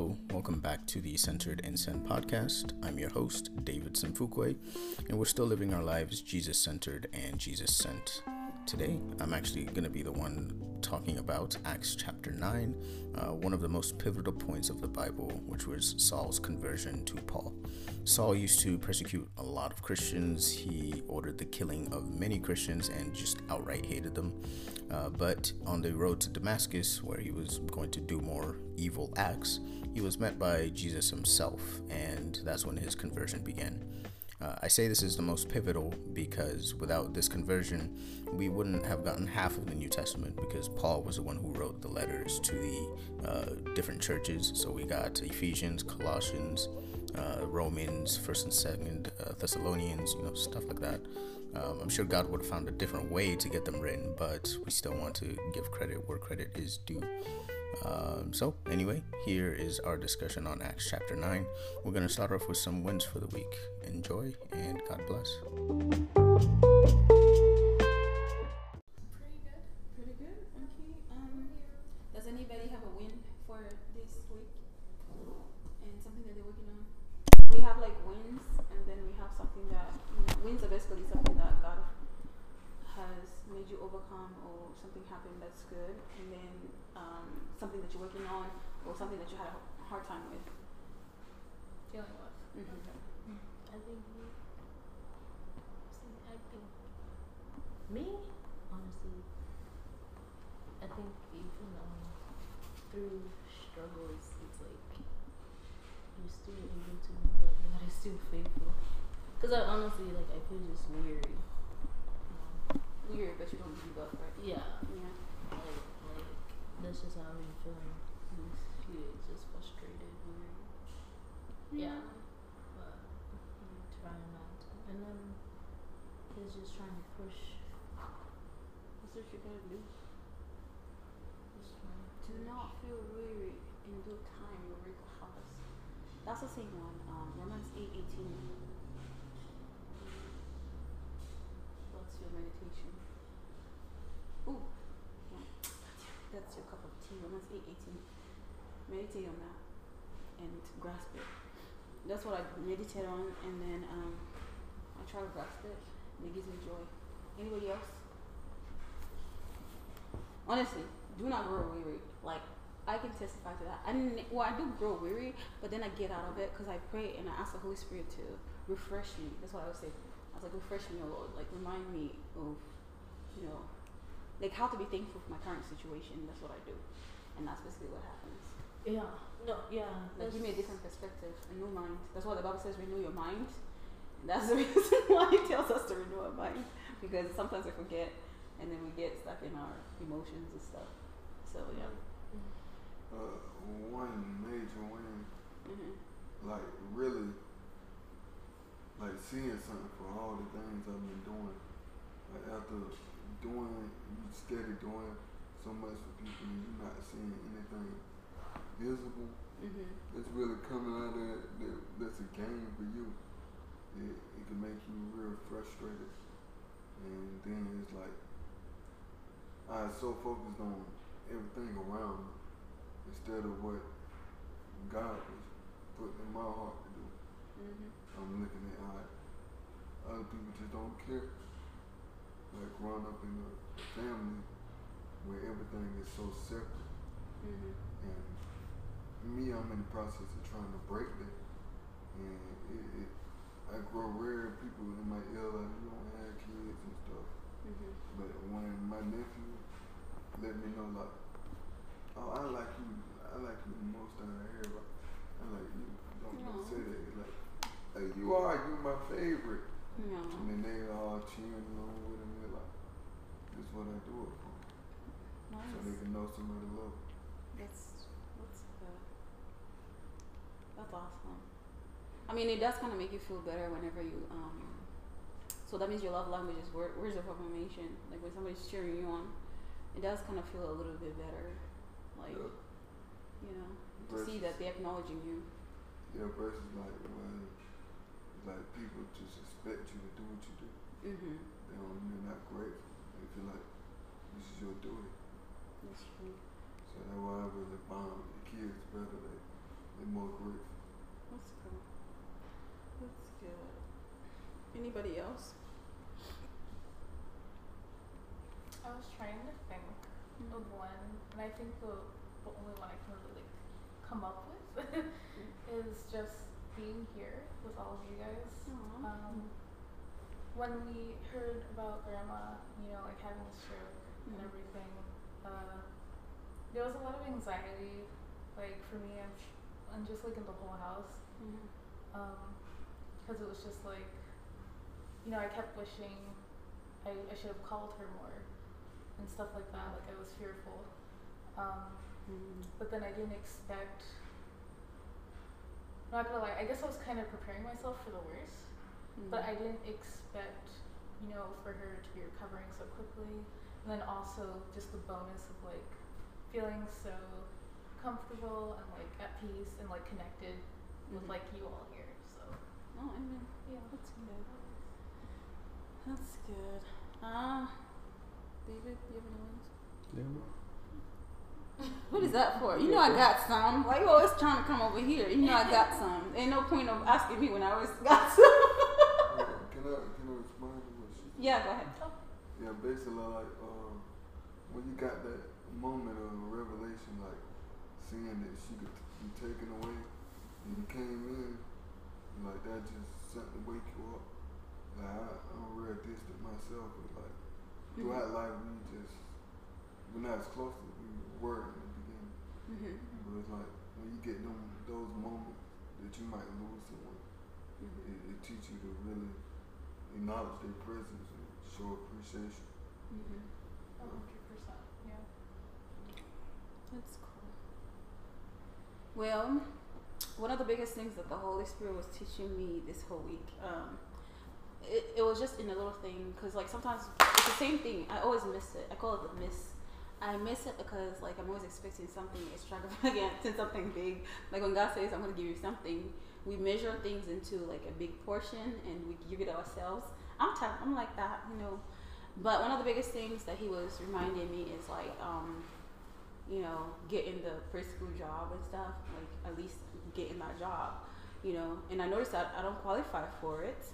Hello, welcome back to the Centered and Sent podcast. I'm your host, David Simfukwe, and we're still living our lives Jesus centered and Jesus sent. Today, I'm actually going to be the one talking about Acts chapter 9, uh, one of the most pivotal points of the Bible, which was Saul's conversion to Paul. Saul used to persecute a lot of Christians. He ordered the killing of many Christians and just outright hated them. Uh, but on the road to Damascus, where he was going to do more evil acts, he was met by Jesus himself, and that's when his conversion began. Uh, I say this is the most pivotal because without this conversion, we wouldn't have gotten half of the New Testament because Paul was the one who wrote the letters to the uh, different churches. So we got Ephesians, Colossians, uh, Romans, First and Second uh, Thessalonians, you know, stuff like that. Um, I'm sure God would have found a different way to get them written, but we still want to give credit where credit is due. Um, so, anyway, here is our discussion on Acts chapter 9. We're going to start off with some wins for the week. Enjoy and God bless. Pretty good. Pretty good. Okay. Um, does anybody have a win for this week? And something that they're working on? We have like wins, and then we have something that you know, wins are basically something that God has made you overcome, or something happened that's good, and then um, something that you're working on, or something that you had a hard time with. dealing with. Mhm. I think me. I think me, honestly, I think even um, through struggles, it's like you're still able to know that God is still faithful. Cause I honestly like I feel just weary. You know? Weird, but you don't give up, right? Yeah, Yeah. like like that's just how I've been feeling these few days, just frustrated, weary. Yeah. But I'm trying not to. And then he's just trying to push. That's what you gotta do. Just trying to Do not feel weary in due time you will reap a harvest. That's the same one. Um, Romans eight eighteen. What's your meditation? Ooh, yeah. That's your cup of tea. Romans eight eighteen. Meditate on that and grasp it. That's what I meditate on, and then um, I try to grasp it, and it gives me joy. Anybody else? Honestly, do not grow weary. Like I can testify to that. I didn't. Well, I do grow weary, but then I get out of it because I pray and I ask the Holy Spirit to refresh me. That's what I would say. I was like, refresh me, Lord. Like remind me of, you know, like how to be thankful for my current situation. That's what I do, and that's basically what happens. Yeah. No. Yeah. Like give me a different perspective, a new mind. That's why the Bible says renew your mind. And that's the reason why it tells us to renew our mind because sometimes we forget and then we get stuck in our emotions and stuff. So yeah. Uh, one major win, hmm like really, like seeing something for all the things I've been doing. Like after doing, you steady doing so much for people, and you're not seeing anything visible. hmm It's really coming out of. That, that's a game for you. It, it can make you real frustrated, and then it's like I was so focused on everything around me instead of what God was putting in my heart to do. hmm I'm looking at how other people just don't care. Like growing up in a family where everything is so separate, hmm and me, I'm in the process of trying to break that. And it, it I grow rare people in my ear like you don't have kids and stuff. hmm But when my nephew let me know like, oh I like you, I like you the most out of everybody. I'm like you don't, don't say that. Like, hey, you are, you my favorite. Yeah. And then they all cheering along with him. They're like, this is what I do it for. Nice. So they can know somebody love. That's that's good. That's awesome. I mean, it does kind of make you feel better whenever you um. So that means your love language is word, words of affirmation. Like when somebody's cheering you on, it does kind of feel a little bit better. Like Yeah. You know, to Versus- see that they're acknowledging you. Yeah, versus like when like people just expect you to do what you do. Mm-hmm. They don't they're not grateful. They feel like this is your duty. That's true. So that's why I really bond with the kids better. They they're more grateful. That's cool. That's good. Anybody else? I was trying to think of one, and I think the, the only one I can really like come up with is just being here with all of you guys. Um, when we heard about grandma, you know, like having a stroke and Mhm. everything, uh, there was a lot of anxiety. Like for me, I'm, just like in the whole house, because it was just like, you know, I kept wishing I, I should have called her more and stuff like that. Like I was fearful, um, Mhm. but then I didn't expect. Not gonna lie, I guess I was kind of preparing myself for the worst. But I didn't expect, you know, for her to be recovering so quickly. And then also just the bonus of like feeling so comfortable and like at peace and like connected with Mhm. like you all here. So Oh, I mean, yeah. That's good. That's good. Ah, David, do you have any ones? What is that for? You know I got some. Why you always trying to come over here? You know I got some. Ain't no point of asking me when I always got some. Yeah, can I can I respond to what she yeah, go ahead. Yeah, basically like um, when you got that moment of revelation, like seeing that she could be taken away, and you came in, like that just something to wake you up. Like I, I'm real distant myself, but like throughout life we just we're not as close as we were in the beginning. Mm-hmm. But it's like when you get them those moments that you might lose someone, Mm-hmm. it, it teaches you to really acknowledge their presence and show appreciation. Mm-hmm. A hundred percent. Yeah. That's cool. Well, one of the biggest things that the Holy Spirit was teaching me this whole week, um, it, it was just in a little thing because like sometimes it's the same thing. I always miss it. I call it the miss. I miss it because like I'm always expecting something extravagant and something big. Like when God says I'm gonna give you something, we measure things into like a big portion and we give it ourselves. I'm I'm like that, you know. But one of the biggest things that he was reminding me is like, um, you know, getting the preschool job and stuff. Like at least getting that job, you know. And I noticed that I don't qualify for it,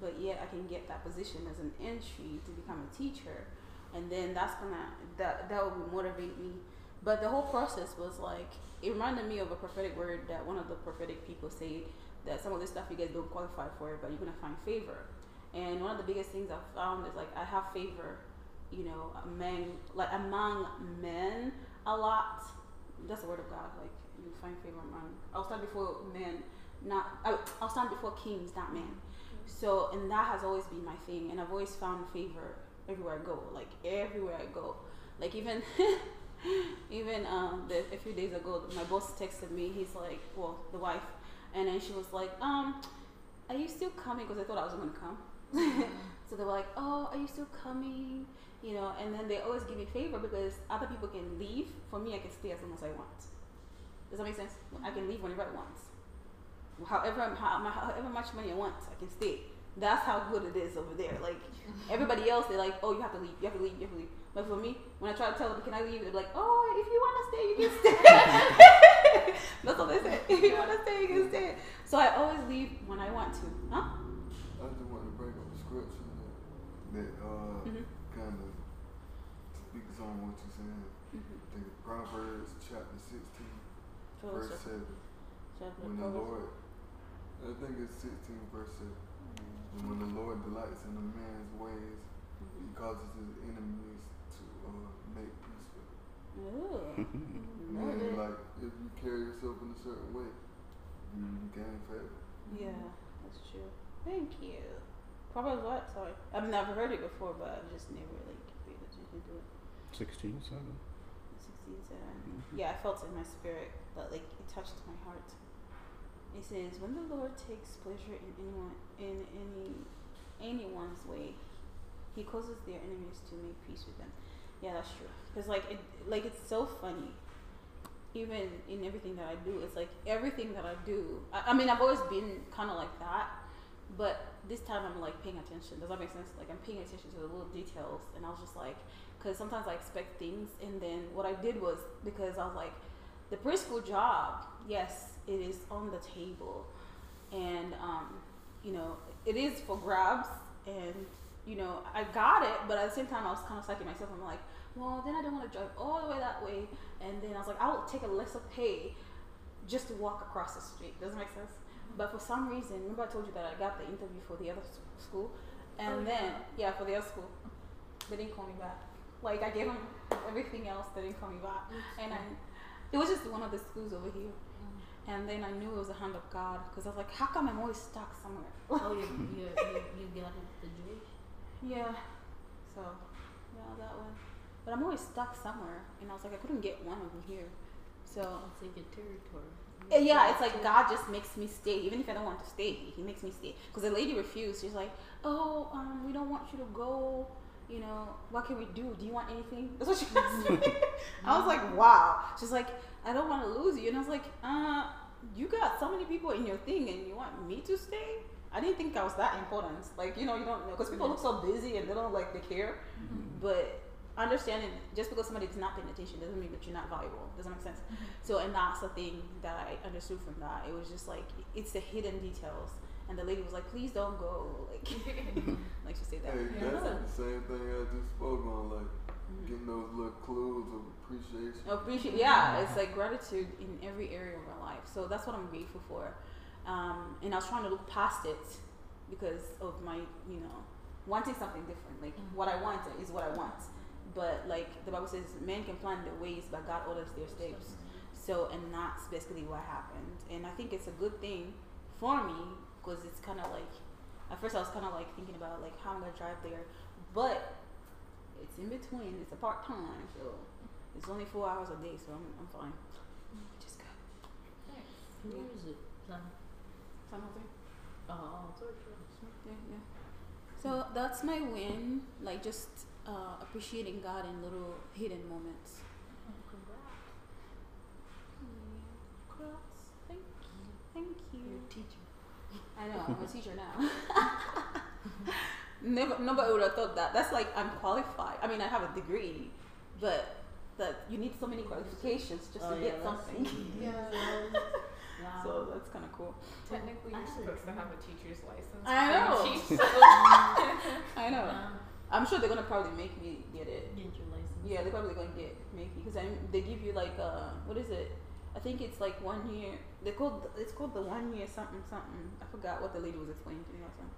but yet I can get that position as an entry to become a teacher, and then that's gonna that that would motivate me. But the whole process was like it reminded me of a prophetic word that one of the prophetic people said that some of this stuff you guys don't qualify for it, but you're gonna find favor. And one of the biggest things I've found is like I have favor, you know, among like among men a lot. That's the word of God. Like you find favor among. I'll stand before men, not. I- I'll stand before kings, not men. Mm-hmm. So and that has always been my thing, and I've always found favor everywhere I go. Like everywhere I go, like even. even um, the, a few days ago, my boss texted me. He's like, well, the wife, and then she was like, um, are you still coming? Because I thought I was gonna come. so they were like, oh, are you still coming? You know, and then they always give me favor because other people can leave. For me, I can stay as long as I want. Does that make sense? I can leave whenever I want. However, however much money I want, I can stay. That's how good it is over there. Like everybody else, they're like, oh, you have to leave, you have to leave, you have to leave. But for me, when I try to tell them, can I leave? They're like, oh, if you want to stay, you can stay. That's what they say. If you want to stay, you can stay. So I always leave when I want to. Huh? I just want to bring up a scripture that, that uh, Mhm. kind of speaks on what you're saying. Mm-hmm. I think it's Proverbs chapter 16, verse 7. Chapter When the Lord, I think it's 16, verse 7. And when the Lord delights in a man's ways, he causes his enemies to uh, make peace with him. Ooh. And Love it. like, if you carry yourself in a certain way, you, you gain favor. Yeah, that's true. Thank you. Proverbs what? Sorry. I've never heard it before, but I've just never like paid attention to do it. 16, 7. 16, 7. Mhm. Yeah, I felt it in my spirit that like it touched my heart. It says, "When the Lord takes pleasure in anyone in any anyone's way, He causes their enemies to make peace with them." Yeah, that's true. Cause like it, like it's so funny. Even in everything that I do, it's like everything that I do. I, I mean, I've always been kind of like that, but this time I'm like paying attention. Does that make sense? Like I'm paying attention to the little details, and I was just like, because sometimes I expect things, and then what I did was because I was like, the preschool job, yes, it is on the table, and um, you know, it is for grabs, and you know, I got it, but at the same time, I was kind of psyching myself. I'm like, well, then I don't want to drive all the way that way, and then I was like, I will take a lesser pay just to walk across the street. Does it make sense? But for some reason, remember I told you that I got the interview for the other school, and Oh, then yeah, for the other school, they didn't call me back. Like I gave them everything else, they didn't call me back, and I, it was just one of the schools over here. And then I knew it was a hand of God because I was like, how come I'm always stuck somewhere? Oh, you you you, you got it the Jewish. yeah. So, yeah, that one. But I'm always stuck somewhere, and I was like, I couldn't get one over here. So, It's like a territory. Uh, yeah, it's like God just makes me stay, even if I don't want to stay. He makes me stay. Because the lady refused. She's like, "Oh, um, we don't want you to go. You know, what can we do? Do you want anything?" That's what she asked me. I was like, mm-hmm. "Wow." She's like, "I don't want to lose you," and I was like, "Uh, you got so many people in your thing, and you want me to stay?" I didn't think I was that important. Like, you know, you don't know because people look so busy and they don't like they care. Mm-hmm. But understanding just because somebody not paying attention doesn't mean that you're not valuable. Does that make sense? Mm-hmm. So, and that's the thing that I understood from that. It was just like it's the hidden details. And the lady was like, "Please don't go." Like, like she said that. Hey, Yeah. that's the same thing I just spoke on, like Mhm. getting those little clues of appreciation. Appreciate, yeah, it's like gratitude in every area of our life. So that's what I'm grateful for. Um, and I was trying to look past it because of my, you know, wanting something different. Like Mhm. what I want is what I want. But like the Bible says, men can plan their ways, but God orders their steps. So, and that's basically what happened. And I think it's a good thing for me because it's kind of like, at first I was kind of like thinking about like how I'm gonna drive there, but it's in between. It's a part time, so it's only four hours a day, so I'm I'm fine. Which is good. Where is it? San, San Jose. oh, sorry, Yeah, yeah. So that's my win. Like just uh, appreciating God in little hidden moments. Congrats. Yeah. Cross. Thank you. Thank You're you. a teacher. I know, I'm a teacher now. Never, nobody would have thought that. That's like I'm qualified. I mean, I have a degree, but that you need so many qualifications just Oh, to yeah, get something. Yeah. Wow. So that's kind of cool. Technically, you're Actually- supposed to have a teacher's license. I know. teach, so- I know. Wow. I'm sure they're gonna probably make me get it. Get your license. Yeah, they're probably gonna get make me because they give you like uh what is it? I think it's like one year. They called it's called the one year something something. I forgot what the lady was explaining to me last time.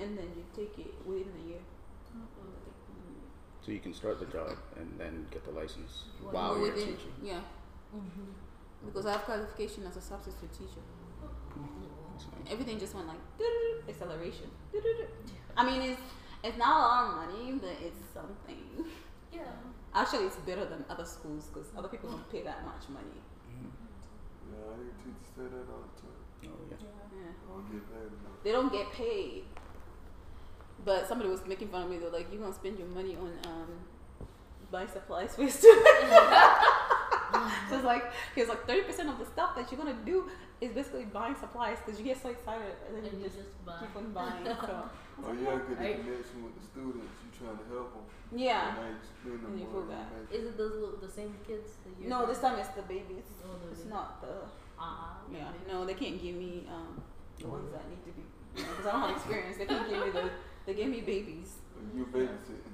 And then you take it within the year. So you can start the job and then get the license Well, while you're Within- teaching. Yeah, Mm-hmm. because I have qualification as a substitute teacher. That's nice. Everything just went like acceleration. I mean, it's it's not a lot of money, but it's something. Yeah. Actually, it's better than other schools because other people don't pay that much money. Mhm. Yeah, I hear teachers say that all the time. Oh yeah. Yeah. I don't get paid enough. They don't get paid. But somebody was making fun of me. They're like, "You're gonna spend your money on um, buying supplies for your students." so it's like he was like, thirty percent of the stuff that you're gonna do is basically buying supplies because you get so excited and then And you you just just buy. keep on buying. So Oh yeah, get the Right. connection with the students. You trying to help them. yeah. And now you spend the And you feel bad. Is it those little, the same kids that you? No, this time it's the babies. Oh, the It's babies. not the Ah. yeah. No, they can't give me um, the ones that need to be because I don't have experience. They can't give me the. They gave me babies. You babysitting, yeah,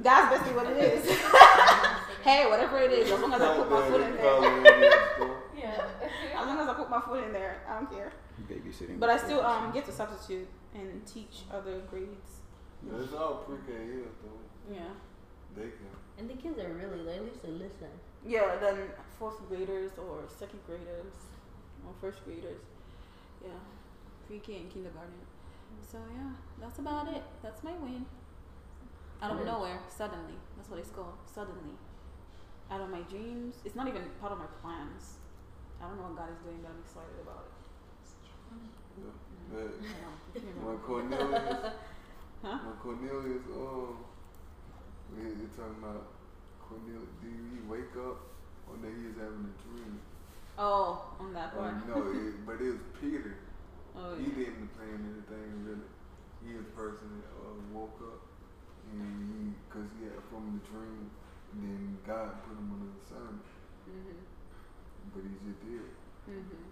that's it. That's basically what it is. hey, whatever it is, as long as I put my foot in there. Yeah. As long as I put my foot in there, I don't care. Babysitting. But I still um get to substitute and teach other grades. Yeah, it's all pre-K here though. Yeah. They can. And the kids are really, like, at least listen. Yeah, then fourth graders or second graders or first graders. Yeah. Pre-K and kindergarten. So yeah, that's about it. That's my win. Out of nowhere, suddenly. That's what it's called. Suddenly. Out of my dreams. It's not even part of my plans. I don't know what God is doing, but I'm excited about it. Yeah. Mm. But You know, you know. when Cornelius, Huh? when Cornelius, oh, we we talking about Cornelius, did he wake up or that he was having a dream? Oh, on that Oh, part. no, it, but it was Peter. Oh, He yeah. didn't plan anything really. He was the person that uh, woke up and he, cause he had from the dream, and then God put him on an assignment. Mhm. but he just did. Mhm.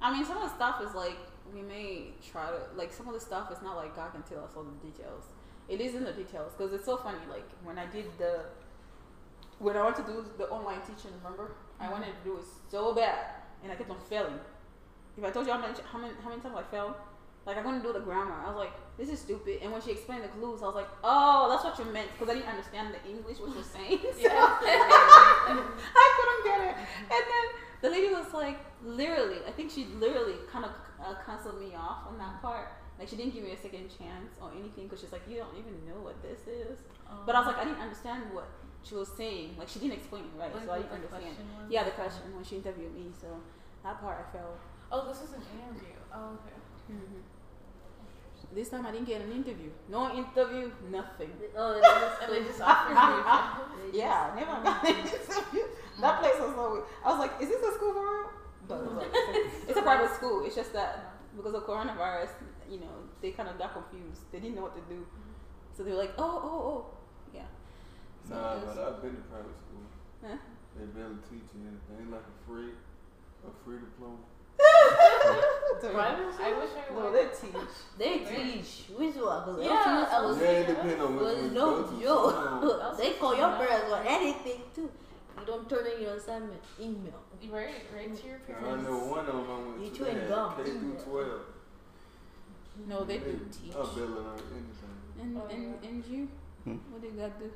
I mean, some of the stuff is like we may try to like some of the stuff is not like God can tell us all the details. It is in the details because it's so funny. Like when I did the when I wanted to do the online teaching, remember I wanted to do it so bad and I kept on failing. If I told you how many how many how many times I failed, like I couldn't do the grammar. I was like, this is stupid. And when she explained the clues, I was like, oh, that's what you meant because I didn't understand the English what you're saying. So I couldn't get it. And then the lady was like, literally, I think she literally kind of uh, canceled me off on that part. Like she didn't give me a second chance or anything because she's like, you don't even know what this is. But I was like, I didn't understand what she was saying. Like she didn't explain it right, Like so I didn't understand. Yeah, the question when she interviewed me. So that part I felt. Oh, this is an interview. Oh, okay. hmm This time I didn't get an interview. No interview, nothing. Oh, they just, And they just offered you. a Yeah, never got an interview. That place was so weird. I was like, is this a school for real? But it like, it's, a, it's a private school. It's just that because of coronavirus, you know, they kind of got confused. They didn't know what to do. Mm-hmm. So they were like, oh, oh, oh. Yeah. So Nah, was- but I've been to private school. Huh? They barely teach you anything. It's like a free, a free diploma. Private? I wish I No, they teach. They teach. Which one? 'Cause Yeah, LCS was- LCS. Yeah, it depends on was which one you no go to. Some- joke. they call your parents not- or anything too. You don't turn in your assignment. Email. Right, right to your I parents. know one of them went You to. chewing They had gum. K through twelve. No, they do teach. I barely learned anything. And, Oh, and, yeah. and you? Hmm. What did God do?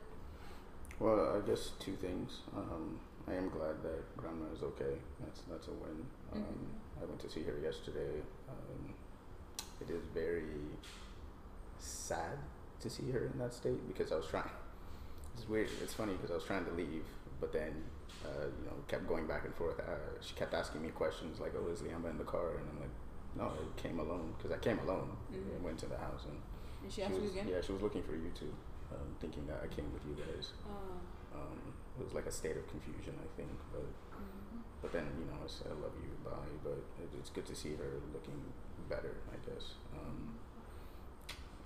Well, I guess two things. Um, I am glad that grandma is okay. That's that's a win. Um, Mhm. I went to see her yesterday. Um, it is very sad to see her in that state because I was trying. It's weird. It's funny because I was trying to leave, but then uh, you know kept going back and forth. Uh, she kept asking me questions like, "Oh, is Liamba in the car?" And I'm like, "No, I came alone because I came alone Mhm. and went to the house and And she asked you was, again? yeah, she was looking for you too, um, thinking that I came with you guys." Oh. um, it was like a state of confusion, I think. But. But then you know I said I love you, bye. But it's good to see her looking better, I guess. Um,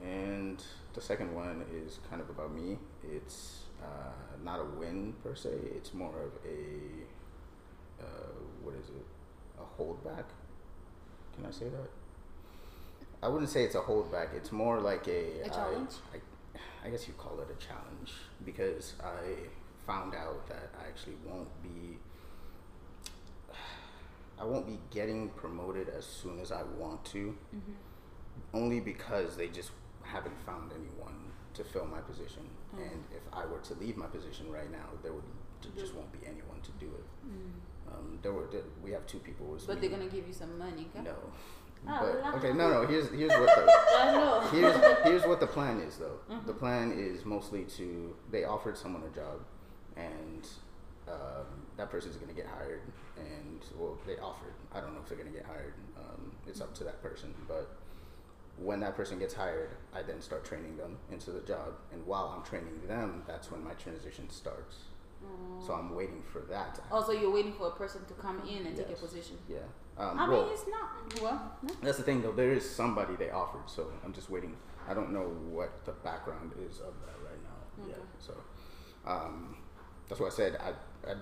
and the second one is kind of about me. It's uh, not a win per se. It's more of a uh, what is it? A holdback. Can I say that? I wouldn't say it's a holdback. It's more like a A I- challenge? I, I guess you call it a challenge because I found out that I actually won't be. I won't be getting promoted as soon as I want to, Mhm. only because they just haven't found anyone to fill my position. Mm. And if I were to leave my position right now, there would there just won't be anyone to do it. Mm. Um, there were there, we have two people. But they're gonna give you some money, okay? no. Oh, but okay, no, no. Here's here's what the here's here's what the plan is though. Mhm. The plan is mostly to they offered someone a job, and um, that person's gonna get hired. And well, they offered. I don't know if they're gonna get hired. Um, it's up to that person. But when that person gets hired, I then start training them into the job. And while I'm training them, that's when my transition starts. So I'm waiting for that. Also. Oh, you're waiting for a person to come in and take a position? Yeah. Um, I well, mean, it's not. Well, no. That's the thing, though. There is somebody they offered, so I'm just waiting. I don't know what the background is of that right now. Okay. yet. So um, that's what I said. I, I,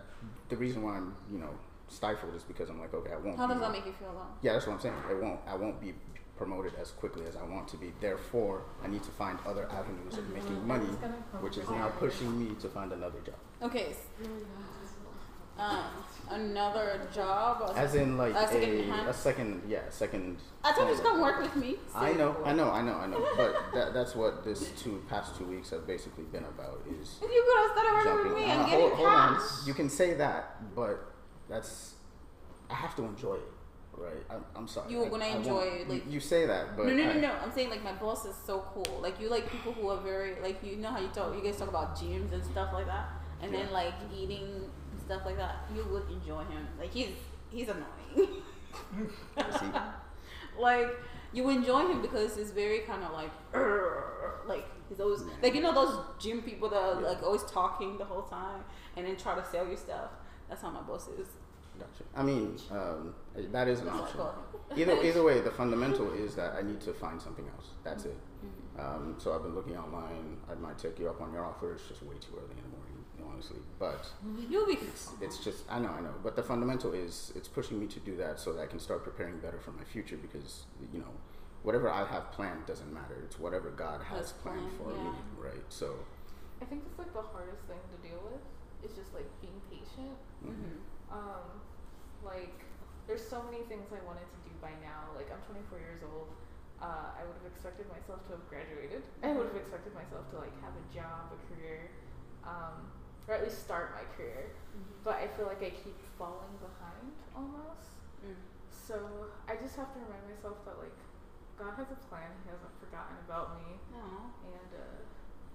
the reason why I'm, you know, stifled is because I'm like, okay, I won't. How does be- that make you feel, though? Yeah, that's what I'm saying. It won't. I won't be promoted as quickly as I want to be. Therefore, I need to find other avenues of making money, It's gonna come which is now pushing me to find another job. Okay. Um, another job? Or As in, like A a, second hand? a second, yeah, second. I thought you was form gonna of- work with me. I know, I know, I know, I know. But that, that's what this two past two weeks have basically been about is If you could have started working with me Uh, and getting hold, hold on, you can say that, but that's I have to enjoy it, right? I'm, I'm sorry. You were I- gonna I enjoy it, like- you, say that, but no, no, no, I- no. I'm saying like my boss is so cool. Like you like people who are very like you know how you talk. You guys talk about gyms and stuff like that, and then like eating and stuff like that. You would enjoy him. Like he's he's annoying. Like you enjoy him because he's very kind of like like he's always like you know those gym people that are Yeah. like always talking the whole time and then try to sell you stuff. That's how my boss is. Gotcha. I mean, um, that is an That's option. Either either way, the fundamental is that I need to find something else. That's it. Mhm. Um, so I've been looking online. I might take you up on your offer. It's just way too early in the morning, honestly. But You'll be. it's, it's just I know I know. But the fundamental is it's pushing me to do that so that I can start preparing better for my future because you know whatever I have planned doesn't matter. It's whatever God has Has planned for planned, me, right? So I think that's like the hardest thing to deal with. Is just like being patient. mhm. Mhm. Um, like there's so many things I wanted to do by now. Like I'm 24 years old. Uh, I would have expected myself to have graduated. I would have expected myself to like have a job, a career, um, or at least start my career. But I feel like I keep falling behind almost. Mm. So I just have to remind myself that like God has a plan. He hasn't forgotten about me, Aw. and uh,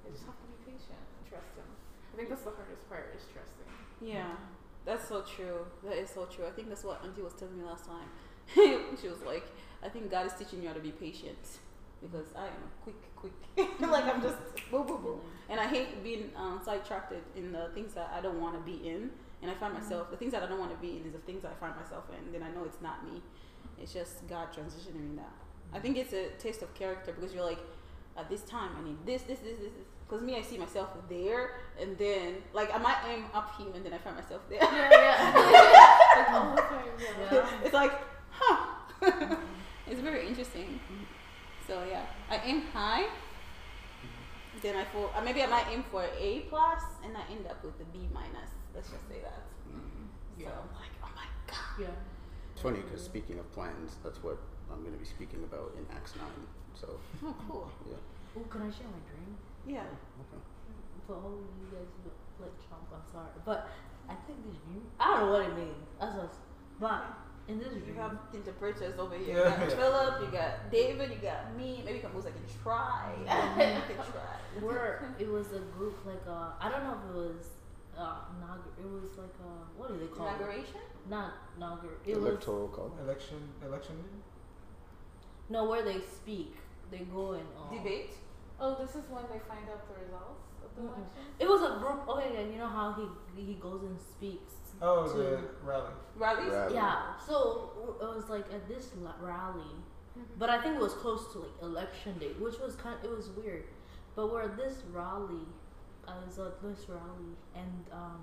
I just have to be patient and trust Him. I think that's the hardest part is trusting. Yeah, that's so true. That is so true. I think that's what Auntie was telling me last time. she was like, I think God is teaching you how to be patient because I am quick, quick. like I'm just boo, boo, boo. And I hate being um, sidetracked in the things that I don't want to be in. And I find myself, the things that I don't want to be in is the things I find myself in. Then I know it's not me. It's just God transitioning me that. I think it's a taste of character because you're like, at this time I need this, this, this, this, this. Because me, I see myself there, and then like I might aim up here, and then I find myself there. like all the time. Yeah. Yeah. it's like, huh. it's very interesting. So yeah, I aim high. Then I fall. Uh, maybe I might aim for A plus, and I end up with a B minus. Let's just say that. Mhm. So I'm like, oh my god. Yeah. It's funny because speaking of plans, that's what I'm going to be speaking about in Acts nine. So Oh cool. yeah. Oh, can I share my dream? Yeah. Okay. For all of you guys who like Trump, I'm sorry, but I think this dream. I don't know what it means. That's just, but in this You dream, have interpreters over here. Yeah. You got Philip, you got David, you got me. Maybe you can I can try. I can try. we're it was a group like uh I don't know if it was uh inaugur- it was like uh what do they call it? Inauguration? Not inauguration. It was Electoral college. Election, election no where they speak. They go and uh, Debate? Oh, this is when they find out the results of the election. It was a group. Oh, okay, yeah, you know how he he goes and speaks. Oh, to, the rally. Rallies? Rally. Yeah, so it was like at this la- rally, mm-hmm. but I think it was close to like election day, which was kind. It was weird, but we're at this rally. Uh, I was at this rally, and um,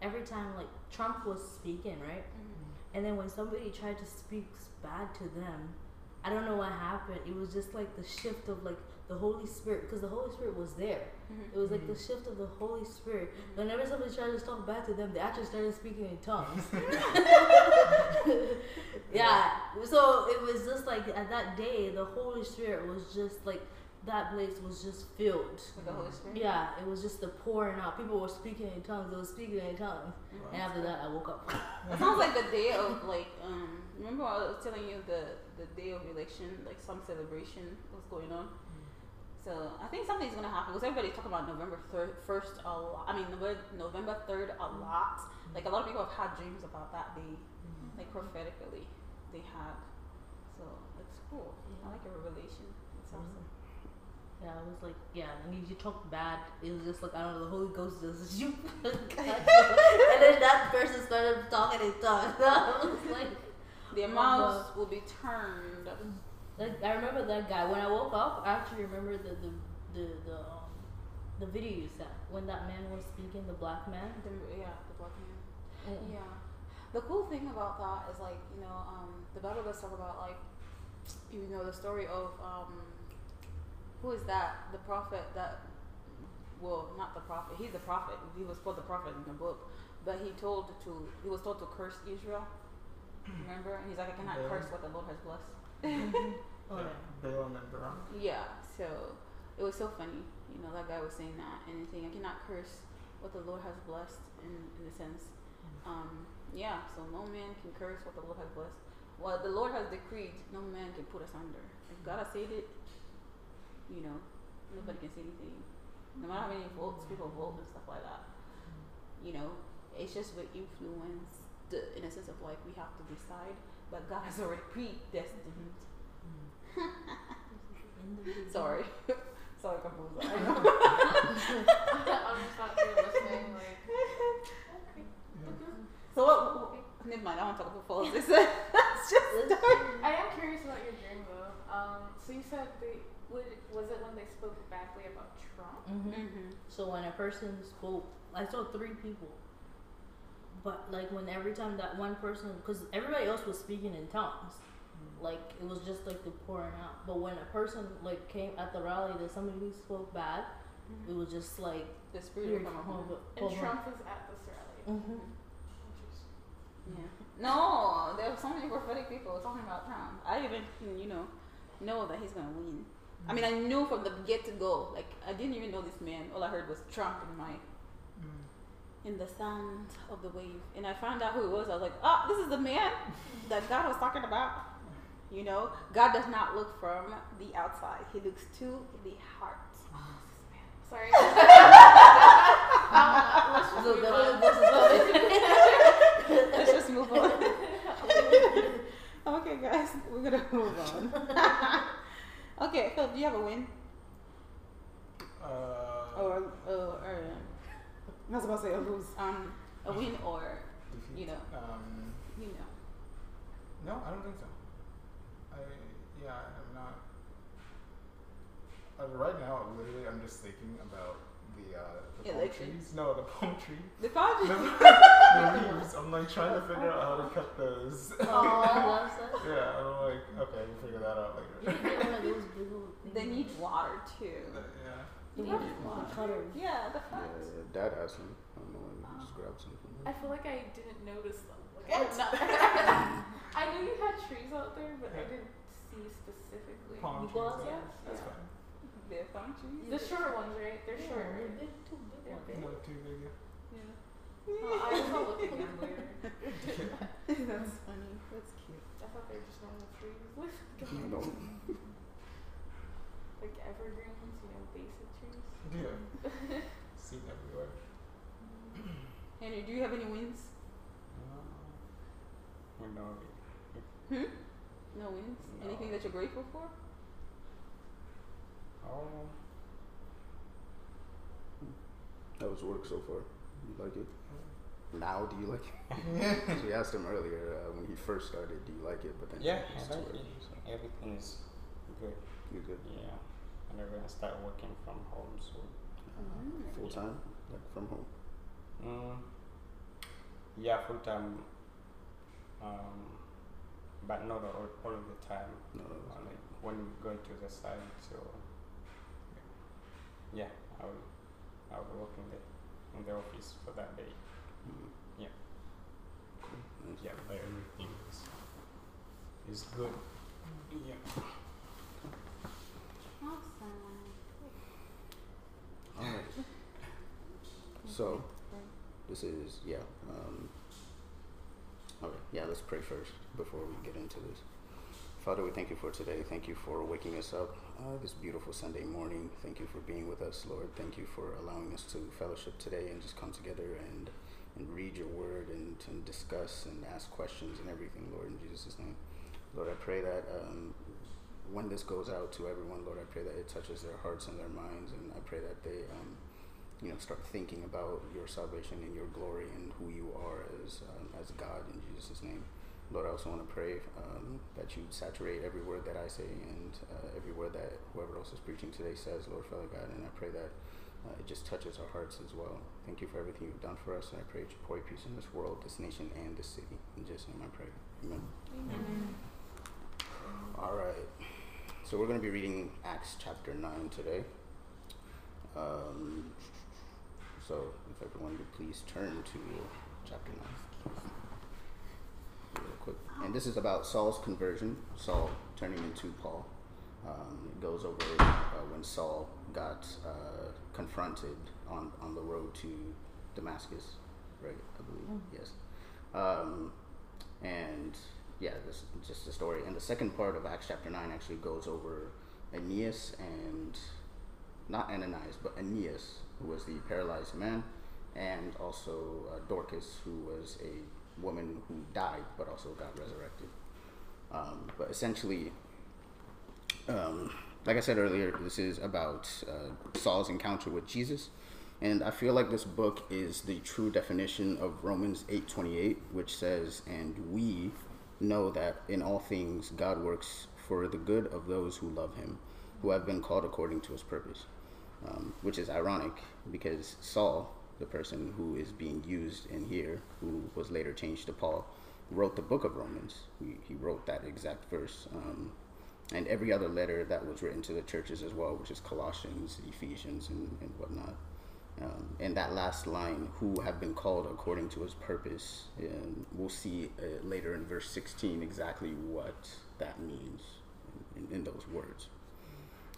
every time like Trump was speaking, right, mm-hmm. and then when somebody tried to speak bad to them, I don't know what happened. It was just like the shift of like the Holy Spirit, because the Holy Spirit was there. Mm-hmm. It was like the mm-hmm. shift of the Holy Spirit. Mm-hmm. Whenever somebody tried to talk back to them, they actually started speaking in tongues. yeah. So it was just like at that day, the Holy Spirit was just like that place was just filled. With the Holy Spirit? Yeah, it was just the pouring out. People were speaking in tongues. They were speaking in tongues. And after that, I woke up. It sounds like the day of like um remember I was telling you the the day of election, like some celebration was going on. So I think something's gonna happen because everybody's talking about November third first a lot. I mean November November third a mm-hmm. lot. Like a lot of people have had dreams about that day, mm-hmm. like prophetically they had. So it's cool. I like a revelation. It's mm-hmm. awesome. Yeah, it was like, yeah, and you talk bad. It was just like, I don't know, the Holy Ghost just you. and then that person started talking in tongues. I was like, Their mouths will be turned. Like, I remember that guy. When I woke up, I actually remember the, the, the, the, um, the video you sent. When that man was speaking, the black man. The- yeah, the black man. Mm. Yeah. The cool thing about that is like, you know, um, the Bible does talk about like, you know, the story of um, who is that? The prophet that, well, not the prophet. He's the prophet. He was called the prophet in the book, but he told to he was told to curse Israel. Remember? And he's like, I cannot Yeah. curse what the Lord has blessed. Yeah. Balaam and Barak. Yeah, so it was so funny. You know, that guy was saying that and saying, I cannot curse what the Lord has blessed in, in a sense. Um, yeah, so no man can curse what the Lord has blessed. What the Lord has decreed, no man can put us under. If God has said it, you know, nobody can say anything. No matter how many votes people vote and stuff like that. You know, it's just with influence, the, in a sense of like we have to decide, but God has already predestined. In the. Sorry. Sorry, Kambuza. I'm just out here listening, like. So what? What never mind. I want to talk about politics. Let's just Let's start. hear- I am curious about your dream though. Um, so you said they would was it when they spoke badly about Trump? Mhm. Mm-hmm. So when a person spoke, I saw three people. But like when every time that one person, because everybody else was speaking in tongues, like it was just like the pouring out. But when a person like came at the rally that somebody who spoke bad, it was just like The spirit weird will come from upon home. And Trump was at this rally. hmm Interesting. Yeah. No, there were so many prophetic people talking about Trump. I even, you know, know that he's gonna win. I mean, I knew from the get to go. Like, I didn't even know this man. All I heard was Trump in my in the sound of the wave, and I found out who it was. I was like, oh, this is the man that God was talking about. You know, God does not look from the outside; He looks to the heart. Sorry. So that- this is what Let's just move on. okay, guys, we're gonna move on. okay, Phil, do you have a win? Uh, Or, or, or I was about to say a lose. Um, a win or, defeat. you know. Um, you know. no, I don't think so. I yeah, I'm not. Uh, right now, literally, I'm just thinking about the uh, the palm Election. trees. No, the palm tree. The project. the leaves. I'm like trying to figure out how to cut those. Oh, that's it. yeah, I'm like, okay, we'll figure that out You later. can get one of those big They need water too. yeah. The You one need with water. the cutters. Yeah, the Yeah, yeah, Dad has some. I don't know when you just grab some from I feel like I didn't notice them. Like I, did I knew you had trees out there, but I didn't see specifically. Palm trees. outside? yeah, That's Yeah. fine. They're palm trees. The short ones, right? They're Yeah, short. they're big, too big They're big. No, too big. yeah. Oh, I was not looking at them later. That's funny. That's cute. I thought they were just normal trees. No. like evergreens, you know, basic trees. Yeah. Seen everywhere. Henry, do you have any wins? Uh, no, Hmm? No wins? No. Anything that you're grateful for? oh, How was work so far? You like it? Now, do you like it? so we asked him earlier uh, when he first started, do you like it? But then yeah, I like it. so Everything is good. You're good? Yeah, and I'm gonna start working from home soon. Mm. Full time, like from home. Mm, yeah, full time. Um, but not all, all of the time. No, no, Uh, like when we go to the site, so yeah, I will I will work in the in the office for that day. Mm. Yeah. Cool. Yeah, but everything is is good. Yeah. Awesome. All right. So this is yeah. Um, okay, yeah. Let's pray first before we get into this. Father, we thank you for today. Thank you for waking us up uh, this beautiful Sunday morning. Thank you for being with us, Lord. Thank you for allowing us to fellowship today and just come together and and read your word and, and discuss and ask questions and everything, Lord, in Jesus' name. Lord, I pray that um, when this goes out to everyone, Lord, I pray that it touches their hearts and their minds, and I pray that they, um, you know, start thinking about your salvation and your glory and who you are as um, as God in Jesus' name. Lord, I also want to pray um, that you saturate every word that I say and uh, every word that whoever else is preaching today says, Lord, Father God, and I pray that uh, it just touches our hearts as well. Thank you for everything you've done for us, and I pray that you pour peace in this world, this nation, and this city. In Jesus' name I pray. Amen. Amen. All right. So we're going to be reading Acts chapter 9 today. Um, so if everyone would please turn to chapter 9. Real quick. And this is about Saul's conversion, Saul turning into Paul. Um, it goes over uh, when Saul got uh, confronted on, on the road to Damascus, right? I believe, yes. Um, and yeah, this is just the story. And the second part of Acts chapter 9 actually goes over Aeneas and, not Ananias, but Aeneas, who was the paralyzed man, and also uh, Dorcas, who was a woman who died but also got resurrected. Um, but essentially, um, like I said earlier, this is about uh, Saul's encounter with Jesus And I feel like this book is the true definition of Romans 8:28, which says, "And we know that in all things God works for the good of those who love him, who have been called according to his purpose." Um, which is ironic because Saul, the person who is being used in here, who was later changed to Paul, wrote the book of Romans. He, he wrote that exact verse. Um, and every other letter that was written to the churches as well, which is Colossians, Ephesians, and, and whatnot. Um, and that last line, who have been called according to his purpose, and we'll see uh, later in verse 16 exactly what that means in, in, those words.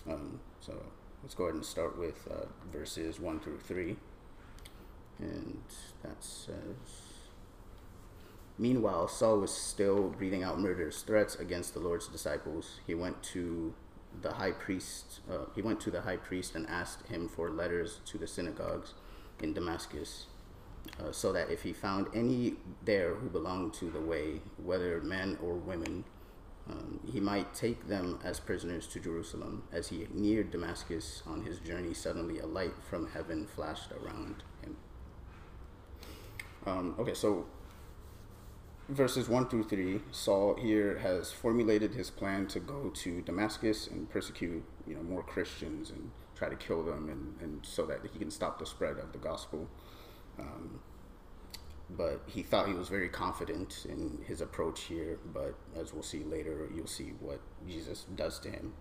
Um, so let's go ahead and start with uh, verses 1 through 3. And that says. Meanwhile, Saul was still breathing out murderous threats against the Lord's disciples. He went to the high priest. Uh, he went to the high priest and asked him for letters to the synagogues in Damascus, uh, so that if he found any there who belonged to the way, whether men or women, um, he might take them as prisoners to Jerusalem. As he neared Damascus on his journey, suddenly a light from heaven flashed around him. Um, okay, so verses 1 through 3 saul here has formulated his plan to go to damascus and persecute you know more christians and try to kill them and, and so that he can stop the spread of the gospel. Um, but he thought he was very confident in his approach here but as we'll see later you'll see what jesus does to him.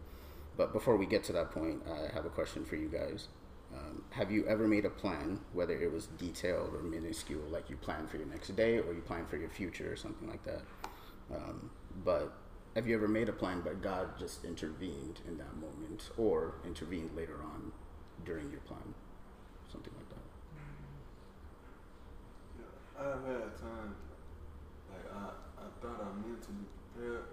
But before we get to that point i have a question for you guys um, have you ever made a plan, whether it was detailed or minuscule, like you plan for your next day or you plan for your future or something like that? Um, but have you ever made a plan, but God just intervened in that moment or intervened later on during your plan? Something like that. Yeah, I've had times like I, I thought I mentally prepared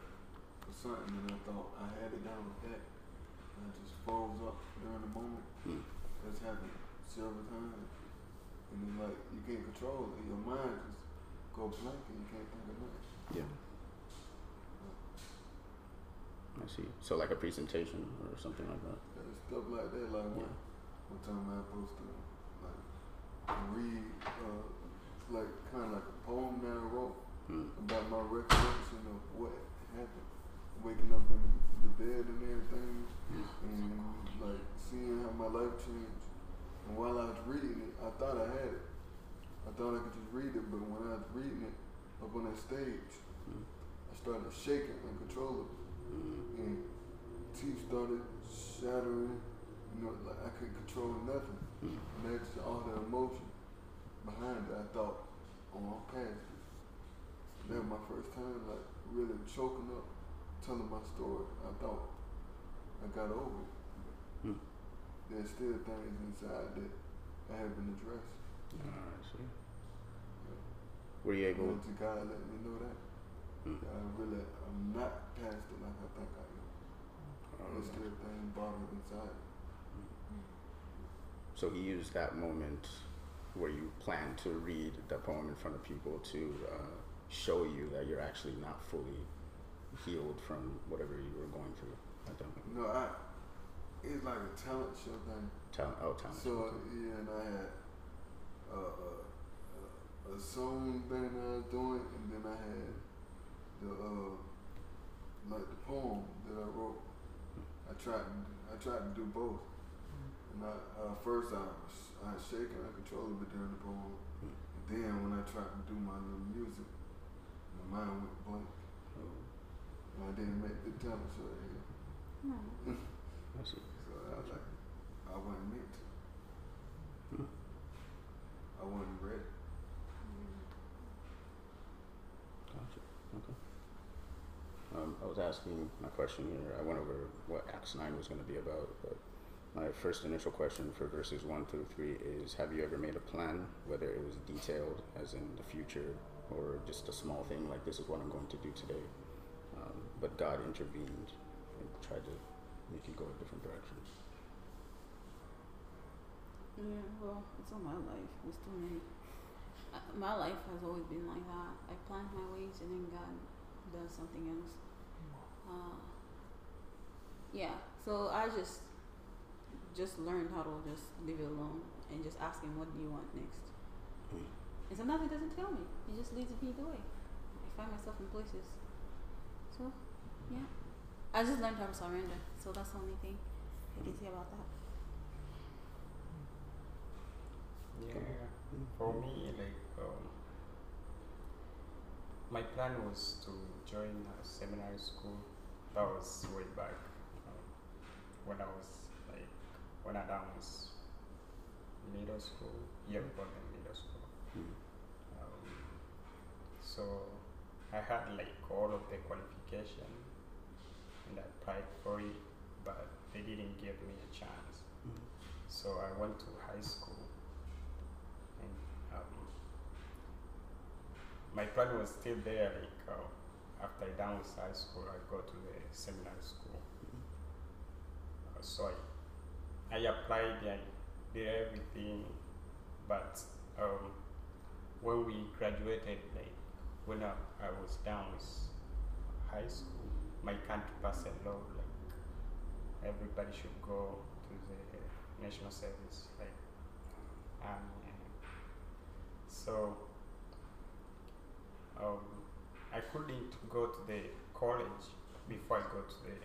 for something and I thought I had it down pat. And I just froze up during the moment. Hmm. That's happened several times. And then like you can't control it. Your mind just go blank and you can't think of nothing. Yeah. I see. So like a presentation or something like that. And stuff like that. Like Yeah. one, one time I to like read uh, like kind of like a poem that I wrote Hmm. about my recollection of what happened, waking up in the bed and everything, and like seeing how my life changed. And while I was reading it, I thought I had it. I thought I could just read it, but when I was reading it up on that stage, Hmm. I started shaking uncontrollably, Hmm. and teeth started shattering. You know, like I couldn't control nothing. Hmm. And that's all the emotion behind it. I thought, oh, I'm past this. That was my first time, like, really choking up, telling my story. I thought I got over it. Hmm. There's still things inside that I haven't addressed. I see. Yeah. Were you able? And to God let me know that. Hmm. I really, I'm not past it like I think I am. There's still things bothering inside. So he used that moment where you plan to read the poem in front of people to uh, show you that you're actually not fully healed from whatever you were going through. I don't know. No, I, it's like a talent show thing. Talent, oh, talent. So okay. yeah, and I had uh, uh, a song thing that I was doing, and then I had the uh, like the poem that I wrote. I tried to, I tried to do both, and I, uh, first I was, I was shaking I controlled uncontrollably during the poem, and then when I tried to do my little music, my mind went blank, Oh, and I didn't make the talent show. Yeah. Hmm. I see. So I was like, I wasn't meant to. Hmm. I wasn't ready. Gotcha. Okay. Um, I was asking my question here. I went over what Acts 9 was going to be about, but my first initial question for verses 1 through 3 is Have you ever made a plan, whether it was detailed, as in the future, or just a small thing like this is what I'm going to do today? Um, but God intervened and tried to make you go a different direction. Yeah, well, it's all my life. It's too many. Uh, my life has always been like that. I plan my ways and then God does something else. Uh, yeah, so I just just learned how to just leave it alone and just ask him, what do you want next? Mm. And sometimes he doesn't tell me. He just leads me the way. I find myself in places. So, yeah. I just learned how to surrender. So that's the only thing I can say about that. Yeah, for me, like, um, my plan was to join a seminary school. That was way back um, when I was like, when I was middle school, yeah, Portland middle school. Mm. Um, so I had like all of the qualification and I applied for it, but they didn't give me a chance. Mm. So I went to high school, and um, my plan was still there. Like uh, after I done with high school, I go to the seminary school. Uh, so I, I applied, I did everything, but um, when we graduated, like when I, I was done with high school, my country passed a law like everybody should go to the national service, like um, so um, I couldn't go to the college before I go to the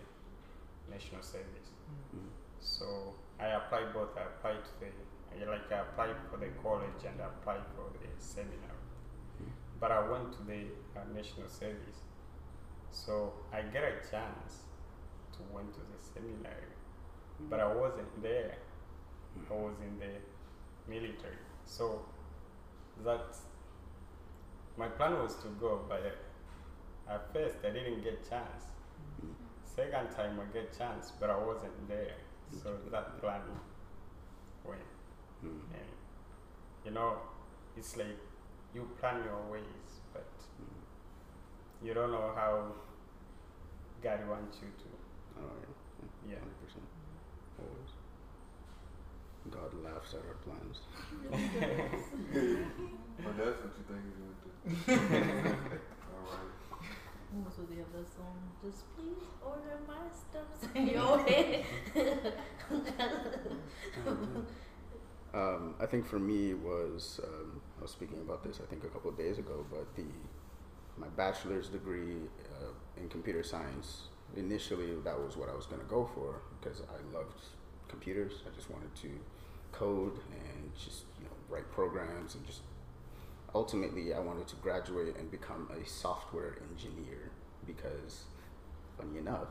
national service. Mm. So I applied both. I applied to the I- like I applied for the college and I applied for the seminary. Mm. But I went to the uh, national service, so I get a chance to went to the seminary, but I wasn't there. I was in the military, so that my plan was to go, but at first I didn't get chance. Second time I get chance, but I wasn't there, so that plan went. Mm. And you know, it's like you plan your ways, but Mm. you don't know how God wants you to. Oh, yeah. Yeah. 100%. Always. God laughs at our plans. But that's what you think he's gonna do. Alright. What was the other song? Just please order my steps in your head. Um, I think for me was um, I was speaking about this I think a couple of days ago, but the my bachelor's degree uh, in computer science initially that was what I was going to go for because I loved computers. I just wanted to code and just you know write programs and just ultimately I wanted to graduate and become a software engineer because funny enough,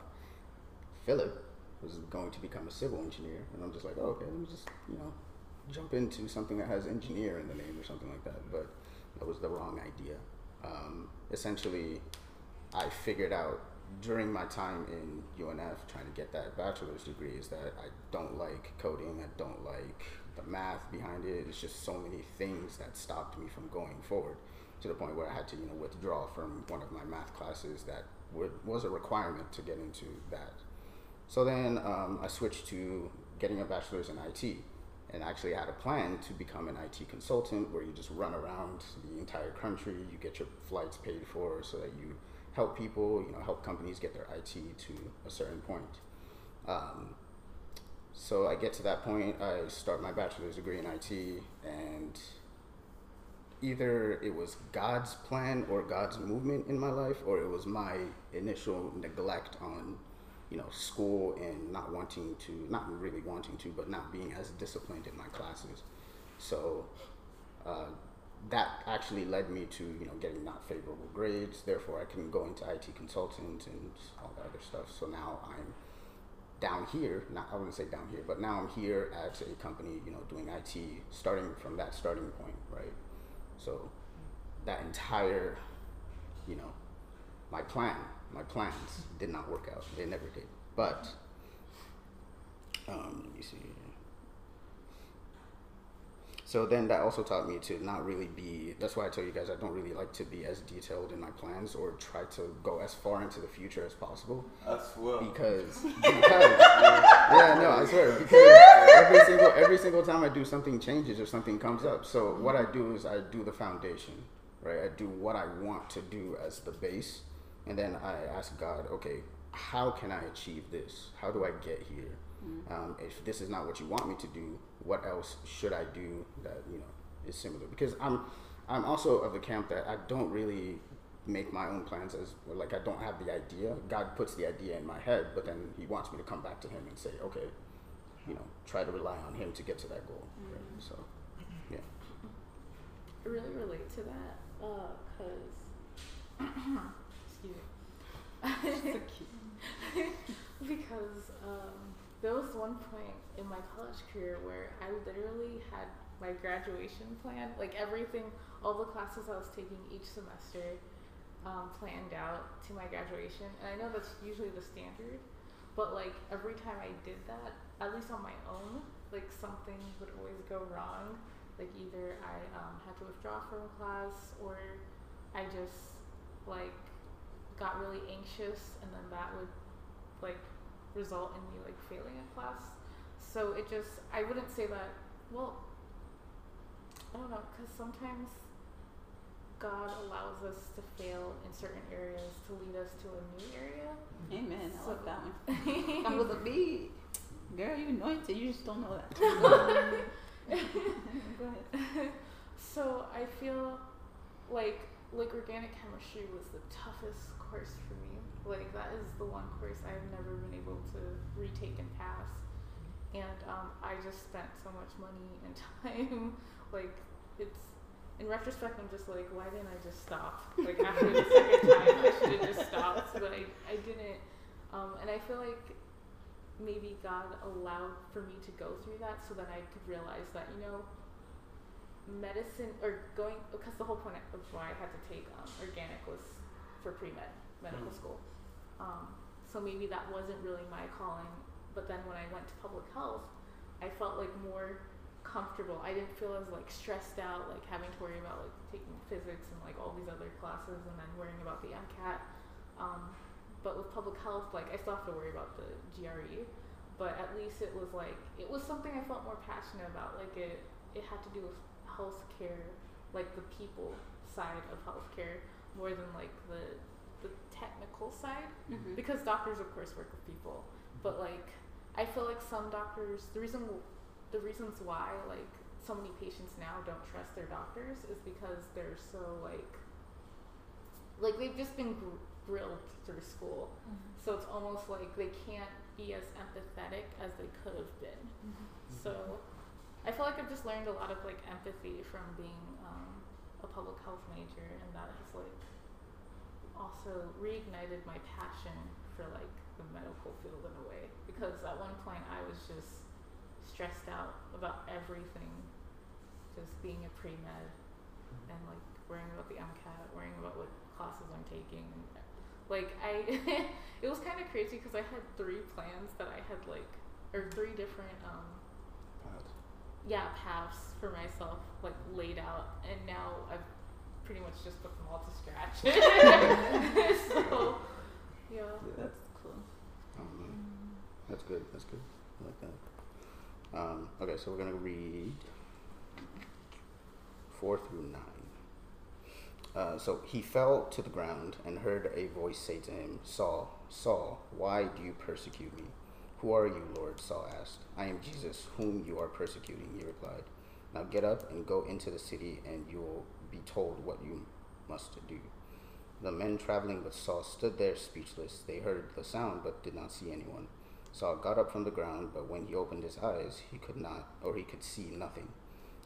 Philip was going to become a civil engineer and I'm just like, oh, okay, let me just, you know, jump into something that has engineer in the name or something like that. But that was the wrong idea. Um, essentially, I figured out during my time in UNF trying to get that bachelor's degree is that I don't like coding. I don't like the math behind it. It's just so many things that stopped me from going forward to the point where I had to, you know, withdraw from one of my math classes that would, was a requirement to get into that. So then um, I switched to getting a bachelor's in IT and actually had a plan to become an IT consultant where you just run around the entire country, you get your flights paid for so that you help people, you know, help companies get their IT to a certain point. Um, so I get to that point, I start my bachelor's degree in IT, and either it was God's plan or God's movement in my life, or it was my initial neglect on you know, school and not wanting to, not really wanting to, but not being as disciplined in my classes. So uh, that actually led me to, you know, getting not favorable grades. Therefore, I couldn't go into IT consultant and all that other stuff. So now I'm down here. Not, I wouldn't say down here, but now I'm here at a company, you know, doing IT, starting from that starting point, right? So that entire, you know, my plan my plans did not work out. They never did. But um, let me see. So then that also taught me to not really be. That's why I tell you guys I don't really like to be as detailed in my plans or try to go as far into the future as possible I swear. because because yeah no I swear because every single every single time I do something changes or something comes up. So what I do is I do the foundation, right? I do what I want to do as the base, and then I ask God, okay, how can I achieve this? How do I get here? Mm. Um, if this is not what you want me to do, what else should I do that you know is similar? Because I'm I'm also of the camp that I don't really make my own plans as like I don't have the idea. God puts the idea in my head, but then He wants me to come back to Him and say, okay, you know, try to rely on Him to get to that goal. Right? Mhm. So, yeah. I really relate to that because excuse me So cute. because um, there was one point in my college career where I literally had my graduation plan, like everything, all the classes I was taking each semester, um, planned out to my graduation. And I know that's usually the standard, but like every time I did that, at least on my own, like something would always go wrong. Like either I um, had to withdraw from class or I just like got really anxious and then that would like result in me like failing a class. So it just I wouldn't say that well I don't know cuz sometimes God allows us to fail in certain areas to lead us to a new area. Amen. I So- like that one. Come with a B. Girl, you anointed. You just don't know that. Go ahead. so I feel like like organic chemistry was the toughest course for me. Like that is the one course I've never been able to retake and pass. And um, I just spent so much money and time. like it's in retrospect, I'm just like, why didn't I just stop? Like after the second time, I should have just stopped, but I I didn't. Um, and I feel like maybe God allowed for me to go through that so that I could realize that you know medicine or going because the whole point of why I had to take um, organic was for pre med medical Mm. school. Um, so maybe that wasn't really my calling. But then when I went to public health, I felt like more comfortable. I didn't feel as like stressed out, like having to worry about like taking physics and like all these other classes, and then worrying about the MCAT. Um, but with public health, like I still have to worry about the GRE. But at least it was like it was something I felt more passionate about. Like it, it had to do with healthcare, like the people side of healthcare, more than like the the technical side. Mhm. because doctors of course work with people. Mm-hmm. But like i feel like some doctors the reason the reasons why like so many patients now don't trust their doctors is because they're so like like they've just been gr- grilled through school. Mm-hmm. So it's almost like they can't be as empathetic as they could have been. Mm-hmm. So i feel like i've just learned a lot of like empathy from being um, a public health major and that has like also reignited my passion for like the medical field in a way. Because at one point I was just stressed out about everything. Just being a pre-med and like worrying about the MCAT worrying about what classes I'm taking and like I it was kind of crazy because I had three plans that I had like or three different um yeah paths for myself like laid out and now I've pretty much just put them all to scratch so yeah That's cool. Um, that's good. That's good. I like that. Um, okay, so we're gonna read four through nine. Uh, so he fell to the ground and heard a voice say to him, Saul, Saul, why do you persecute me? Who are you, Lord? Saul asked. I am Jesus, whom you are persecuting, he replied. Now get up and go into the city, and you will be told what you must do. The men traveling with Saul stood there speechless. They heard the sound, but did not see anyone. Saul got up from the ground, but when he opened his eyes, he could not, or he could see nothing.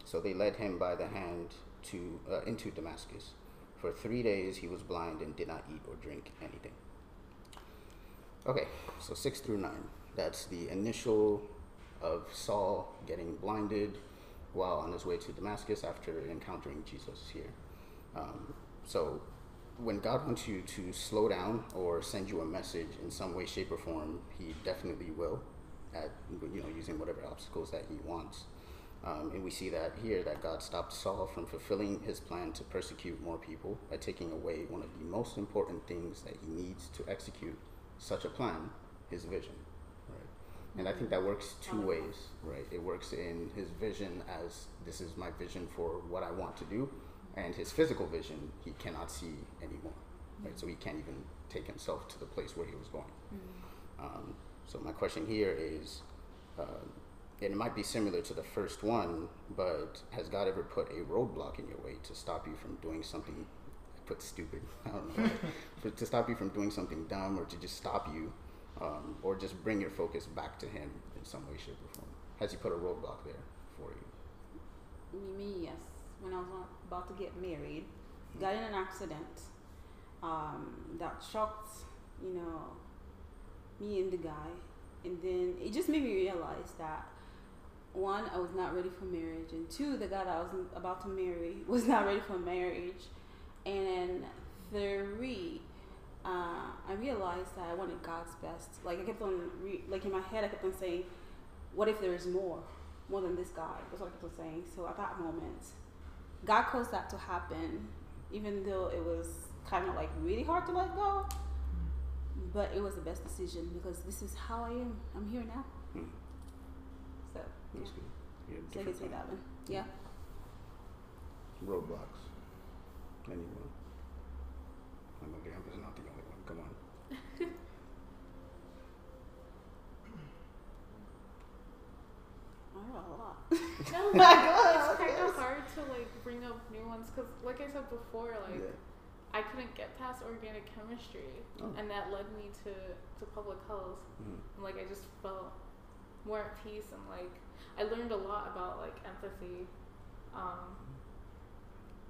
So they led him by the hand to uh, into Damascus. For three days he was blind and did not eat or drink anything. Okay, so six through nine. That's the initial of Saul getting blinded while on his way to Damascus after encountering Jesus here. Um, so when God wants you to slow down or send you a message in some way, shape, or form, He definitely will, at you know using whatever obstacles that He wants. Um, and we see that here that God stopped Saul from fulfilling his plan to persecute more people by taking away one of the most important things that he needs to execute such a plan, his vision. And I think that works two ways, right? It works in his vision as this is my vision for what I want to do, and his physical vision he cannot see anymore, right? So he can't even take himself to the place where he was going. Mm. Um, so my question here is, uh, it might be similar to the first one, but has God ever put a roadblock in your way to stop you from doing something? Put stupid, I don't know, but to stop you from doing something dumb, or to just stop you, um, or just bring your focus back to Him in some way, shape, or form. Has He put a roadblock there for you? Me, yes. When I was about to get married, got in an accident um, that shocked, you know, me and the guy. And then it just made me realize that one, I was not ready for marriage, and two, the guy that I was about to marry was not ready for marriage. And three, uh, I realized that I wanted God's best. Like I kept on, re- like in my head, I kept on saying, "What if there is more, more than this God?" That's what I kept on saying. So at that moment, God caused that to happen, even though it was kind of like really hard to let go. But it was the best decision because this is how I am. I'm here now. Hmm. So yeah. Yeah, so I can say that one. Yeah. roadblocks. Anyone? I know Gab is not the only one. Come on. I got a lot. No, My it's kind of hard to like bring up new ones because, like I said before, like Yeah. I couldn't get past organic chemistry, Oh. and that led me to to public health. And, like I just felt more at peace, and like I learned a lot about like empathy, um,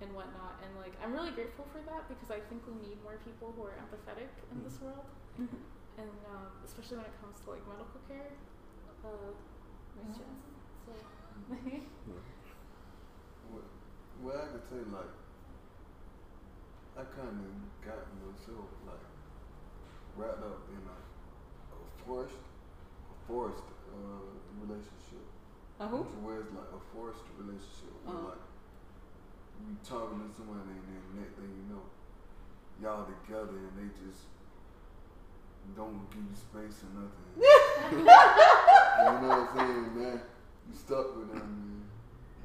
and whatnot. And like I'm really grateful for that because I think we need more people who are empathetic in Mhm. this world, Mhm. and uh, especially when it comes to like medical care. Uh, my chest. So. Well, well, I could say like I kind of got myself like wrapped up in a, a forced, a forced uh, relationship. Uh, who? Where it's like a forced relationship. Where Uh-huh. like you talking to somebody and then next thing you know, y'all together and they just don't give you space or nothing. you know what I'm saying, man? Stuck with them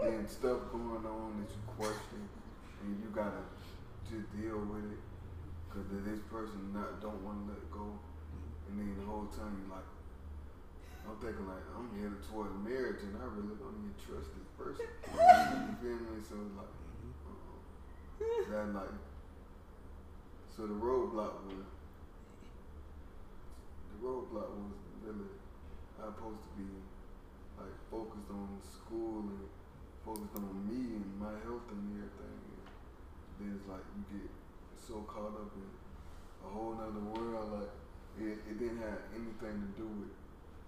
and stuff going on that you question and you gotta just deal with it because this person not don't want to let go and then the whole time you're like I'm thinking like I'm headed toward marriage and I really don't even trust this person. you feel me? So like uh, that like so the roadblock was the roadblock was really I supposed to be like focused on school and focused on me and my health and everything. And then it's like you get so caught up in a whole nother world. Like it, it didn't have anything to do with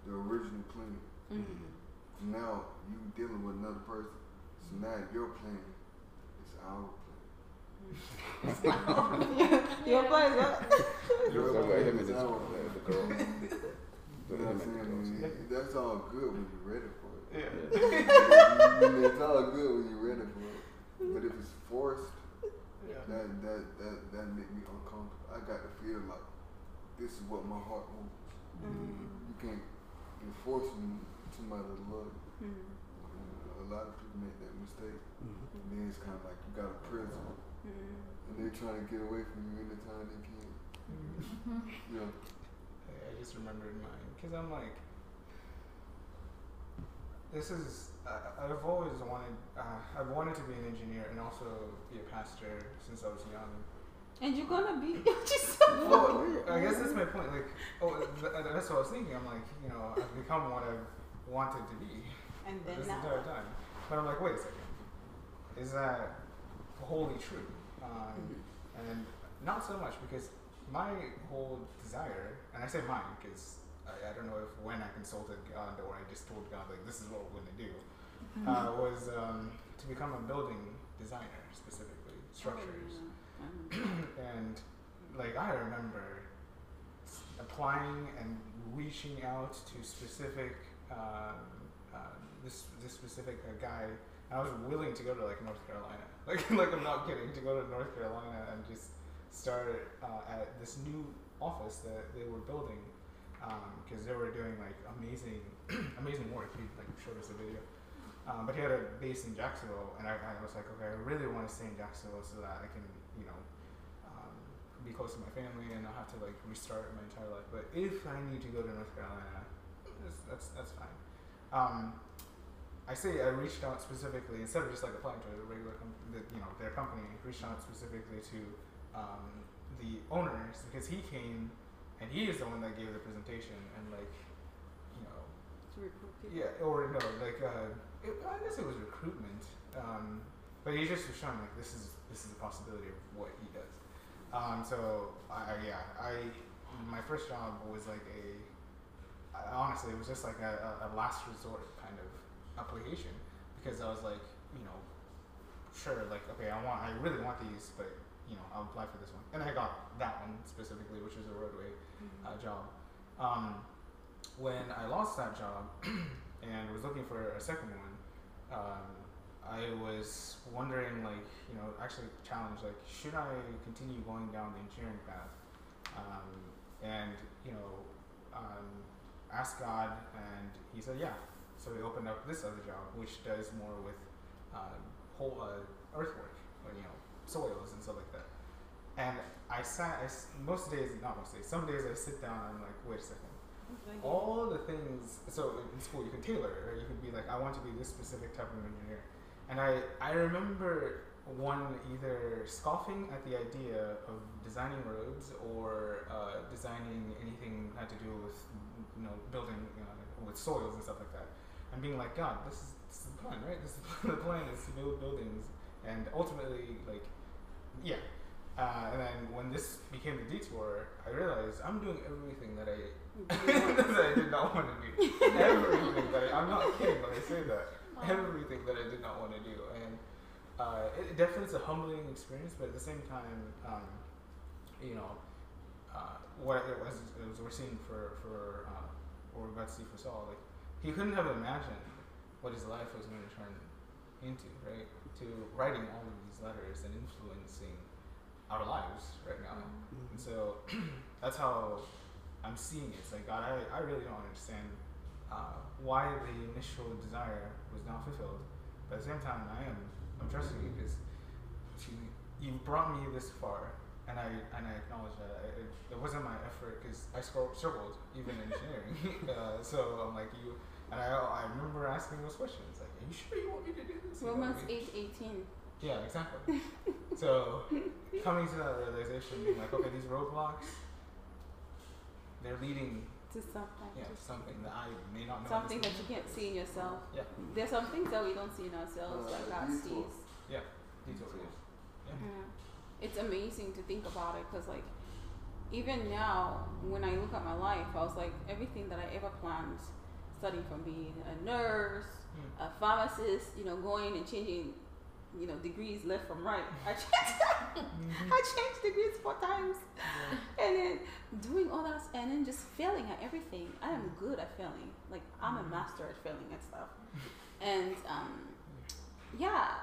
the original plan. Mhm. Now you dealing with another person. So now your plan is our plan. Your place, what? Your Go ahead, him plan and is his- our the, the girl. You know what I'm saying? Yeah. That's all good when you're ready for it. Yeah. it's all good when you're ready for it. But if it's forced, Yeah. that that that that make me uncomfortable. I got to feel like this is what my heart wants. Mm. You can't enforce me somebody to love you. Mm. Uh, a lot of people make that mistake. Mhm. And then it's kind of like you got a prison, Mm. and they're trying to get away from you anytime they can. Yeah. Just remembered mine because I'm like, this is I, I've always wanted uh, I've wanted to be an engineer and also be a pastor since I was young. And you're gonna be just so Well, I guess that's my point. Like, oh, th- that's what I was thinking. I'm like, you know, I've become what I've wanted to be And then this now. entire time. But I'm like, wait a second, is that wholly true? Um, Mhm. and not so much because my whole desire, and I say mine because I, I don't know if when I consulted God or I just told God like this is what we're gonna do, uh, was um, to become a building designer specifically structures. Mm. and like I remember applying and reaching out to specific um, uh, this this specific uh, guy. I was willing to go to like North Carolina, like like I'm not kidding, to go to North Carolina and just start uh, at this new office that they were building because they were doing like amazing amazing work. He like showed us a video. Um, but he had a base in Jacksonville, and I, I was like, okay, I really want to stay in Jacksonville so that I can, you know, um, be close to my family and not have to like restart my entire life. But if I need to go to North Carolina, that's that's, that's fine. Um, I say I reached out specifically instead of just like applying to a regular company, the, you know, their company. Reached out specifically to um, the owners because he came and he is the one that gave the presentation and like, you know, To recruit people. yeah, or no, like uh, it, I guess it was recruitment. Um, but he just was showing like this is this is a possibility of what he does. Um, so I yeah I my first job was like a I- honestly it was just like a, a, a last resort kind of application because I was like you know sure like okay I want I really want these but you know I'll apply for this one and I got that one specifically which was a roadway Mhm. uh, job. Um, when I lost that job and was looking for a second one, um, I was wondering, like, you know, actually challenged, like, should I continue going down the engineering path? Um, and, you know, um, asked God, and He said, yeah. So He opened up this other job, which does more with um, whole uh, earthwork, or, you know, soils and stuff like that. And I sat, I most days, not most days, some days I sit down and I'm like, wait a second. All the things, so in school you can tailor it, right? You can be like, I want to be this specific type of engineer. And I, I remember one either scoffing at the idea of designing roads or uh, designing anything had to do with, you know, building you know, with soils and stuff like that. And being like, God, this is, this is the plan, right? This is the plan is to build buildings. And ultimately, like, yeah. Uh, and then when this became the detour, I realized I'm doing everything that I that I did not want to do. Everything that I, I'm not kidding when I say that. Everything that I did not want to do, and uh, it, it definitely is a humbling experience. But at the same time, um, you know, uh, what it was, it was we're seeing for for uh, what we're about to see for Saul. Like he couldn't have imagined what his life was going to turn into, right? To writing all of these letters and influencing our lives right now. Mm-hmm. And so that's how I'm seeing it. It's like, God, I, I really don't understand uh, why the initial desire was not fulfilled. But at the same time, I am. I'm trusting you because you, you brought me this far. And I, and I acknowledge that I, it, it, wasn't my effort because I struggled even in engineering. uh, so I'm like, you, and I, I remember asking those questions like, are you sure you want me to do this? Romans that's 18. Yeah, exactly. so coming to that realization, being like, okay, these roadblocks, they're leading To something. yeah to something that I may not know. Something that you can't see in yourself. Yeah. There's some things that we don't see in ourselves Uh, that God detour. sees. detour is. Yeah. Yeah. It's amazing to think about it because, like, even now, when I look at my life, I was like, everything that I ever planned, studying from being a nurse, Mm. a pharmacist, you know, going and changing, you know, degrees left from right. I changed, Mhm. I changed degrees four times, and then doing all that, and then just failing at everything. I am good at failing. Like I'm a Mhm. master at failing at stuff, and um, yeah.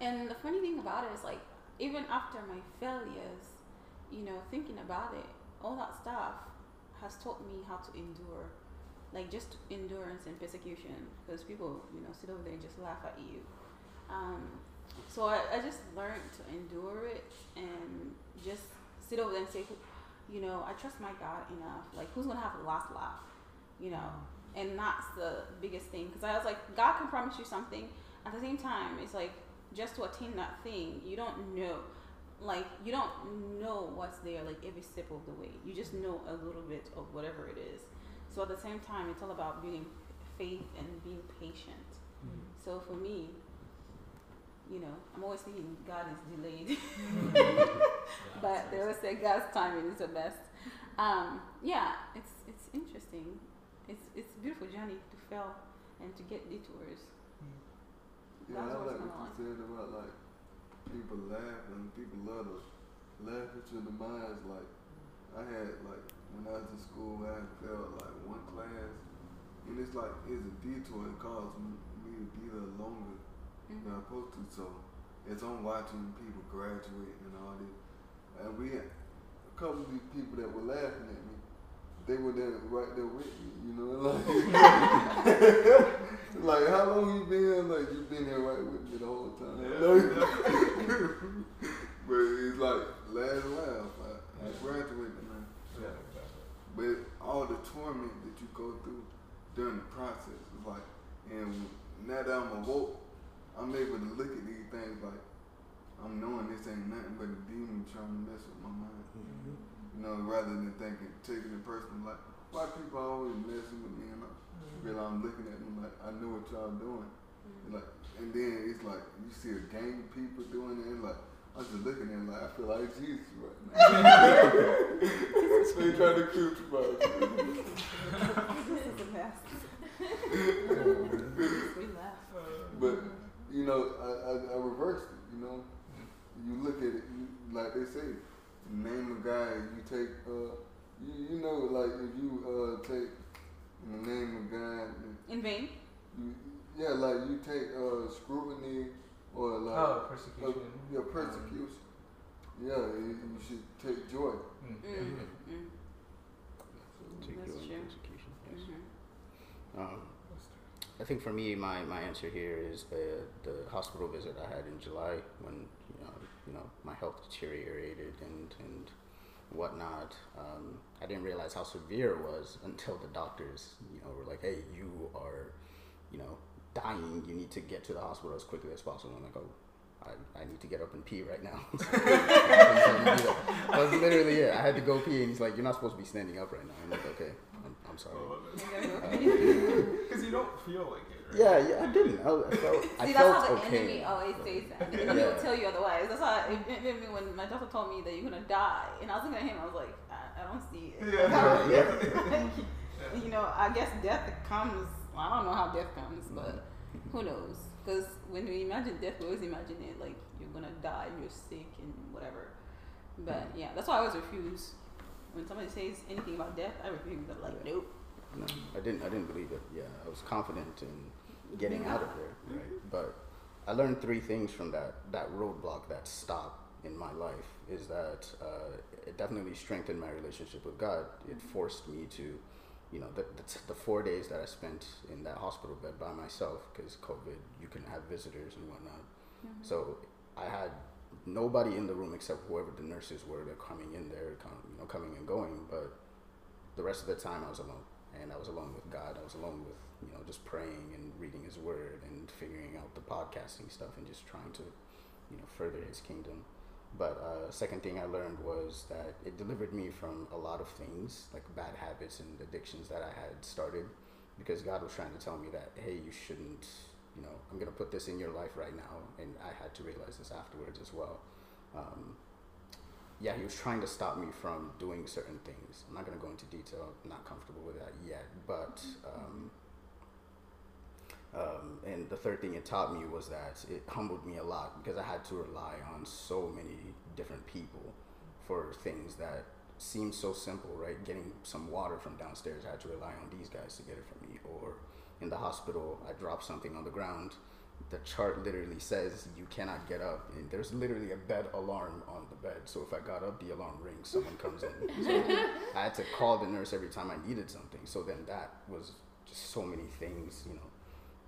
And the funny thing about it is, like, even after my failures, you know, thinking about it, all that stuff has taught me how to endure, like just endurance and persecution, because people, you know, sit over there and just laugh at you. Um, so I, I just learned to endure it and just sit over there and say, you know, I trust my God enough. Like, who's gonna have the last laugh, you know? And that's the biggest thing, because I was like, God can promise you something. At the same time, it's like just to attain that thing, you don't know, like you don't know what's there, like every step of the way. You just know a little bit of whatever it is. So at the same time, it's all about being faith and being patient. Mm. So for me, you know, I'm always thinking God is delayed, but they always say God's timing is the best. Um, yeah, it's it's interesting. It's it's a beautiful journey to fail and to get detours. Yeah, That's I what's like going what on. you said about like people laugh and people love to laugh at you in the minds. Like I had like when I was in school, I had failed like one class, and it's like it's a detour. It caused me to be there longer Mm-hmm. I'm supposed to. So it's on watching people graduate and all this. And we had a couple of these people that were laughing at me. They were there right there with me, you know, like, like how long you been here? Like you've been here right with me the whole time. Like, but it's like last laugh. I, I graduated, man. Yeah. But all the torment that you go through during the process is like And now that I'm awoke, I'm able to look at these things like I'm knowing this ain't nothing but a demon trying to mess with my mind. Mhm. You know, rather than thinking, taking it personal, like why people always messing with me, and I realize I'm looking at them like I know what y'all doing. Mm. Like, and then it's like you see a gang of people doing it, and like I'm just looking at them like I feel like Jesus right now. they trying to crucify me. This is a mess. we laugh. But you know, I, I, I reversed it. You know, you look at it you, like they say, name a guy. You take, uh, you, you know, like if you uh, take the name of guy, In vain. you, yeah, like you take uh, scrutiny or like Oh, uh, persecution. yeah, persecution. Yeah, you, you should take joy. Mm. Mm. Mm. Take That's your own true. persecution, yes. Mhm. Um, I think for me, my, my answer here is the the hospital visit I had in July when you know, you know my health deteriorated and and whatnot. Um, I didn't realize how severe it was until the doctors you know were like, "Hey, you are, you know, dying. You need to get to the hospital as quickly as possible." And like, "Oh." I, I need to get up and pee right now. I was literally yeah. I had to go pee, and he's like, "You're not supposed to be standing up right now." I'm like, "Okay, sorry." Because you don't feel like it, right? Yeah, yeah, I didn't. I, I felt, I See, that's felt how the okay. enemy always says that. And then Yeah. he'll tell you otherwise. That's how it, it, it, it- when my doctor told me that you're gonna die, and I was looking at him, I was like, I, I don't see it. Yeah. you know, I guess death comes. I don't know how death comes, but mm-hmm. who knows? Because when we imagine death, we always imagine it like you're gonna die, and you're sick, and whatever. But mm-hmm. yeah, that's why I always refuse. When somebody says anything about death, I refuse. I'm like, nope. No, I didn't. I didn't believe it. Yeah, I was confident in getting out of there. Right, mm-hmm. but I learned three things from that that roadblock, that stop in my life. Is that uh, it definitely strengthened my relationship with God. It mm-hmm. forced me to, you know, the the, t- the four days that I spent in that hospital bed by myself because COVID, you couldn't have visitors and whatnot. Mm-hmm. So I had nobody in the room except whoever the nurses were. They're coming in there, com- you know, coming and going. But the rest of the time, I was alone, and I was alone with God. I was alone with you know just praying and reading His Word and figuring out the podcasting stuff and just trying to you know further His kingdom. But uh, second thing I learned was that it delivered me from a lot of things like bad habits and addictions that I had started because God was trying to tell me that hey you shouldn't you know I'm gonna put this in your life right now and I had to realize this afterwards as well. Um, yeah, he was trying to stop me from doing certain things. I'm not gonna go into detail. I'm not comfortable with that yet, but um, um, and the third thing it taught me was that it humbled me a lot because I had to rely on so many different people for things that seemed so simple, right? Getting some water from downstairs, I had to rely on these guys to get it for me. Or in the hospital, I dropped something on the ground. The chart literally says you cannot get up, and there's literally a bed alarm on the bed. So if I got up, the alarm rings, someone comes in. So I had to call the nurse every time I needed something. So then that was just so many things, you know,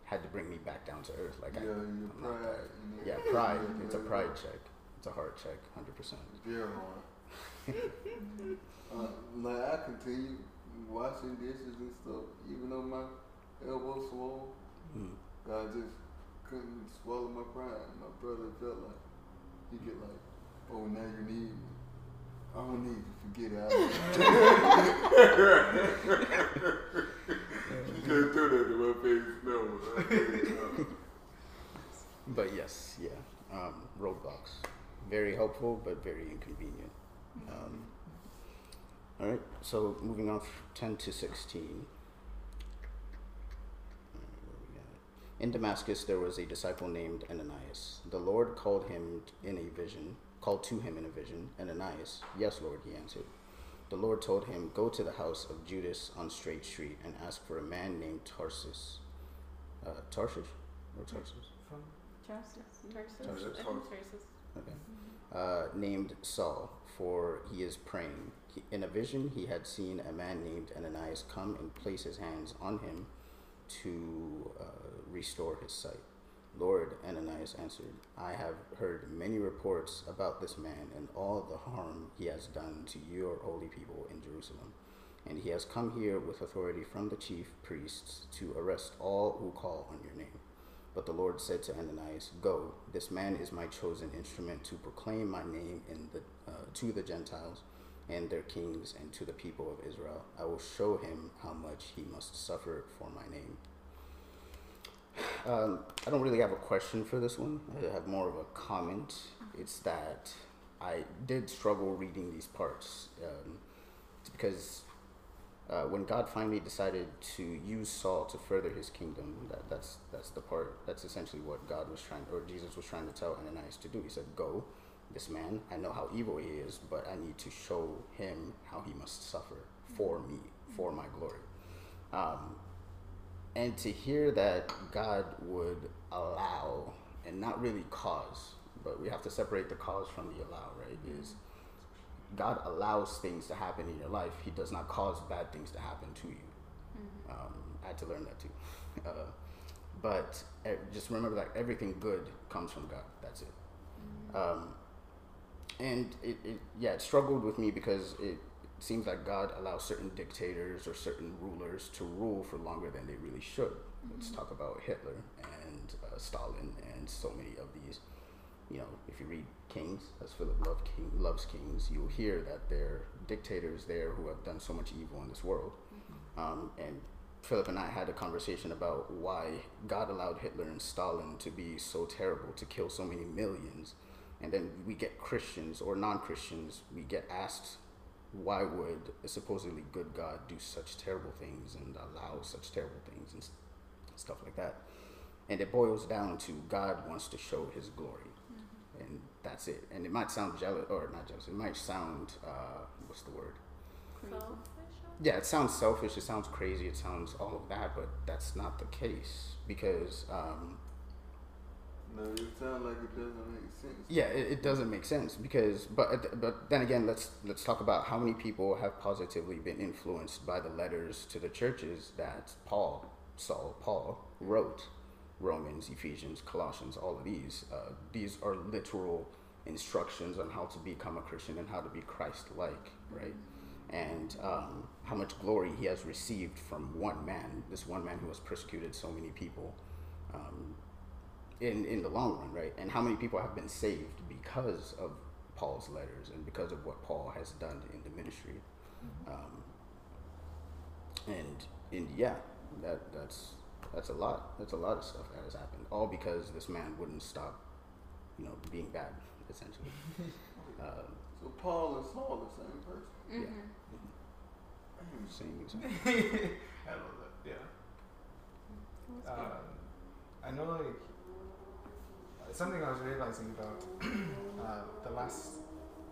had to bring me back down to earth. Like yeah, I, your I'm not pride. that- You know, yeah, pride. Yeah, It's a yeah. pride check. It's a heart check, hundred percent. Very hard. uh, like I continue washing dishes and stuff, even though my elbow swole. Mm. God just couldn't swallow my pride. My brother felt like he get like, oh now you need me. I don't need you. Forget it. you can't do that to my face. No. But yes, yeah. Um, roadblocks, very helpful but very inconvenient. Um, all right, so moving on, ten to sixteen. Alright, where we at? In Damascus, there was a disciple named Ananias. The Lord called him in a vision, called to him in a vision. Ananias, yes, Lord, he answered. The Lord told him, Go to the house of Judas on Straight Street and ask for a man named Tarsus. Uh, Tarshish? Or Tarsus? From Tarsus. Tarsus. Tarsus. I think Tarsus. Okay. Uh, named Saul, for he is praying. He, in a vision, he had seen a man named Ananias come and place his hands on him to uh, restore his sight. Lord, Ananias answered, I have heard many reports about this man and all the harm he has done to your holy people in Jerusalem. And he has come here with authority from the chief priests to arrest all who call on your name. But the Lord said to Ananias, Go, this man is my chosen instrument to proclaim my name in the, uh, to the Gentiles and their kings and to the people of Israel. I will show him how much he must suffer for my name. Um, I don't really have a question for this one. I have more of a comment. It's that I did struggle reading these parts um, because uh, when God finally decided to use Saul to further his kingdom, that, that's that's the part. That's essentially what God was trying, or Jesus was trying to tell Ananias to do. He said, "Go, this man. I know how evil he is, but I need to show him how he must suffer for me, for my glory." Um, and to hear that God would allow and not really cause, but we have to separate the cause from the allow, right? Is God allows things to happen in your life. He does not cause bad things to happen to you. Um, I had to learn that too. Uh, but just remember that everything good comes from God. That's it. Um, and it, it, yeah, it struggled with me because it seems like God allows certain dictators or certain rulers to rule for longer than they really should. Let's talk about Hitler and uh, Stalin and so many of these. You know, if you read Kings, as Philip loved King, loves Kings, you'll hear that there are dictators there who have done so much evil in this world. Um, and Philip and I had a conversation about why God allowed Hitler and Stalin to be so terrible, to kill so many millions. And then we get Christians or non Christians, we get asked, why would a supposedly good God do such terrible things and allow such terrible things and stuff like that? And it boils down to God wants to show his glory. And that's it. And it might sound jealous, or not jealous, it might sound, uh, what's the word? Selfish? yeah, it sounds selfish, it sounds crazy, it sounds all of that, but that's not the case because, um, No, it sounds like it doesn't make sense. yeah, it, it doesn't make sense because, but but then again, let's let's talk about how many people have positively been influenced by the letters to the churches that Paul, Saul, Paul wrote, Romans, Ephesians, Colossians, all of these. Uh, these are literal instructions on how to become a Christian and how to be Christ-like, right? and um, how much glory he has received from one man, this one man who has persecuted so many people um, in, in the long run, right? And how many people have been saved because of Paul's letters and because of what Paul has done in the ministry. Um, and, and yeah, that, that's, that's a lot. That's a lot of stuff that has happened, all because this man wouldn't stop, you know, being bad, essentially. um, So Paul and Saul the same person. yeah, same exact. I love that. Yeah. Um, I know, like something I was realizing about uh, the last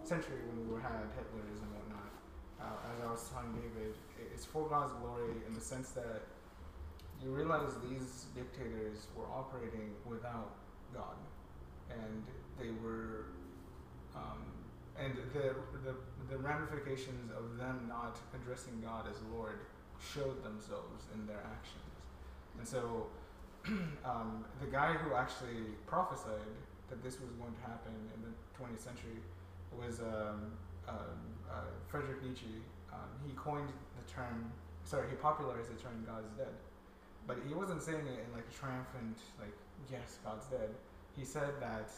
century when we had Hitlers and whatnot. Uh, as I was telling David, it's for God's glory in the sense that you realize these dictators were operating without God, and they were, um, and the, the the ramifications of them not addressing God as Lord showed themselves in their actions. And so, um, the guy who actually prophesied that this was going to happen in the 20th century was um, um, uh, Friedrich Nietzsche. Um, he coined the term, sorry, he popularized the term "God is dead," but he wasn't saying it in like a triumphant, like "Yes, God's dead." He said that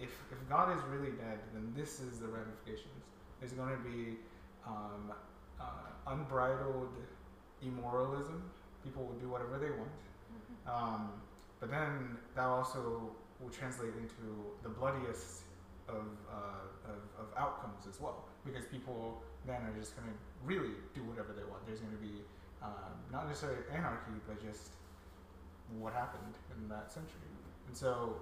if if God is really dead, then this is the ramifications. There's going to be um, uh, unbridled immoralism. People will do whatever they want. Um, but then that also will translate into the bloodiest of, uh, of, of outcomes as well, because people then are just going to really do whatever they want. There's going to be um, not necessarily anarchy, but just what happened in that century. And so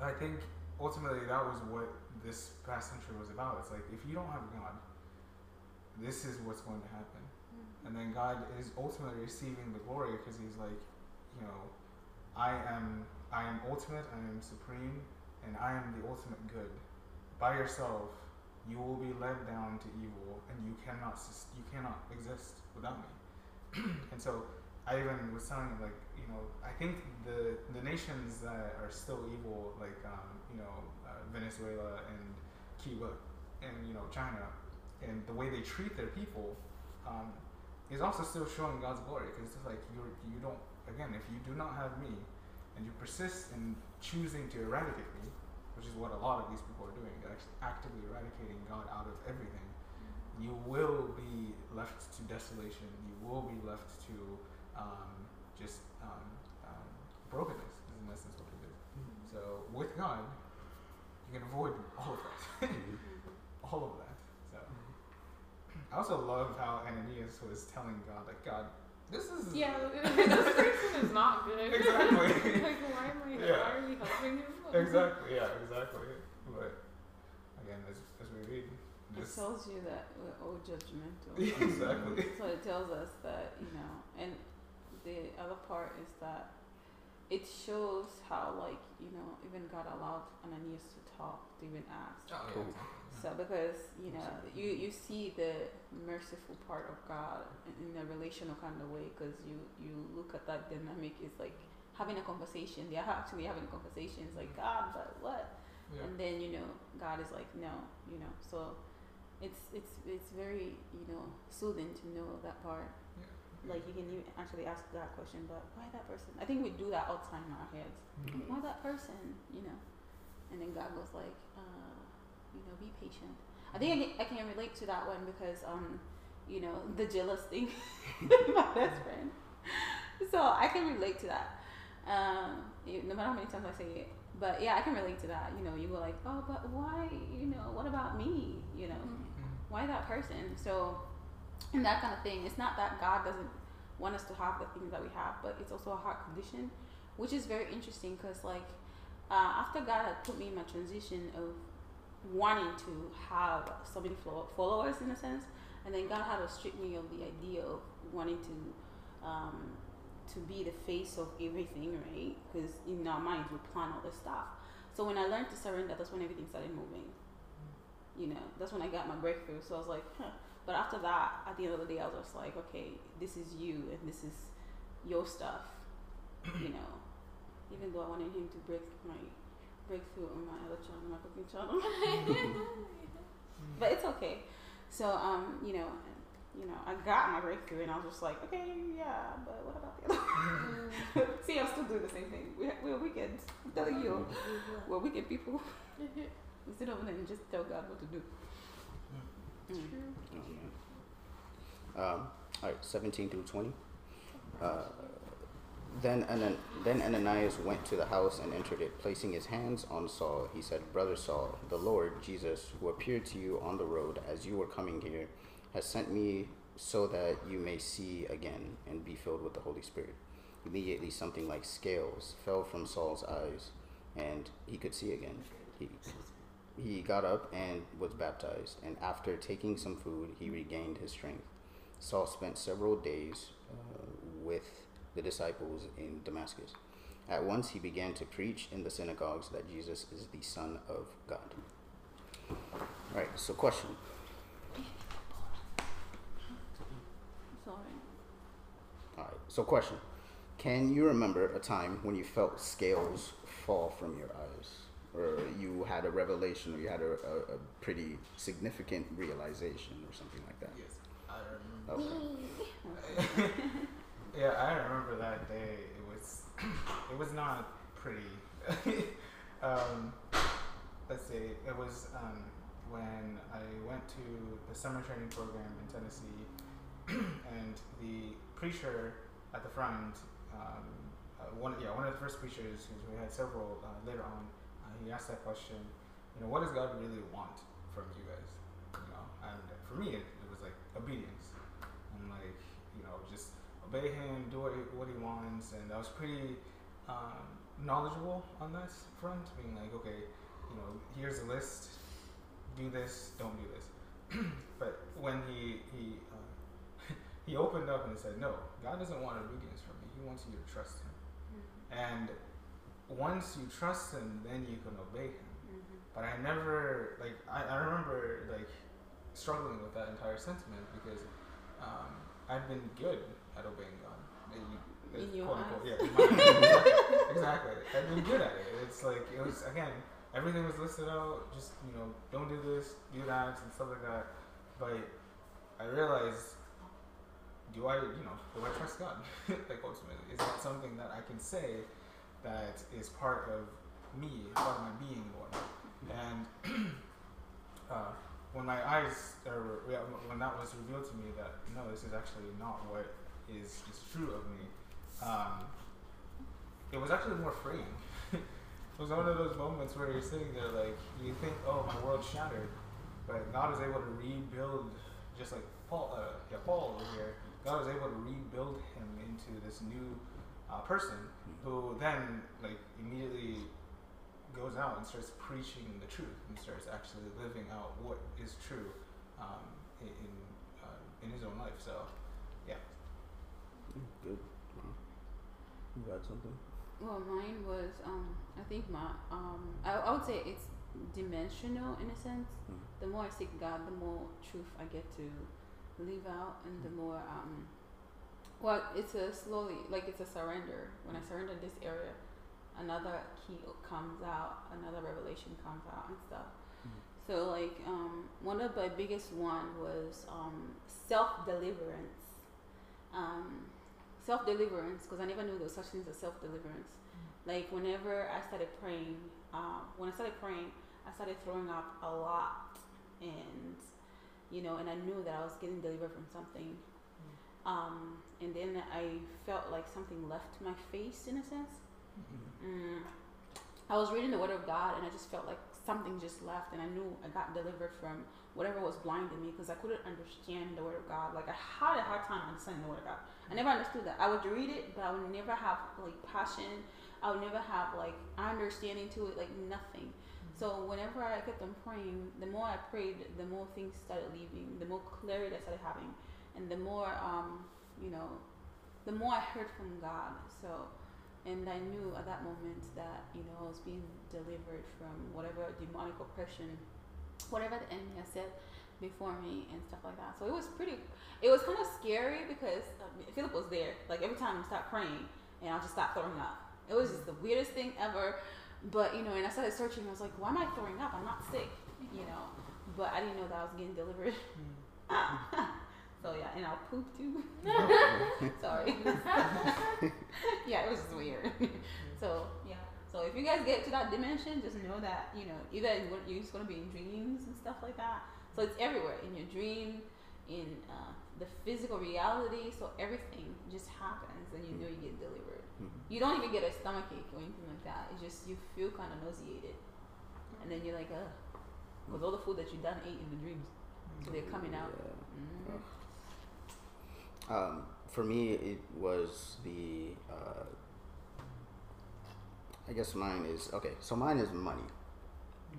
I think ultimately that was what this past century was about. It's like if you don't have God, this is what's going to happen. And then God is ultimately receiving the glory because He's like, you know, I am, I am ultimate, I am supreme, and I am the ultimate good. By yourself, you will be led down to evil, and you cannot, you cannot exist without me. and so, I even was telling like, you know, I think the the nations that are still evil, like, um, you know, uh, Venezuela and Cuba, and you know, China, and the way they treat their people, um, is also still showing God's glory because it's like you you don't again if you do not have me and you persist in choosing to eradicate me, which is what a lot of these people are doing, actively eradicating God out of everything. You will be left to desolation. You will be left to um, just um, um, brokenness. Is in essence what it is. So with God, you can avoid all of that. all of that. So I also love how Ananias was telling God, like, God, this is Yeah, this person is not good. Exactly. like, why am I? Yeah. Why are we helping him? exactly, yeah, exactly. But again, as, as we read, It this tells you that we're all judgmental. exactly. so it tells us that you know, and the other part is that it shows how like you know even God allowed Ananias to talk to even ask. Oh, Cool. So because you know you you see the merciful part of God in, in a relational kind of way because you you look at that dynamic is like having a conversation. They are actually having a conversation. It's like God, but what? Yeah. And then you know God is like no, you know. So it's it's it's very you know soothing to know that part. Like you can even actually ask that question, but why that person? I think we do that all the time in our heads. Mhm. Why that person? You know, and then God was like, uh, you know, be patient. I think I can, I can relate to that one because um, you know, the jealous thing, my best friend. So I can relate to that. Um, no matter how many times I say it, but yeah, I can relate to that. You know, you were like, oh, but why? You know, what about me? You know, Mhm. why that person? So, and that kind of thing. It's not that God doesn't want us to have the things that we have, but it's also a heart condition, which is very interesting because, like, uh, after God had put me in my transition of wanting to have so many followers in a sense, and then God had to strip me of the idea of wanting to, um, to be the face of everything, right? Because in our minds we plan all this stuff. So when I learned to surrender, that's when everything started moving. You know, that's when I got my breakthrough. So I was like, huh. But after that, at the end of the day, I was just like, okay, this is you and this is your stuff. you know, even though I wanted him to break my breakthrough on my other channel, my cooking channel. but it's okay. So um, you know, you know, I got my breakthrough, and I was just like, okay, yeah, but what about the other? one? See, I'm still doing the same thing. We're, we're wicked. I'm telling you, we're wicked people. we sit over there and just tell God what to do. Mm. Oh, man. Um, all right, 17 through 20. Uh, then, Anan- then Ananias went to the house and entered it. Placing his hands on Saul, he said, Brother Saul, the Lord Jesus, who appeared to you on the road as you were coming here, has sent me so that you may see again and be filled with the Holy Spirit. Immediately, something like scales fell from Saul's eyes, and he could see again. He, he got up and was baptized, and after taking some food, he regained his strength. Saul spent several days uh, with the disciples in Damascus. At once he began to preach in the synagogues that Jesus is the Son of God. All right, so question. Sorry. All right, so question. Can you remember a time when you felt scales fall from your eyes? Or you had a revelation, or you had a, a, a pretty significant realization, or something like that? Yes, I remember. Okay. Yeah, I remember that day. It was it was not pretty. um, let's see. It was um, when I went to the summer training program in Tennessee, and the preacher at the front, um, uh, one yeah one of the first preachers, who we had several uh, later on, he asked that question. You know, what does God really want from you guys? You know, and for me, it, it was like obedience. and like you know just obey him, do what he, what he wants, and I was pretty um, knowledgeable on that front, being like, okay, you know, here's a list, do this, don't do this. but when he he uh, he opened up and said, no, God doesn't want obedience from me. He wants you to trust him, and once you trust him, then you can obey him. Mm-hmm. But I never like I, I remember like struggling with that entire sentiment because um, I've been good at obeying God. Maybe, In your quote unquote, yeah, exactly. I've been good at it. It's like it was again, everything was listed out. Just you know, don't do this, do that, and stuff like that. But I realized do I, you know, do I trust God? like ultimately, is that something that I can say that is part of me, part of my being, and? And uh, when my eyes, when that was revealed to me, that no, this is actually not what is is true of me. Um, it was actually more freeing. it was one of those moments where you're sitting there, like you think, oh, my world's shattered, but God is able to rebuild, just like Paul, uh, yeah, Paul over here. God was able to rebuild him into this new uh, person who then, like, immediately goes out and starts preaching the truth and starts actually living out what is true um, in in, uh, in his own life. So, yeah. Good. You got something? Well, mine was um, I think my um, I, I would say it's dimensional in a sense. Mm. The more I seek God, the more truth I get to live out, and the more um, well, it's a slowly like it's a surrender. When I surrender this area, another key comes out, another revelation comes out, and stuff. Mhm. So like um, one of the biggest one was um, self deliverance. Um, self deliverance because I never knew there was such things as self deliverance. Like whenever I started praying, uh, when I started praying, I started throwing up a lot, and you know, and I knew that I was getting delivered from something. Um, and then I felt like something left my face in a sense. Mm. I was reading the Word of God, and I just felt like something just left, and I knew I got delivered from whatever was blinding me because I couldn't understand the Word of God. Like I had a hard time understanding the Word of God. I never understood that. I would read it, but I would never have like passion. I would never have like understanding to it, like nothing. So whenever I kept on praying, the more I prayed, the more things started leaving, the more clarity I started having, and the more um, you know, the more I heard from God. So and I knew at that moment that you know I was being delivered from whatever demonic oppression, whatever the enemy has said before me and stuff like that. So it was pretty. It was kind of scary because uh, Philip was there. Like every time I start praying, and I'll just start throwing up. It was just the weirdest thing ever. But you know, and I started searching. I was like, why am I throwing up? I'm not sick, you know. But I didn't know that I was getting delivered. so yeah, and I'll poop too. Sorry. yeah, it was just weird. so yeah. So if you guys get to that dimension, just know that you know either you're just gonna be in dreams and stuff like that. So it's everywhere in your dream, in uh, the physical reality. So everything just happens, and you know you get delivered. Mhm. You don't even get a stomach ache or anything like that. It's just you feel kind of nauseated, and then you're like, ugh, because all the food that you done ate in the dreams, they're coming out. Yeah. Mhm. Um, for me, it was the. Uh, I guess mine is okay. So mine is money,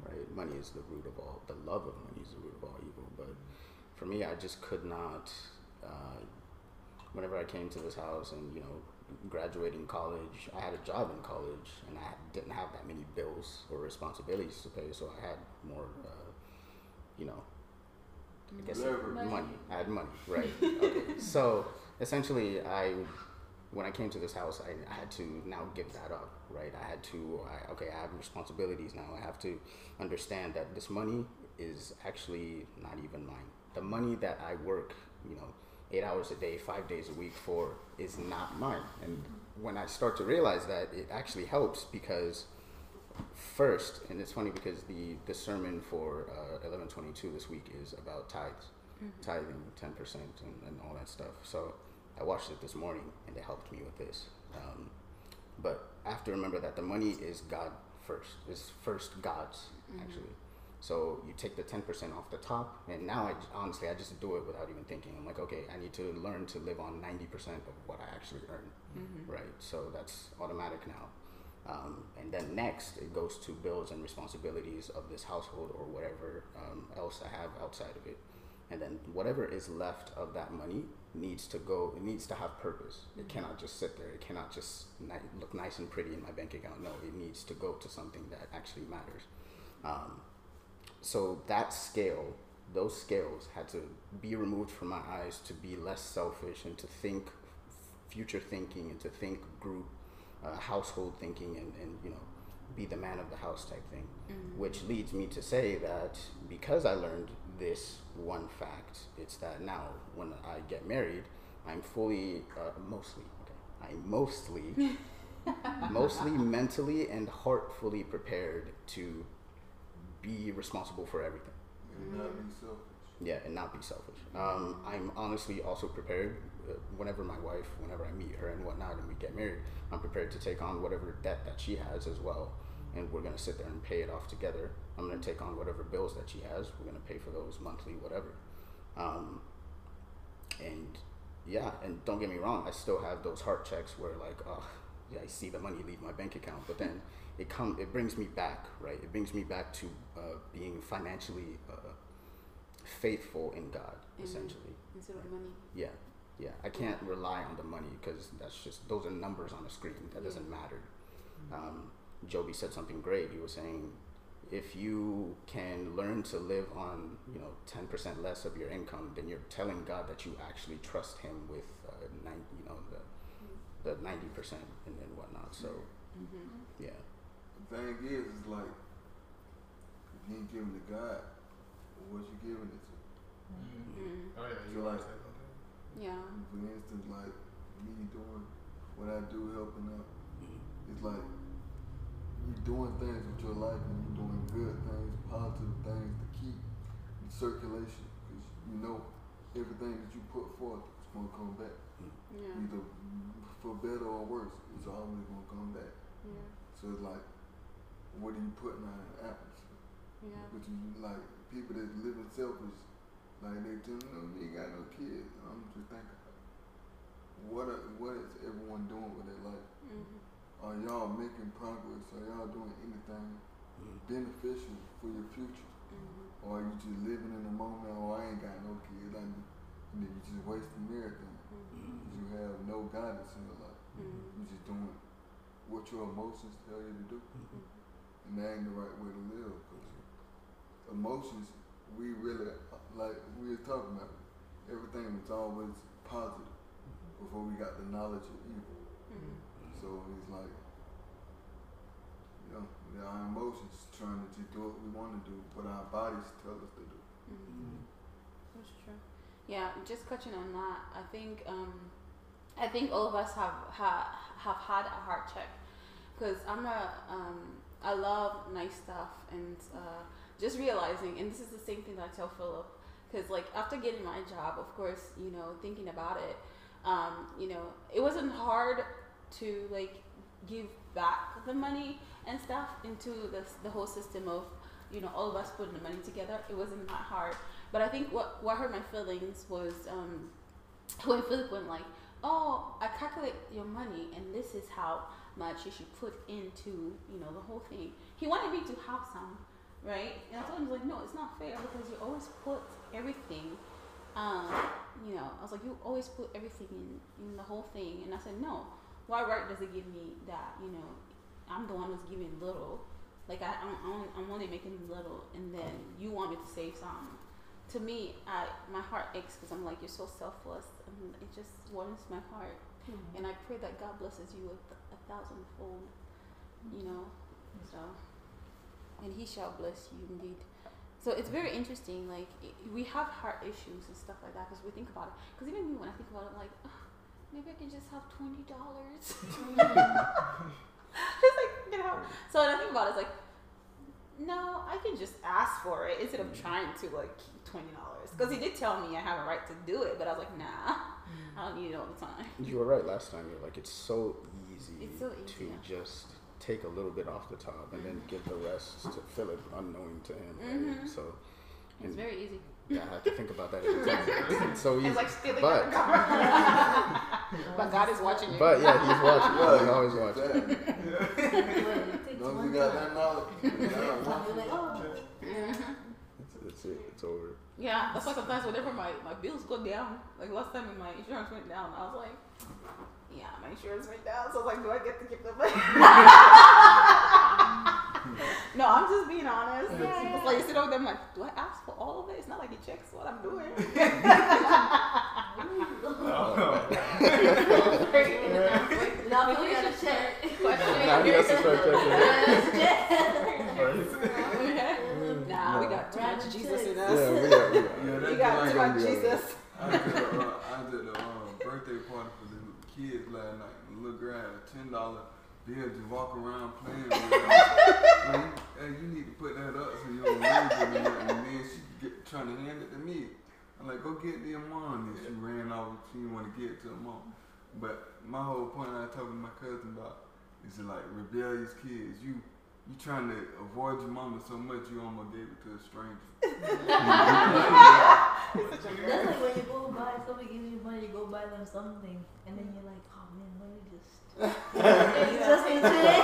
right? Money is the root of all. The love of money is the root of all evil. But for me, I just could not. Uh, whenever I came to this house and you know, graduating college, I had a job in college and I didn't have that many bills or responsibilities to pay, so I had more. Uh, you know, I guess Leverage. money. I had money, right? okay. So essentially, I when I came to this house, I, I had to now give that up, right? I had to, I, okay, I have responsibilities now. I have to understand that this money is actually not even mine. The money that I work, you know, eight hours a day, five days a week for is not mine. And when I start to realize that, it actually helps because first, and it's funny because the, the sermon for uh, 1122 this week is about tithes tithing 10% and, and all that stuff. So I watched it this morning and it helped me with this. Um, but I have to remember that the money is God first, is first God's actually. So you take the 10% off the top, and now I honestly, I just do it without even thinking. I'm like, okay, I need to learn to live on 90% of what I actually earn Mhm. right? So that's automatic now. Um, and then next, it goes to bills and responsibilities of this household or whatever um, else I have outside of it. And then whatever is left of that money needs to go. It needs to have purpose. It cannot just sit there. It cannot just look nice and pretty in my bank account. No, it needs to go to something that actually matters. Um, so that scale, those scales had to be removed from my eyes to be less selfish and to think future thinking and to think group, uh, household thinking and, and, you know, be the man of the house type thing. Mhm. Which leads me to say that because I learned this one fact, it's that now when I get married, I'm fully, uh, mostly, okay, I'm mostly, mostly mentally and heartfully prepared to be responsible for everything. And not be selfish. Yeah, and not be selfish. Um, I'm honestly also prepared. Whenever my wife, whenever I meet her and whatnot, and we get married, I'm prepared to take on whatever debt that she has as well, and we're gonna sit there and pay it off together. I'm gonna take on whatever bills that she has. We're gonna pay for those monthly, whatever. Um, and yeah, and don't get me wrong, I still have those heart checks where like, oh, yeah, I see the money leave my bank account, but then it come, it brings me back, right? It brings me back to uh, being financially uh, faithful in God, essentially. Instead of money. Yeah, yeah. I can't rely on the money because that's just those are numbers on a screen. That doesn't matter. Um, Joby said something great. He was saying, if you can learn to live on you know ten percent less of your income, then you're telling God that you actually trust Him with uh, nine, you know the the ninety percent and then whatnot. So Mm-hmm. yeah, The thing is, is like, if you ain't giving to God, what you giving it to? Mm. Oh yeah, you like- like said something. Yeah. For instance, like me doing what I do, helping out, it's like you're doing things with your life and you're doing good things, positive things to keep in circulation because you know everything that you put forth is going to come back, Yeah. either for better or worse. It's always going to come back. Yeah. So it's like, what are you putting out in the atmosphere? Yeah. But you like people that live living selfish, like they tell me, no, you ain't got no kids. I'm just thinking, what are, what is everyone doing with their life? Mm-hmm. Are y'all making progress? Are y'all doing anything Mhm. beneficial for your future? Mm-hmm. Or are you just living in the moment? Oh, I ain't got no kids. I need, and then you just wasting everything. Mm-hmm. 'Cause you have no guidance in your life. Mm-hmm. You just doing what your emotions tell you to do. And that ain't the right way to live. Cause emotions, we really, like we were talking about, everything was always positive before we got the knowledge of evil. Mm-hmm. So it's like, you know, our emotions trying to just do what we want to do, but our bodies tell us to do. Mm-hmm. That's true. Yeah, just touching on that, I think um, I think all of us have ha, have had a heart check because I'm a um, I love nice stuff and uh, just realizing, and this is the same thing that I tell Philip because like after getting my job, of course, you know, thinking about it, um, you know, it wasn't hard to like give back the money and stuff into the the whole system of you know all of us putting the money together. It wasn't that hard. But I think what what hurt my feelings was um, when Philip went like, "Oh, I calculate your money, and this is how much you should put into you know the whole thing." He wanted me to have some, right? And I told him like, "No, it's not fair because you always put everything." Um, you know, I was like, "You always put everything in in the whole thing," and I said, "No, why right does it give me that? You know, I'm the one who's giving little." Like I, I'm, I'm, only making little, and then you want me to save some to me, I my heart aches because I'm like you're so selfless, and it just warms my heart. And I pray that God blesses you with a thousandfold, you know. So, and He shall bless you indeed. So it's very interesting. Like i we have heart issues and stuff like that because we think about it. Because even me, when I think about it, I'm like, "Ugh, maybe I can just have twenty dollars. it's like you know. So when I think about it, it's like no, I can just ask for it instead of trying to like keep twenty dollars. Because he did tell me I have a right to do it, but I was like, nah, mm. I don't need it all the time. You were right last time. You're like, it's so easy, It's so easy, to yeah. just take a little bit off the top and then give the rest to Philip, unknowing to him. right? Mhm. So It's very easy. yeah, I have to think about that every time. It's so easy. It's like stealing but but God is watching you. but yeah, he's watching. Yeah, he's always watching. Exactly. As long as you got that knowledge, God you. It's, it's it. It's over. Yeah, that's why sometimes whenever my, my bills go down, like last time when my insurance went down, I was like, yeah, my insurance went down. So I was like, do I get to keep the money? no, I'm just being honest. It's like you sit over there, I'm like, do I ask for all of it? It's not like he checks what I'm doing. Now we gotta check. Now he has to start checking. nah, we got too much Jesus in us. Yeah, we got, we got. Yeah, We got too much on the, uh, Jesus. I did a, uh, I did a um, birthday party for the kids last night. The little girl had a ten dollar bill to walk around playing with. it. Man, hey, you need to put that up so you don't lose it. And then- she get, trying to hand it to me. I'm like, go get the mom. And she ran off. She didn't want to get to her mom. But my whole point I was talking to my cousin about is like rebellious kids. You you trying to avoid your mama so much you almost gave it to a stranger. That's like when you go buy somebody gives you money, you go buy them something, and then you're like, oh man, let me just. it's just me today.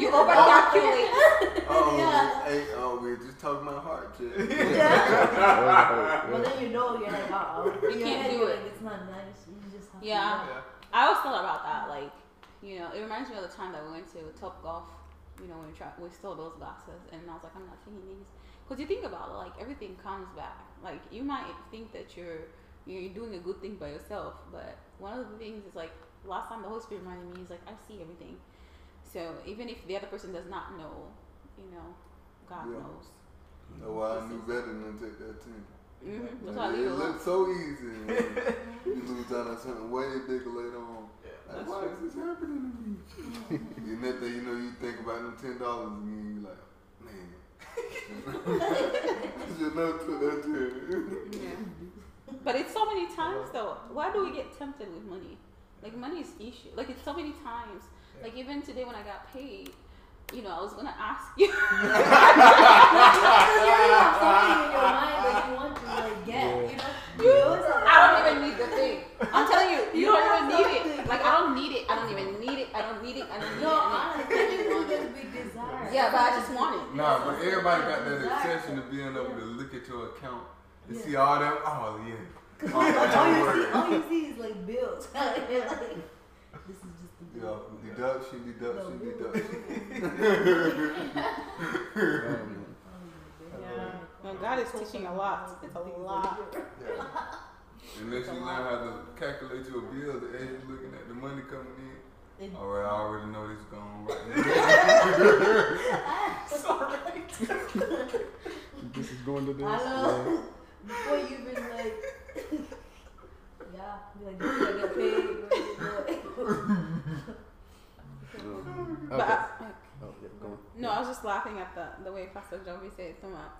You overcalculate. Oh, Yeah. hey, oh, we just talking about heart check. But then you know you're like, uh oh. You can't do it. Like, it's not nice. You just have Yeah. to. Yeah. I always thought about that. Like, you know, it reminds me of the time that we went to Top Golf. You know, when we tried, we stole those glasses, and I was like, I'm not taking these. Cause you think about it, like everything comes back. Like you might think that you're you're doing a good thing by yourself, but one of the things is like last time the Holy Spirit reminded me, he's like, I see everything. So even if the other person does not know, you know, God Yeah. knows. That's why I knew better than to take that ten. Mm-hmm. That's Like, why I leave it it looked so easy. and then you lose out on something way bigger later on. Yeah, Like, that's why true. is this happening to me? and that thing, you know, you think about them ten dollars and then you like, man. you know, to that ten. Yeah. But it's so many uh-huh. times though. Why do we get tempted with money? Like money is issue. Like it's so many times. Like even today when I got paid, you know, I was gonna ask you. Because you have something in your mind that you want to like get. You know, you I don't even need the thing. I'm telling you, you You don't have even need it. Like I don't need it. I don't even need it. I don't need. I don't need No, honestly, you do this big desire. Yeah, but I just want it. Nah, but everybody got that Desire. obsession of being able to look at your account and Yeah. see all them. Oh yeah. Because Oh, all, you see, all you see is like bills. You're like, this is just the Yeah, bill. deduction, deduction, No, deduction. Yeah. No, God is teaching a lot. It's a lot. Unless you learn how to calculate your bills as you're looking at the money coming in. It- All right, I already know this is going right. This is going to this. I know. Before you even like, yeah, be like, this I get paid. But Okay. I, Oh, yeah, go on. No, I was just laughing at the the way Pastor Jovi said it. Talking about,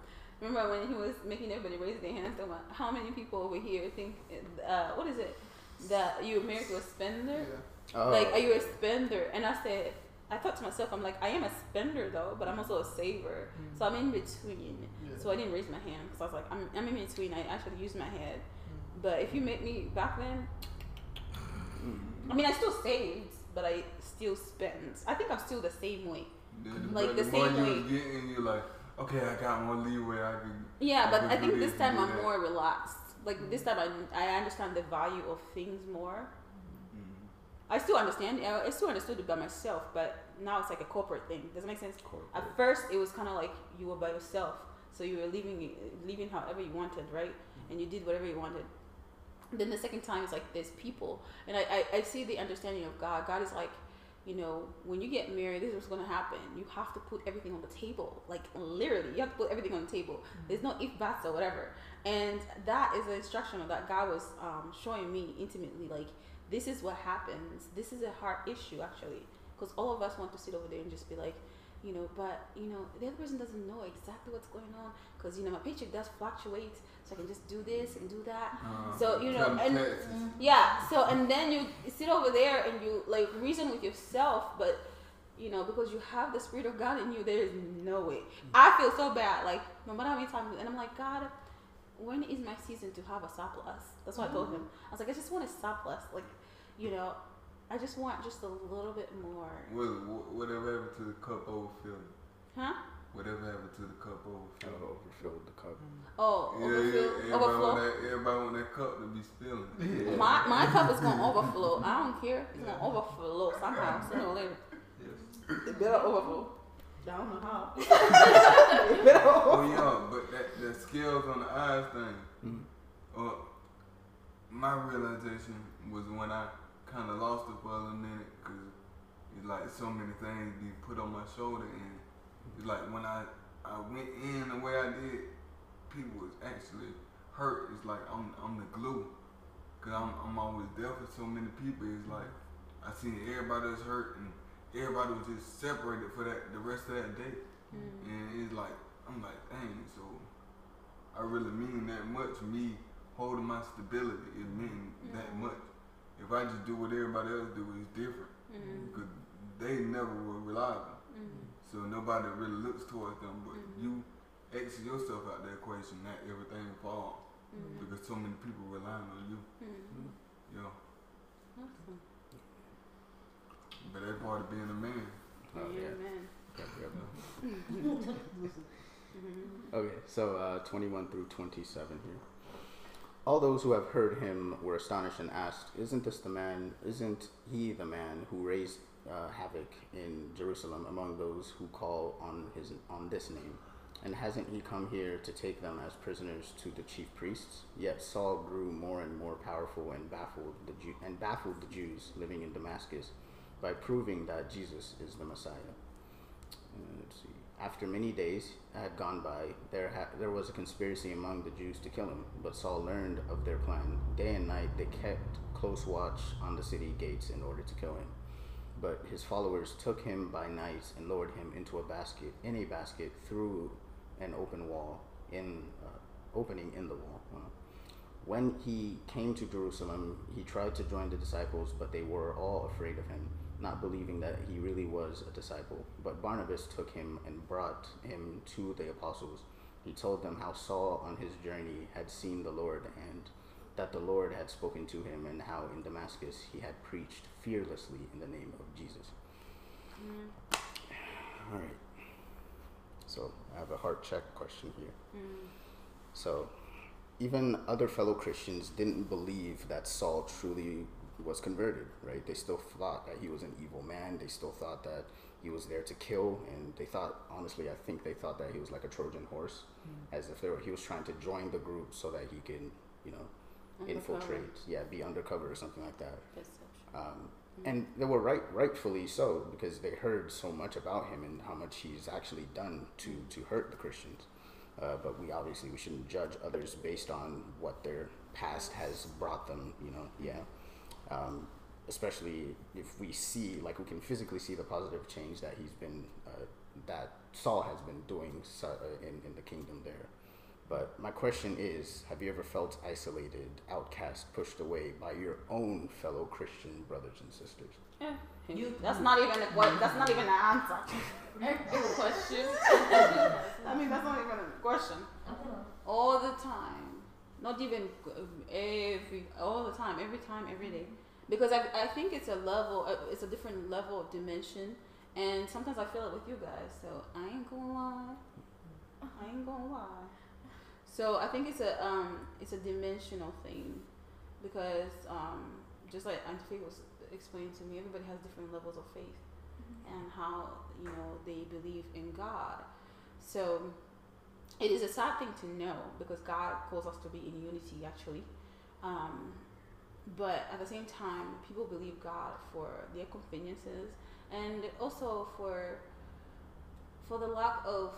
remember when he was making everybody raise their hands? Talking about how many people over here think, uh, what is it, that you're married to a spender? Oh, Like, are you a spender? And I said, I thought to myself, I'm like, I am a spender though, but I'm also a saver. Mm. So I'm in between. So I didn't raise my hand because I was like, I'm, I'm in between. I actually used my head. Mm. But if you met me back then, I mean, I still saved, but I still spend. I think I'm still the same way. The, the, Like the the same you way. was getting, you're like, okay, I got more leeway. I can. Yeah, I but can I think this this time I'm that. more relaxed. Like this mm. time I, I understand the value of things more. I still understand. I still understood it by myself, but now it's like a corporate thing. Does it make sense? Corporate. At first, it was kind of like you were by yourself, so you were living living however you wanted, right? And you did whatever you wanted. Then the second time is like there's people, and I, I, I see the understanding of God. God is like, you know, when you get married, this is what's gonna happen. You have to put everything on the table, like literally, you have to put everything on the table. There's no if buts or whatever, and that is the instruction that God was um, showing me intimately. Like this is what happens. This is a heart issue actually, because all of us want to sit over there and just be like, you know, but you know, the other person doesn't know exactly what's going on because you know my paycheck does fluctuate, so I can just do this and do that. Uh, So, you know, and-. Yeah. So and then you sit over there and you like reason with yourself, but you know because you have the spirit of God in you, there is no way. I feel so bad. Like no matter how many times, and I'm like God. When is my season to have a surplus? That's what I told him. I was like, I just want a surplus. Like, you know, I just want just a little bit more. What, what- whatever happened to the cup overfilling? Huh? Whatever happened to the cup overfilling? Oh, overfilled the cup. Oh, Yeah, overfill, yeah. Everybody overflow. want that. Everybody want that cup to be spilling. My my cup is gonna overflow. I don't care. It's gonna overflow somehow, sooner or later. It better overflow. I don't know how. it better Oh yeah, but that that scales on the eyes thing. Mhm. Uh, my realization was when I kind of lost it for a little minute because it's like so many things be put on my shoulder and it's like when I I went in the way I did, people was actually hurt. It's like I'm I'm the glue Cause I'm, I'm always there for so many people. It's like I seen everybody was hurt and everybody was just separated for that the rest of that day. Mm. And it's like I'm like, dang, so I really mean that much. Me holding my stability, it mean that Mhm. much. If I just do what everybody else do, it's different. Mm. Because they never were reliable. Mm. So nobody really looks towards them. But Mhm. you exit yourself out that equation, not everything fall. Mm. Because so many people relying on you. Mm. You know. Awesome. But that's part of being a man. Oh, yeah, yeah. man. Yep, yep. Mm-hmm. Okay, so uh, 21 through 27 here. All those who have heard him were astonished and asked, Isn't this the man, isn't he the man who raised uh, havoc in Jerusalem among those who call on his on this name? And hasn't he come here to take them as prisoners to the chief priests? Yet Saul grew more and more powerful and baffled the Jew- and baffled the Jews living in Damascus by proving that Jesus is the Messiah. Uh, let's see. After many days had gone by, there ha- there was a conspiracy among the Jews to kill him. But Saul learned of their plan. Day and night they kept close watch on the city gates in order to kill him. But his followers took him by night and lowered him into a basket, in a basket, through an open wall, in uh, opening in the wall. Uh, when he came to Jerusalem, he tried to join the disciples, but they were all afraid of him, not believing that he really was a disciple. But Barnabas took him and brought him to the apostles. He told them how Saul on his journey had seen the Lord and that the Lord had spoken to him, and how in Damascus he had preached fearlessly in the name of Jesus. Mm. All right. So I have a heart check question here. Mm. So, even other fellow Christians didn't believe that Saul truly was converted, right? They still thought that he was an evil man. They still thought that he was there to kill, and they thought, honestly, I think they thought that he was like a Trojan horse, as if they were, he was trying to join the group so that he can, you know, Undercover. infiltrate, yeah, be undercover or something like that. Um, and they were right, rightfully so, because they heard so much about him and how much he's actually done to to hurt the Christians. Uh, but we obviously we shouldn't judge others based on what their past has brought them. You know, yeah. Um, especially if we see, like, we can physically see the positive change that he's been, uh, that Saul has been doing uh, in in the kingdom there. But my question is, have you ever felt isolated, outcast, pushed away by your own fellow Christian brothers and sisters? Yeah. You- that's not even a que- that's not even an answer. Good question. I mean, that's not even a question. All the time, not even every all the time, every time, every day. Because I, I think it's a level, uh, it's a different level of dimension, and sometimes I feel it with you guys. So I ain't gonna lie, I ain't gonna lie. So I think it's a um it's a dimensional thing, because um just like Auntie was explaining to me, everybody has different levels of faith and how you know they believe in God. So it is a sad thing to know because God calls us to be in unity actually. Um, but at the same time, people believe God for their conveniences and also for for the lack of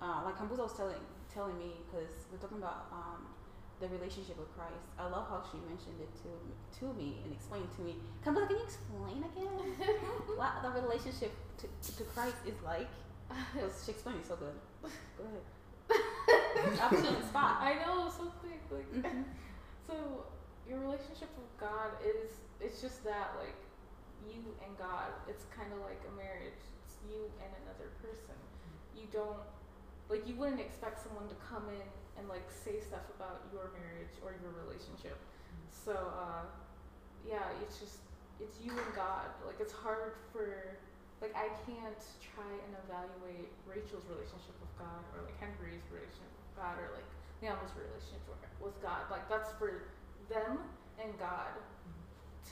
uh, like Kambuza was telling telling me because we're talking about um, the relationship with Christ. I love how she mentioned it to to me and explained it to me. Kambuza, can you explain again what the relationship to, to Christ is like? Because she explained it so good. Go ahead. Actually, on the spot. I know, so quick. Like, Mhm. so your relationship with God is it's just that like you and God. It's kind of like a marriage. It's you and another person. You don't like you wouldn't expect someone to come in and like say stuff about your marriage or your relationship. So uh, yeah, it's just it's you and God. Like it's hard for like I can't try and evaluate Rachel's relationship with God or like Henry's relationship with God or like Liama's relationship with God. Like that's for them and God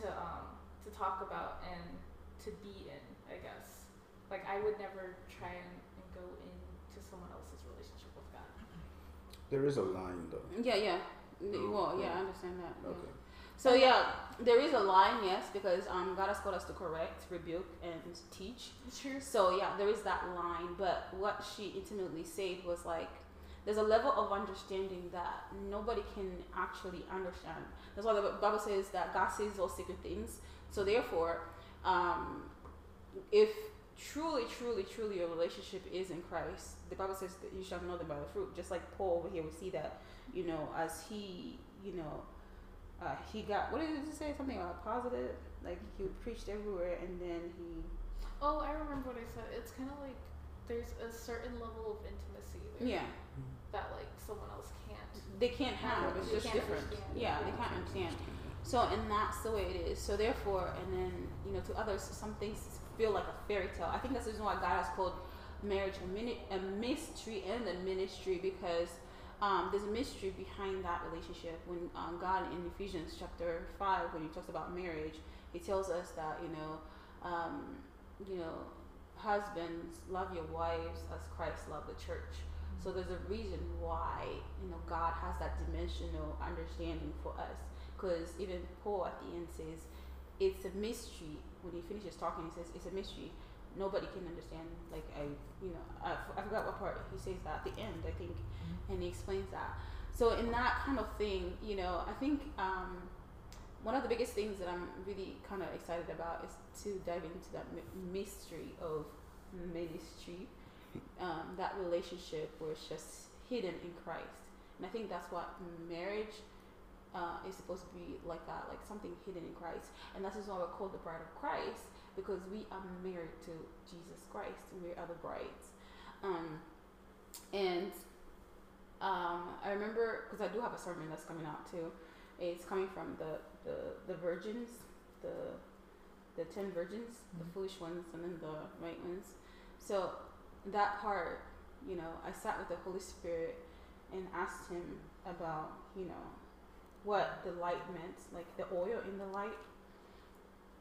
to um to talk about and to be in, I guess. Like I would never try and, and go into someone else's relationship with God. There is a line though. Yeah, yeah. N- Well, yeah. I understand that. yeah. Okay. So yeah, there is a line, yes, because um, God has called us to correct, rebuke, and teach. Sure. So yeah, there is that line. But what she intimately said was like, there's a level of understanding that nobody can actually understand. That's why the Bible says that God sees all secret things. So therefore, um, if truly, truly, truly your relationship is in Christ, the Bible says that you shall know them by the fruit. Just like Paul over here, we see that, you know, as he, you know, uh, he got what did it say? Something about positive. Like he preached everywhere, and then he. Oh, I remember what I said. It's kind of like there's a certain level of intimacy there Yeah, that like someone else can't. they can't have. It's just different. understand. Yeah, they can't understand. So, and that's the way it is. So, therefore, and then, you know, to others, some things feel like a fairy tale. I think that's the reason why God has called marriage a, mini- a mystery and a ministry because um, there's a mystery behind that relationship. When um, God in Ephesians chapter 5, when he talks about marriage, he tells us that, you know, um, you know, husbands, love your wives as Christ loved the church. So there's a reason why, you know, God has that dimensional understanding for us because even Paul at the end says it's a mystery. When he finishes talking, he says it's a mystery. Nobody can understand. Like I, you know, I forgot what part he says that at the end. I think, and he explains that. So in that kind of thing, you know, I think um, one of the biggest things that I'm really kind of excited about is to dive into that my- mystery of ministry, um, that relationship was just hidden in Christ. And I think that's what marriage uh, is supposed to be like that, like something hidden in Christ. And that's why we're called the bride of Christ because we are married to Jesus Christ and we are the brides. Um, and um, I remember because I do have a sermon that's coming out too. It's coming from the the, the virgins, the the ten virgins, the Mhm. foolish ones, and then the right ones. So that part, you know, I sat with the Holy Spirit and asked him about, you know, what the light meant, like the oil in the light.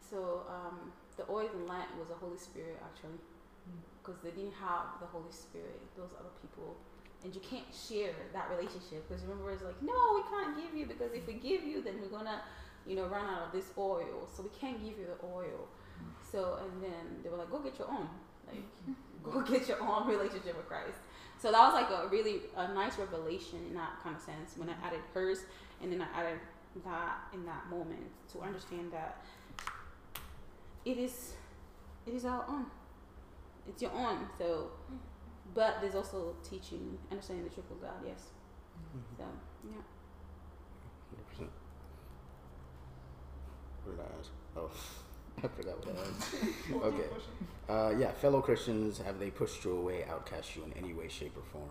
So um, the oil in light was the Holy Spirit actually, hmm. because they didn't have the Holy Spirit. Those other people, and you can't share that relationship because remember it's like, no, we can't give you because if we give you, then we're gonna, you know, run out of this oil. So we can't give you the oil. Hmm. So and then they were like, go get your own, like, hmm. Go get your own relationship with Christ. So that was like a really a nice revelation in that kind of sense when I mm-hmm. added hers and then I added that in that moment to understand that it is it is our own. It's your own. So mm-hmm. but there's also teaching, understanding the truth of God, yes. Mm-hmm. So yeah. 100%. What did I ask? Oh, I forgot what I asked. Was your Okay. Uh, yeah, fellow Christians, have they pushed you away, outcast you in any way, shape, or form?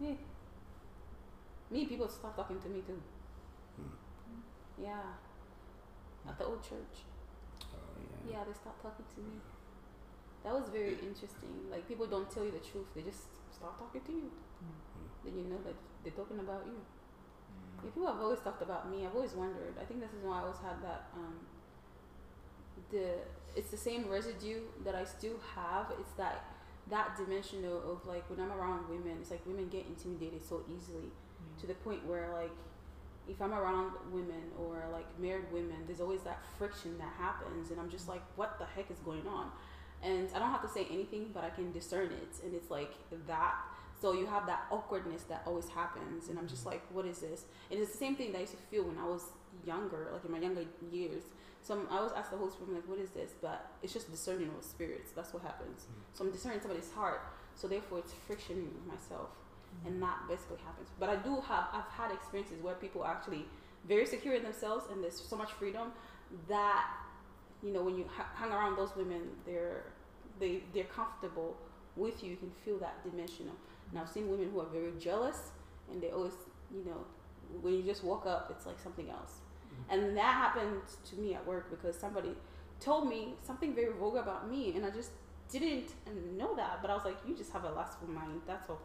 Yeah. Me, people stop talking to me too. Hmm. Yeah. At the old church. Oh, yeah. Yeah, they stopped talking to me. That was very interesting. Like people don't tell you the truth; they just stop talking to you. Then you know that they're talking about you. Yeah, people have always talked about me. I've always wondered. I think this is why I always had that. Um, the it's the same residue that I still have. It's that that dimension of, like when I'm around women, it's like women get intimidated so easily to the point where like if I'm around women or like married women, there's always that friction that happens, and I'm just like, what the heck is going on? And I don't have to say anything, but I can discern it, and it's like that. So you have that awkwardness that always happens, and I'm just like, what is this? And it's the same thing that I used to feel when I was younger, like in my younger years. So I'm, I always ask the Holy Spirit, I'm like, what is this? But it's just discerning of spirits. That's what happens. Mm-hmm. So I'm discerning somebody's heart. So therefore, it's friction with myself mm-hmm. and that basically happens. But I do have I've had experiences where people are actually very secure in themselves and there's so much freedom that you know when you ha- hang around those women, they're they they're comfortable with you. You can feel that dimensional. And I've seen women who are very jealous and they always you know when you just walk up, it's like something else. And that happened to me at work because somebody told me something very vulgar about me, and I just didn't know that. But I was like, you just have a lustful mind. That's all.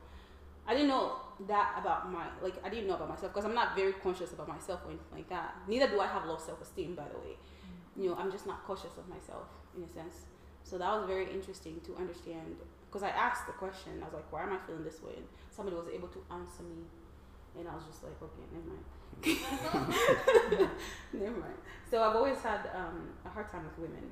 I didn't know that about my like I didn't know about myself because I'm not very conscious about myself or anything like that. Neither do I have low self esteem, by the way. Mm. You know, I'm just not cautious of myself in a sense. So that was very interesting to understand because I asked the question. I was like, why am I feeling this way? And somebody was able to answer me, and I was just like, okay, never mind. never mind. So I've always had um, a hard time with women.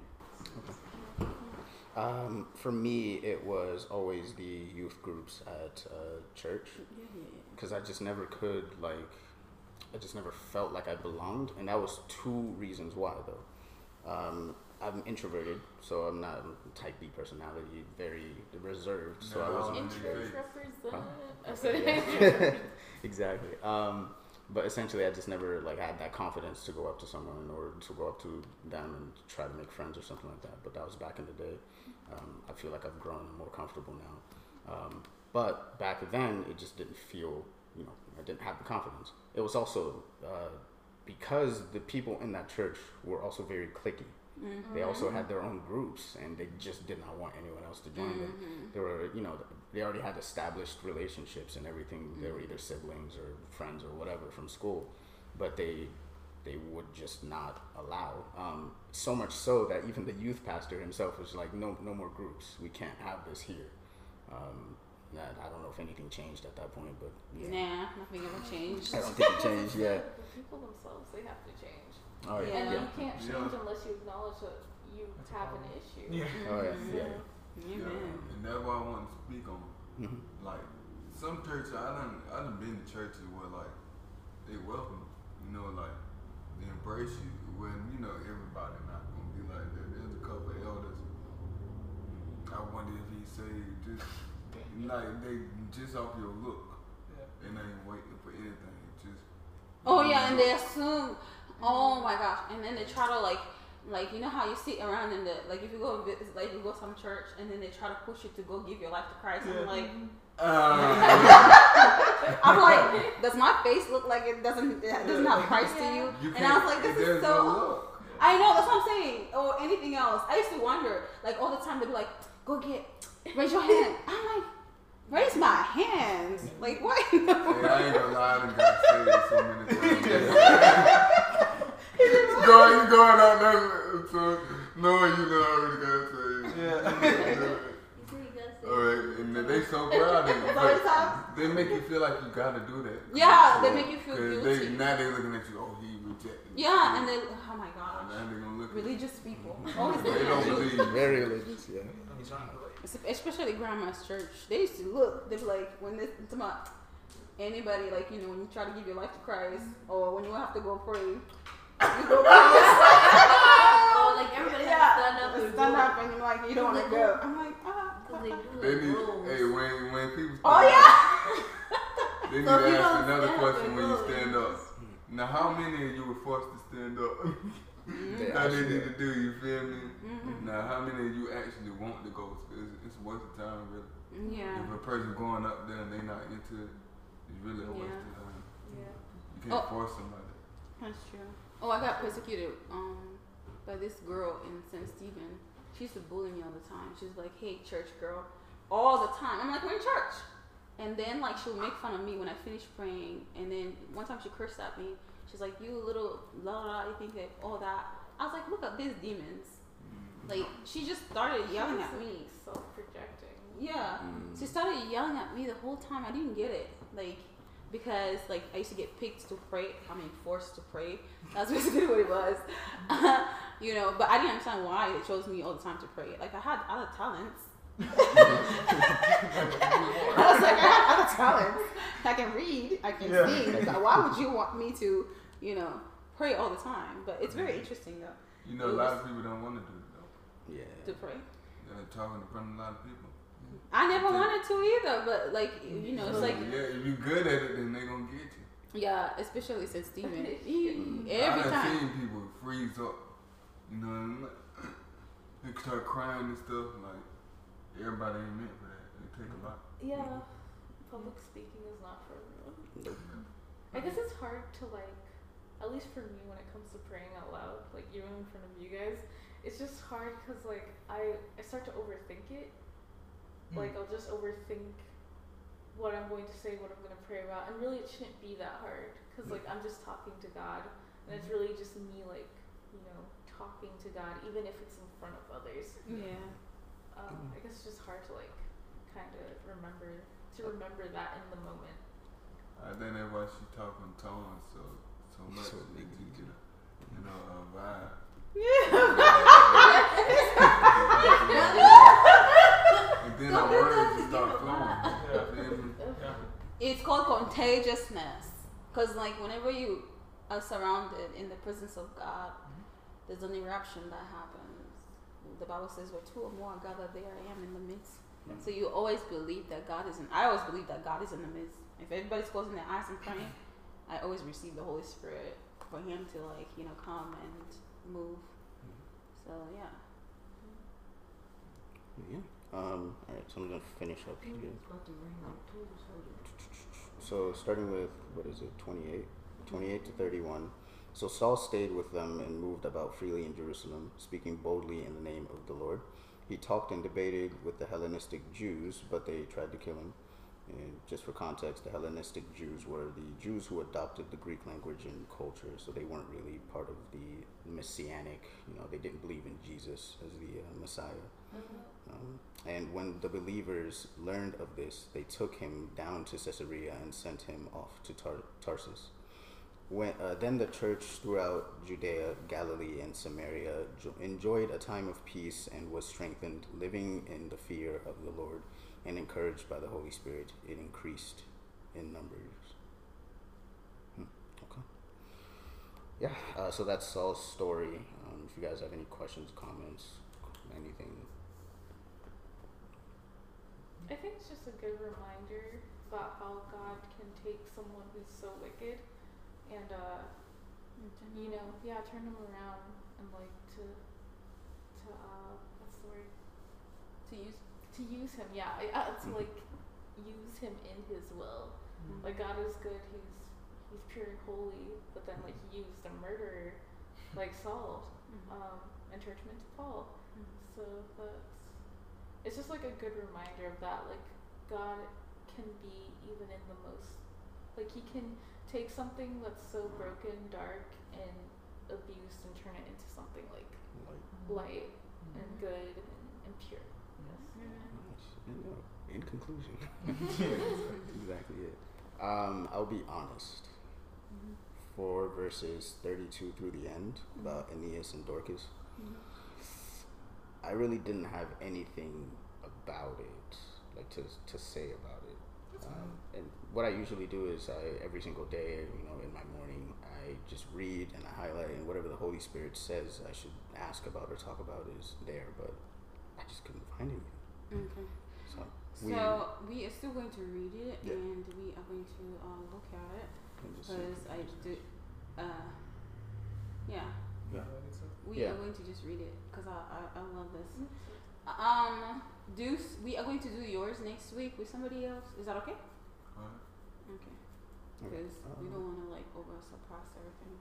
Um, for me, it was always the youth groups at uh, church Yeah, yeah, because I just never could like, I just never felt like I belonged, and that was two reasons why though. Um, I'm introverted, so I'm not a type B personality, very reserved. So I wasn't. no, Huh? represent. Huh? Yeah. exactly. Um, but essentially, I just never like had that confidence to go up to someone or to go up to them and try to make friends or something like that. But that was back in the day. Um, I feel like I've grown more comfortable now. Um, but back then, it just didn't feel, you know, I didn't have the confidence. It was also uh, because the people in that church were also very cliquey. Mm-hmm. They also had their own groups, and they just did not want anyone else to join them. Mhm. They were, you know, they already had established relationships and everything. They were either siblings or friends or whatever from school, but they they would just not allow. Um, so much so that even the youth pastor himself was like, "No, no more groups. We can't have this here." Um, that I don't know if anything changed at that point, but yeah, Nah, nothing ever changed. I don't think it changed yet. The people themselves, they have to change. Oh yeah, Yeah. And yeah. you can't Yeah. change unless you acknowledge that you That's have an issue. Yeah. Oh yeah, Mhm. Yeah. Yeah, and that's why I want to speak on. Mhm. Like some churches, I done I done been to churches where like they welcome, you know, like they embrace you. When you know everybody not gonna be like that. There's a couple of elders. I wonder if he say just like they just off your look, Yeah. they ain't waiting for anything. Just Oh yeah, and they assume. Oh my gosh, and then they try to like, like you know how you sit around in the like if you go vi- like you go some church and then they try to push you to go give your life to Christ. I'm like, uh, I'm like, does my face look like it doesn't it doesn't have Christ to you? you And I was like, this is so. no. I know that's what I'm saying. Or anything else. I used to wonder, like all the time, they'd be like, "Go get, raise your hand." I'm like, raise my hand. Like what? Hey, I ain't gonna lie, I done got saved so many times. Going, you going out there, so knowing you know I already got saved. Yeah. Alright, and they so proud of you. So but it's time- They make you feel like you gotta do that. Yeah, they make you feel 'Cause guilty. They, now they're looking at you, oh, he rejected me. yeah, and then oh my And gosh, now they gonna look at you. religious people. Always They don't believe. Very religious, yeah. Especially grandma's church. They used to look. They be like when they to my anybody like you know when you try to give your life to Christ or when you have to go pray. You go pray. Oh, like everybody has to stand up and stand up, and you're like you don't want to go. I'm like ah. Cause they do They like need, rules. hey, when, when people Oh yeah. they need So to ask another question and when you stand up. Now, how many of you were forced to stand up? They How they actually- need to do, you feel me? Mhm. Now, how many of you actually want to go? It's, it's a waste of time, really. Yeah. If a person going up there and they not into it, it's really a waste Yeah. of time. Yeah. You can't Oh. force somebody. That's true. Oh, I got persecuted um by this girl in St. Stephen. She used to bully me all the time. She's like, "Hey, church girl," all the time. I'm like, "We're in church," and then like she'll make fun of me when I finish praying. And then one time she cursed at me. She's like, "You little la la," la," you think that all that. I was like, "Look at these demons." Like she just started yelling at me. Self-projecting. Yeah. Mm. She started yelling at me the whole time. I didn't get it. Like, because, like, I used to get picked to pray. I mean, forced to pray. That's basically what it was. you know, but I didn't understand why it chose me all the time to pray. Like, I had other talents. I was like, I had other talents. I can read, I can Yeah. sing. So why would you want me to, you know, pray all the time? But it's very mm-hmm. interesting, though, You know, a lot of people don't want to do it, though. Yeah. to pray. They're talking in front of a lot of people. I never wanted to either, but, like, you know, it's like, yeah, if you good at it, then they gonna get you. Yeah, especially St. Stephen. Mm. Every I done time. seen people freeze up. You know, and like, they start crying and stuff. Like everybody ain't meant for that. It take a lot. Yeah. Public speaking is not for everyone. I guess it's hard to like, at least for me when it comes to praying out loud, like even in front of you guys, it's just hard because like I I start to overthink it. Like I'll just overthink what I'm going to say, what I'm going to pray about, and really it shouldn't be that hard because like I'm just talking to God, and it's really just me like you know talking to God, even if it's in front of others. Yeah. Um, I guess it's just hard to like kind of remember to remember that in the moment. I think that's why she talking tongues so so much. So So big. you get a, you know, a vibe. And then the words just start flowing. Yeah. You? Yeah. It's called contagiousness. Because, like, whenever you are surrounded in the presence of God, mm-hmm. there's an eruption that happens. The Bible says, where two or more are gathered, there I am in the midst. So you always believe that God is in. I always believe that God is in the midst. If everybody's closing their eyes and praying, I always receive the Holy Spirit for Him to, like, you know, come and move. Mm-hmm. So, yeah. Mm-hmm. Yeah. Um, all right, so I'm gonna finish up here. It's about to rain October soldier. So starting with what is it, 28, 28 to 31. So Saul stayed with them and moved about freely in Jerusalem, speaking boldly in the name of the Lord. He talked and debated with the Hellenistic Jews, but they tried to kill him. And just for context, the Hellenistic Jews were the Jews who adopted the Greek language and culture, so they weren't really part of the messianic. You know, they didn't believe in Jesus as the uh, Messiah. Um, and when the believers learned of this, they took him down to Caesarea and sent him off to Tar- Tarsus. When, uh, then the church throughout Judea, Galilee, and Samaria jo- enjoyed a time of peace and was strengthened, living in the fear of the Lord and encouraged by the Holy Spirit. It increased in numbers. Hmm, okay. Yeah, uh, so that's Saul's story. Um, if you guys have any questions, comments, anything, I think it's just a good reminder about how God can take someone who's so wicked and uh you know, yeah, turn them around and like to to uh what's the word? To use. To use him, yeah. I- Uh, to like use him in his will. Like God is good, he's he's pure and holy, but then like he used a murderer like Saul, Mhm. um, and turned him into Paul. Mhm. So that's it's just like a good reminder of that. Like God can be even in the most like he can take something that's so broken, dark, and abused and turn it into something like like light and good and, and pure. Yes. Nice. And, uh, in conclusion, exactly it. Um, I'll be honest. Mhm. Four verses 32 through the end about Aeneas and Dorcas. I really didn't have anything about it, like to to say about it. Um, and what I usually do is I every single day, you know, in my morning, I just read and I highlight, and whatever the Holy Spirit says I should ask about or talk about is there, but I just couldn't find anything. Okay. So So we are still going to read it Yeah. and we are going to uh, look at it and just see because I it do. Uh, yeah, Yeah. We Yeah. are going to just read it because I, I I love this. Um, Deuce, we are going to do yours next week with somebody else. Is that okay? Alright. Okay. Okay. Because we Um, don't want to like over surpass everything.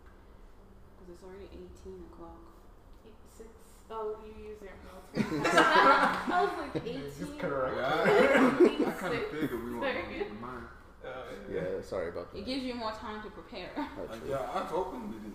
Because it's already eighteen o'clock. Eight, six. Oh, you use your notes. I was like eighteen. Just correct. Yeah, I, I kind of Six. figured we weren't Sorry. going to mine. Yeah, sorry about that. It gives you more time to prepare. Like, true. yeah, I was hoping we didn't.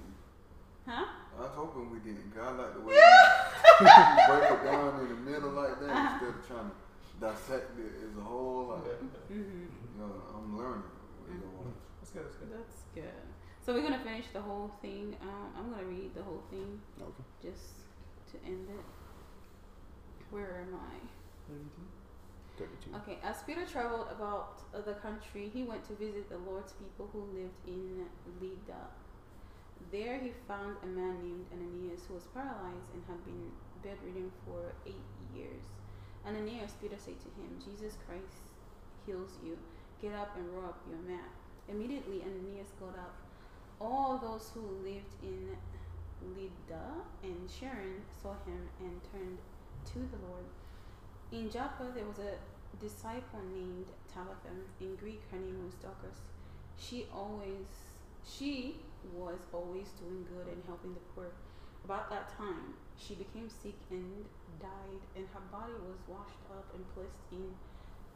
Huh? I was hoping we didn't. God like the way you break it down in the middle like that instead of trying to dissect it as a whole. Like, Mm-hmm. you know, I'm learning. You know, That's good. That's good. That's good. So we're gonna finish the whole thing. Um, I'm gonna read the whole thing Okay. just to end it. Where am I? 32. Okay, as Peter traveled about uh, the country, he went to visit the Lord's people who lived in Lydda. There he found a man named Ananias who was paralyzed and had been bedridden for eight years. Ananias, Peter said to him, Jesus Christ heals you. Get up and roll up your mat. Immediately Ananias got up. All those who lived in Lydda and Sharon saw him and turned to the Lord. In Joppa, there was a disciple named Tabitha. In Greek, her name was Dorcas. She always, she was always doing good and helping the poor. About that time, she became sick and died, and her body was washed up and placed in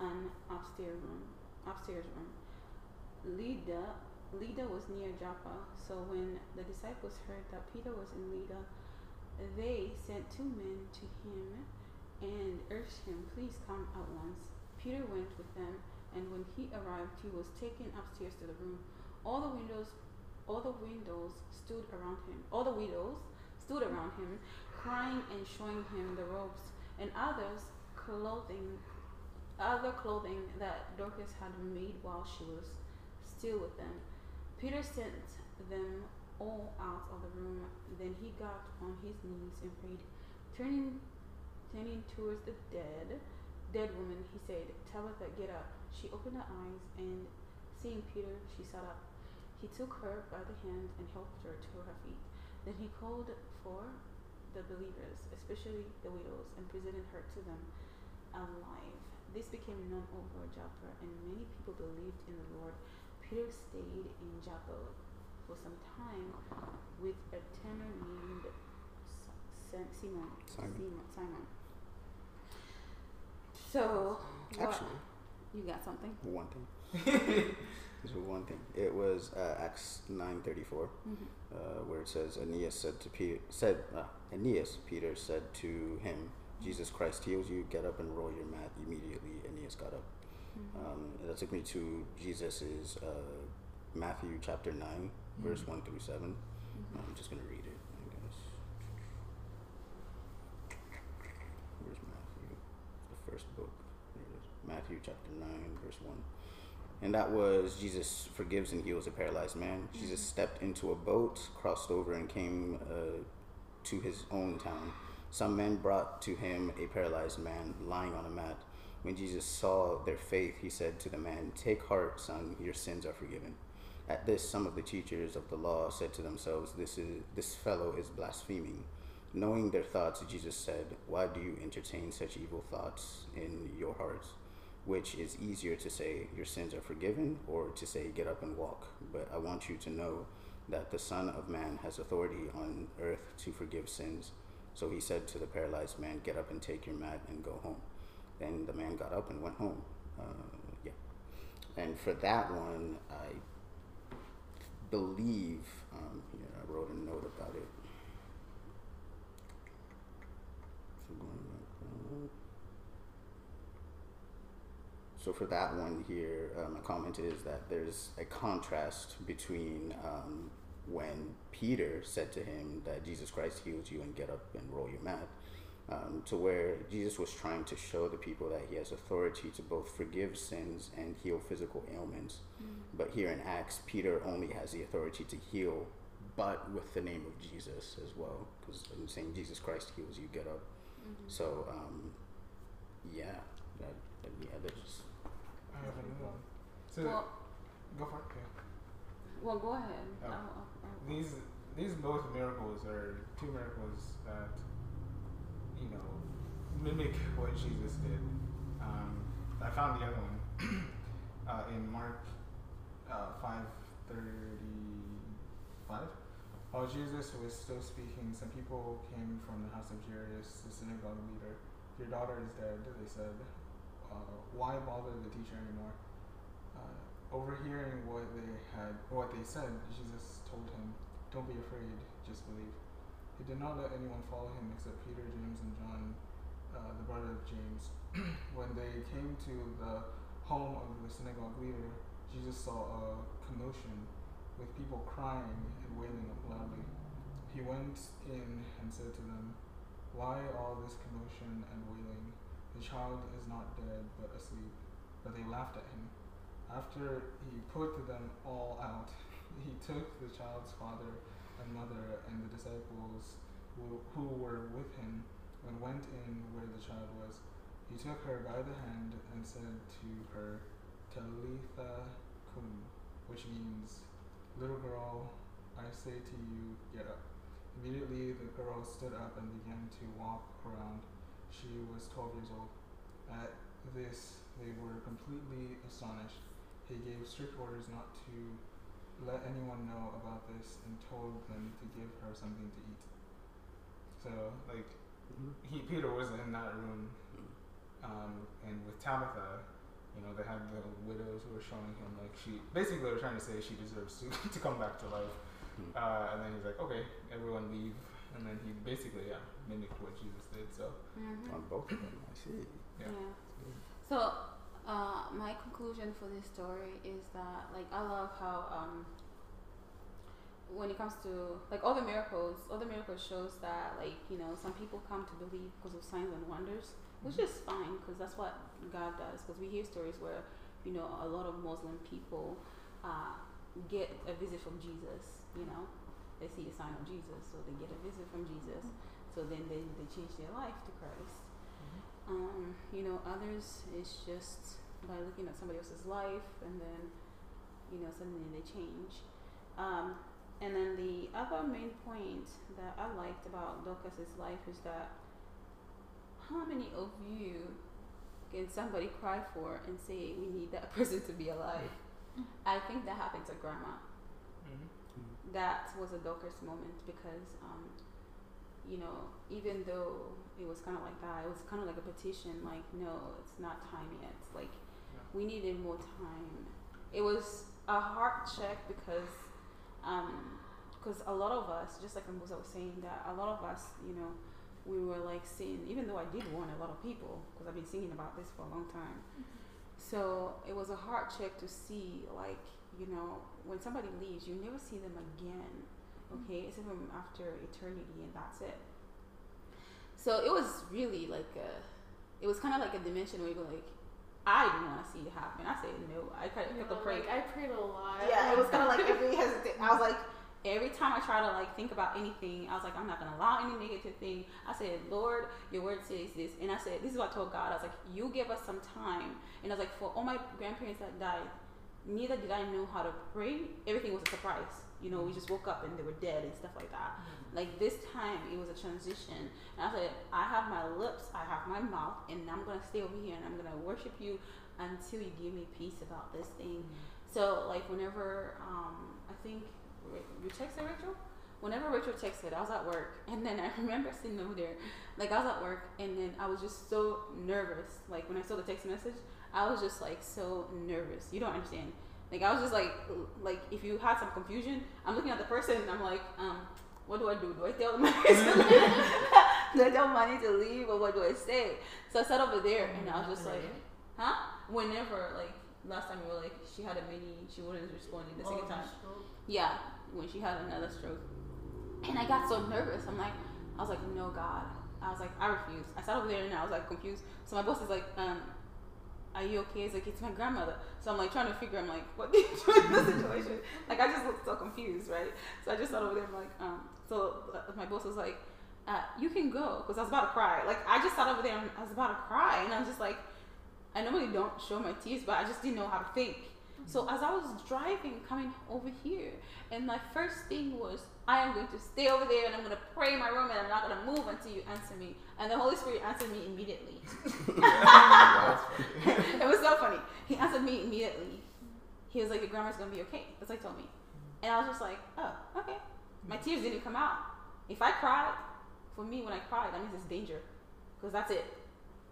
an upstairs room. Upstairs room. Lydda, Lydda was near Joppa, so when the disciples heard that Peter was in Lydda, they sent two men to him and urged him, Please come at once. Peter went with them, and when he arrived, he was taken upstairs to the room. All the windows, all the windows stood around him. All the widows stood around him, crying and showing him the robes and others clothing, other clothing that Dorcas had made while she was still with them. Peter sent them all out of the room. Then he got on his knees and prayed, turning, turning towards the dead, dead woman. He said, "Tabitha, get up." She opened her eyes and, seeing Peter, she sat up. He took her by the hand and helped her to her feet. Then he called for the believers, especially the widows, and presented her to them alive. This became known over Joppa, and many people believed in the Lord. Peter stayed in Joppa for some time with a tanner named Simon. Simon. Simon. Simon. So, what- Actually, you got something? one thing. this was one thing. It was uh, Acts nine thirty four, Mm-hmm. uh, where it says Aeneas said to Peter said uh, Aeneas Peter said to him, Jesus Christ heals you. Get up and roll your mat. Immediately, Aeneas got up. Mm-hmm. Um, that took me to Jesus's uh, Matthew chapter 9, verse 1 through 7. Mm-hmm. I'm just going to read it, I guess. Where's Matthew? The first book. There it is. Matthew chapter 9, verse 1. And that was Jesus forgives and heals a paralyzed man. Jesus stepped into a boat, crossed over, and came uh, to his own town. Some men brought to him a paralyzed man lying on a mat. When Jesus saw their faith, he said to the man, Take heart, son, your sins are forgiven. At this, some of the teachers of the law said to themselves, This, is, this fellow is blaspheming. Knowing their thoughts, Jesus said, Why do you entertain such evil thoughts in your hearts? Which is easier to say, Your sins are forgiven, or to say, Get up and walk? But I want you to know that the Son of Man has authority on earth to forgive sins. So he said to the paralyzed man, Get up and take your mat and go home. Then the man got up and went home. Uh, yeah. And for that one, I believe, um, I wrote a note about it. So going back. So for that one here, uh, my comment is that there's a contrast between um, when Peter said to him that Jesus Christ heals you and get up and roll your mat, um, to where Jesus was trying to show the people that he has authority to both forgive sins and heal physical ailments. But here in Acts, Peter only has the authority to heal, but with the name of Jesus as well, because I'm saying Jesus Christ heals you, get up. So, um, yeah, that, yeah, there's I have another one. So Well, go for it. Yeah. well, go ahead. Oh. I'll- I'll- I'll- These these both miracles are two miracles that you know mimic what Jesus did. Um, I found the other one uh, in Mark uh, five thirty five. While Jesus was still speaking, some people came from the house of Jairus, the synagogue leader. Your daughter is dead, they said. Uh, why bother the teacher anymore? Uh, overhearing what they had, what they said, Jesus told him, "Don't be afraid, just believe." He did not let anyone follow him except Peter, James, and John, uh, the brother of James. when they came to the home of the synagogue leader, Jesus saw a commotion with people crying and wailing loudly. He went in and said to them, Why all this commotion and wailing? The child is not dead, but asleep. But they laughed at him. After he put them all out, he took the child's father and mother and the disciples who, who were with him and went in where the child was. He took her by the hand and said to her, Talitha kum, which means, Little girl, I say to you, get up. Immediately the girl stood up and began to walk around. She was 12 years old. At this, they were completely astonished. He gave strict orders not to let anyone know about this and told them to give her something to eat. So, like, he Peter was in that room, um, and with Tabitha, you know, they had the widows who were showing him like she basically they were trying to say she deserves to to come back to life. Hmm. Uh, and then he's like, okay, everyone leave, and then he basically yeah mimicked what Jesus did. So Mhm. on both of them. I see. yeah, Yeah. So, uh, my conclusion for this story is that, like, I love how um, when it comes to like all the miracles, all the miracles shows that like you know some people come to believe because of signs and wonders, which is fine because that's what God does. Because we hear stories where you know a lot of Muslim people uh, get a visit from Jesus. You know, they see a sign of Jesus, so they get a visit from Jesus. So then they they change their life to Christ. Um, you know, others it's just by looking at somebody else's life and then you know suddenly they change. Um, and then the other main point that I liked about Dorcas's life is that how many of you can somebody cry for and say we need that person to be alive? I think that happened to grandma. Mm-hmm. That was a Dorcas moment because um, you know, even though it was kind of like that, it was kind of like a petition, like, no, it's not time yet. Like, Yeah. we needed more time. It was a heart check because, because a lot of us, just like Mbuza was saying, that a lot of us, you know, we were like seeing, even though I did warn a lot of people, because I've been singing about this for a long time. So it was a heart check to see, like, you know, when somebody leaves, you never see them again mm-hmm. okay? Except from after eternity and that's it. So it was really like a it was kind of like a dimension where you go like i didn't want to see it happen. I said no. I kind of You kept the know, pray like I prayed a lot. yeah it was kind of like every hesitant i was like every time i try to like think about anything i was like i'm not gonna allow any negative thing. I said lord your word says this. And i said this is what i told god. I was like you give us some time. And i was like for all my grandparents that died neither did i know how to pray. Everything was a surprise. You know we just woke up and they were dead and stuff like that. Like this time it was a transition. And i said i have my lips i have my mouth and i'm gonna stay over here and i'm gonna worship you until you give me peace about this thing. So like whenever um i think you texted rachel? Whenever rachel texted i was at work. And then i remember sitting over there. Like i was at work and then i was just so nervous. Like when i saw the text message i was just like so nervous you don't understand like I was just like, like if you had some confusion, I'm looking at the person and I'm like, um, what do I do? Do I tell them I to leave? do I tell need to leave or what do I say? So I sat over there and I was just like, huh? Whenever like last time you were like, she had a mini, she wasn't responding the second time. Yeah, when she had another stroke. And I got so nervous. I'm like, I was like, no, God. I was like, I refuse. I sat over there and I was like confused. So my boss is like, um, are you okay? It's like, it's my grandmother. So I'm like trying to figure, I'm like, what do you do in this situation? Like, I just looked so confused, right? So I just sat over there, I'm like, um, so uh, my boss was like, uh, you can go. Because I was about to cry. Like, I just sat over there and I was about to cry. And I'm just like, I normally don't show my tears, but I just didn't know how to think. So as I was driving, coming over here, and my first thing was, I am going to stay over there and I'm going to pray in my room and I'm not going to move until you answer me. And the Holy Spirit answered me immediately. it was so funny. He answered me immediately. He was like, Your grandma's going to be okay. That's what he told me. And I was just like, Oh, okay. My tears didn't come out. If I cried, for me, when I cried, that means it's danger. Because that's it.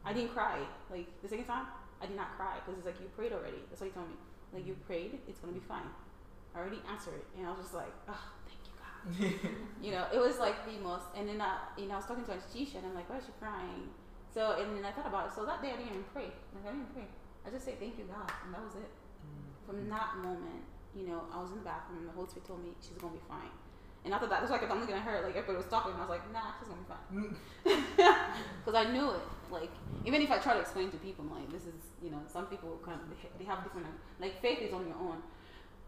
I didn't cry. Like, the second time, I did not cry. Because it's like, You prayed already. That's what he told me. Like, you prayed, it's going to be fine. I already answered it. And I was just like, Oh, thank you, know, it was like the most. And then, I, you know, I was talking to Anisha, and I'm like, Why is she crying? So, and then I thought about it. So that day, I didn't even pray. Like, I didn't pray. I just said, Thank you, God. And that was it. Mm. From that moment, you know, I was in the bathroom, and the Holy Spirit told me she's going to be fine. And after that, that's if I'm looking at her. Like, everybody was talking, and I was like, Nah, she's going to be fine. Mm. Because I knew it. Like, even if I try to explain to people, I'm like, this is, you know, some people kind of, they have different, like, faith is on your own.